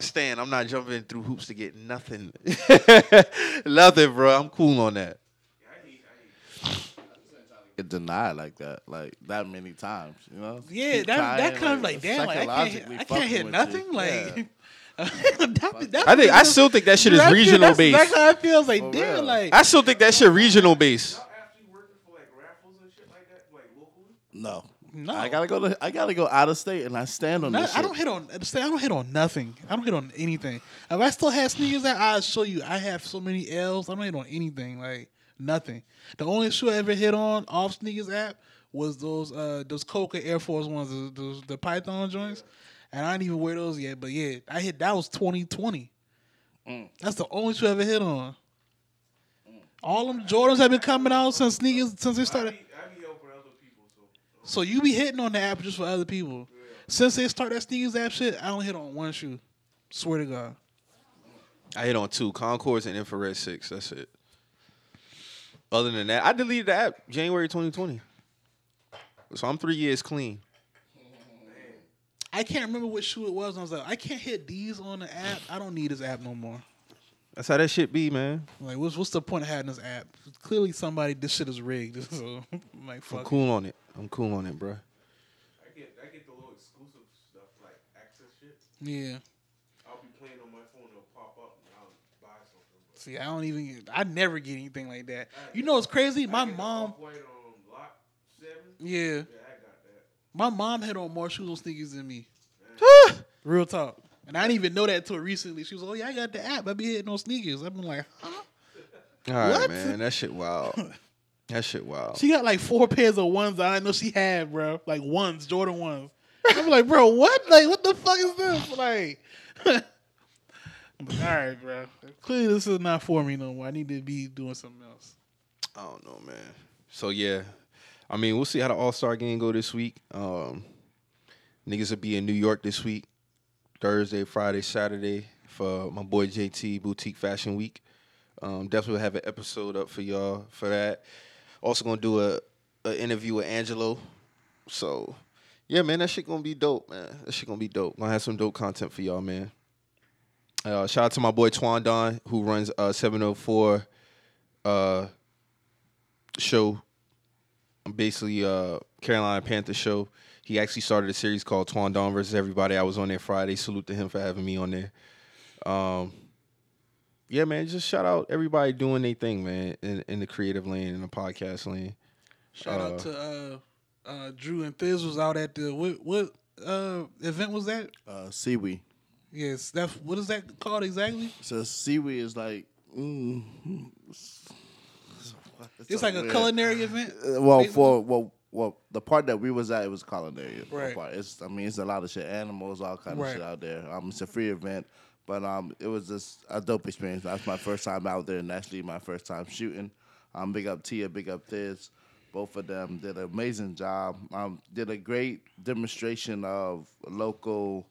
B: Stan, I'm not jumping through hoops to get nothing. nothing, bro. I'm cool on that.
E: I hate, I hate.
C: Get denied like that, like that many times. You know?
A: Yeah,
C: Keep
A: that that
C: trying,
A: comes like, damn, like I can't, hit, I can't
C: fucking
A: hit nothing.
C: you.
A: Like,
C: Yeah.
A: that, that
B: I think I still think that shit is
A: that-
B: regional
A: that's
B: based.
A: Exactly how it feels. Like,
C: For
A: damn,
C: real.
A: like
B: I still think that shit regional based.
E: Y'all actually working for like raffles and shit like that, like locally?
C: No,
A: no.
C: I gotta go to I gotta go out of state, and I stand on
A: No,
C: this.
A: I
C: shit.
A: don't hit on. I don't hit on nothing. I don't hit on anything. If I still have sneakers, out, I'll show you. I have so many L's. I don't hit on anything. Like nothing. The only shoe I ever hit on off sneakers app was those uh those Coca Air Force ones, those the Python joints, and I didn't even wear those yet. But yeah, I hit that was 2020. That's the only shoe I ever hit on. All them Jordans have been coming out since sneakers since they started.
E: be, I be helping other people, so
A: you be hitting on the app just for other people. Since they start that sneakers app shit, I don't hit on one shoe. Swear to God.
B: I hit on two Concords and Infrared Six. That's it. Other than that, I deleted the app January 2020. So I'm three years clean.
A: I can't remember which shoe it was. I was like, I can't hit these on the app. I don't need this app no more.
B: That's how that shit be, man.
A: Like, what's what's the point of having this app? Clearly, somebody this shit is rigged. So, I'm like,
B: I'm
A: fuck. it.
B: cool on it. I'm cool on it, bro.
E: I get I get the little exclusive stuff like access shit.
A: Yeah.
E: I'll be playing on my phone, it'll pop up, and I'll buy something. But
A: See, I don't even. Get, I never get anything like that. You know what's crazy? My
E: I get
A: mom.
E: Off-White on um, lock seven.
A: Yeah.
E: Yeah, I got that.
A: My mom had on more shoes on sneakers than me. Real talk. And I didn't even know that until recently. She was, like, oh yeah, I got the app. I be hitting on sneakers. I've been like, huh?
B: All right,
A: What?
B: man. That shit wild. That shit wild.
A: She got like four pairs of ones that I know she had, bro. Like ones, Jordan ones. I'm like, bro, what? Like, what the fuck is this? Like, I'm like, all right, bro. Clearly, this is not for me no more. I need to be doing something else.
B: I don't know, man. So yeah, I mean, we'll see how the All Star game go this week. Um, niggas will be in New York this week, Thursday, Friday, Saturday for my boy JT Boutique Fashion Week. Um, definitely have an episode up for y'all for that. Also gonna do a, a interview with Angelo. So yeah, man, that shit gonna be dope, man. That shit gonna be dope. Gonna have some dope content for y'all, man. Uh, shout out to my boy Twan Don who runs uh 704 uh show. Basically, uh, Carolina Panther show. He actually started a series called Twan Don versus Everybody. I was on there Friday. Salute to him for having me on there. Um, yeah, man. Just shout out everybody doing their thing, man, in, in the creative lane in the podcast lane.
A: Shout
B: Uh,
A: out to uh, uh, Drew and Thiz was out at the what what uh, event was that?
C: Uh, Seaweed.
A: Yes, that's what is that called exactly?
C: So seaweed is like. Mm,
A: It's like a
C: weird.
A: culinary event.
C: Uh, Well,
A: basically?
C: for well, well, the part that we was at, it was culinary.
A: Right.
C: Part. It's, I mean, it's a lot of shit, animals, all kind
A: Right.
C: of shit out there. Um, it's a free event, but um, it was just a dope experience. That's my first time out there, and actually my first time shooting. Um, big up Tia, big up Thiz. Both of them did an amazing job. Um, did a great demonstration of local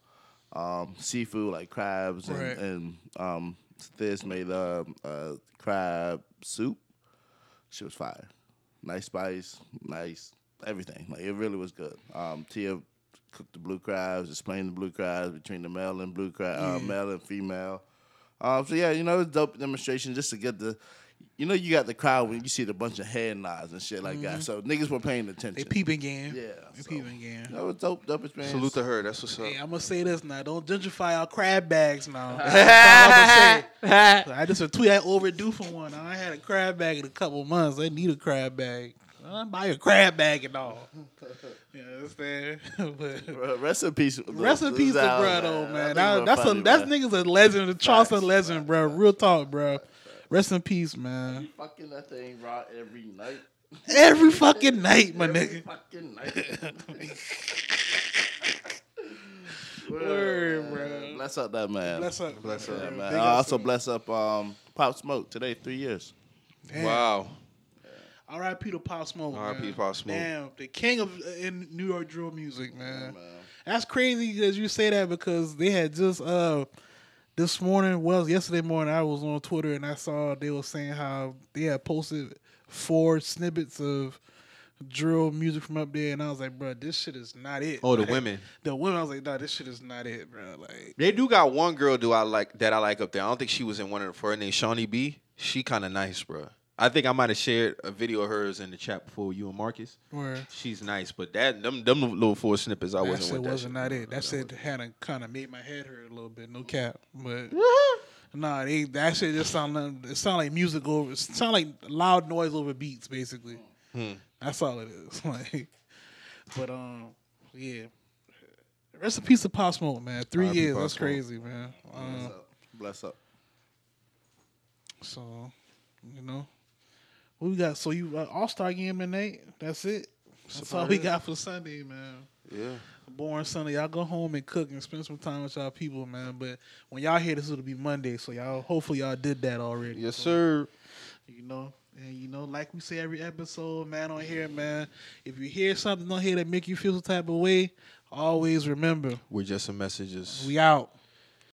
C: um, seafood like crabs and,
A: Right.
C: and um, Thiz made a, uh, crab soup. She was fire. Nice spice, nice everything. Like it really was good. Um, Tia cooked the blue crabs, explain the blue crabs between the male and blue crab, uh, male and female. Um, so yeah, you know, it's dope demonstration just to get the, you know, you got the crowd when you see the bunch of head nods and shit like that. So niggas were paying attention.
A: They peeping game.
C: Yeah,
A: they
C: so-
A: peeping game.
C: That was dope, dope experience.
B: Salute to her. That's what's up.
A: Hey, I'm gonna say this now. Don't gentrify our crab bags now. I'ma say. I just a tweet I overdue for one. I had a crab bag in a couple months. I need a crab bag. I buy a crab bag and all. You understand? but
C: Rest in peace.
A: rest in peace to bro though, man.
C: That
A: That- that's
C: funny,
A: a that's
C: man.
A: niggas a legend, a Charleston
C: Facts,
A: legend, bro. Real talk, bro. Rest in peace, man.
C: Fucking that thing raw every night.
A: Every fucking night, my
C: Every
A: nigga.
C: fucking night.
A: Word, bro.
C: Bless up that man.
A: Bless up,
B: Bless
A: man.
B: up.
C: Yeah, man. I also bless up um, Pop Smoke today, three years.
A: Damn.
B: Wow.
A: R.I.P. to Pop Smoke.
B: R.I.P. Pop Smoke.
A: Damn, the king of uh, in New York drill music, man.
C: man.
A: That's crazy because you say that because they had just uh this morning, well, yesterday morning, I was on Twitter and I saw they were saying how they had posted four snippets of drill music from up there, and I was like, bro, this shit is not it.
B: Oh, the
A: Like,
B: women.
A: The women, I was like, nah, this shit is not it, bro. Like,
B: They do got one girl do I like that I like up there. I don't think she was in one of the for her name Shawnee B. She kind of nice, bro. I think I might have shared a video of hers in the chat before you and Marcus.
A: where
B: She's nice, but that them them little four snippets I wasn't
A: shit
B: with that
A: wasn't
B: shit.
A: not it. That shit had a, kind of made my head hurt a little bit. No cap, but nah, they that shit just sound like, it sound like music over. It sound like loud noise over beats, basically.
B: Hmm.
A: That's all it is. Like, but um, yeah. Rest in peace to Pop Smoke, man. Three years, that's
B: Smoke.
A: crazy, man.
C: Bless
A: Um,
C: up. Bless up.
A: so, you know, we got? So you uh, All Star game tonight. That's it. That's all we
B: it.
A: got for Sunday, man.
B: Yeah.
A: Boring Sunday. Y'all go home and cook and spend some time with y'all people, man. But when y'all hear this, it'll be Monday. So y'all, hopefully, y'all did that already.
B: Yes,
A: So,
B: sir.
A: You know, and you know, like we say every episode, man, on here, man. If you hear something on here that make you feel some type of way, always remember
B: We're just some messages.
A: we out.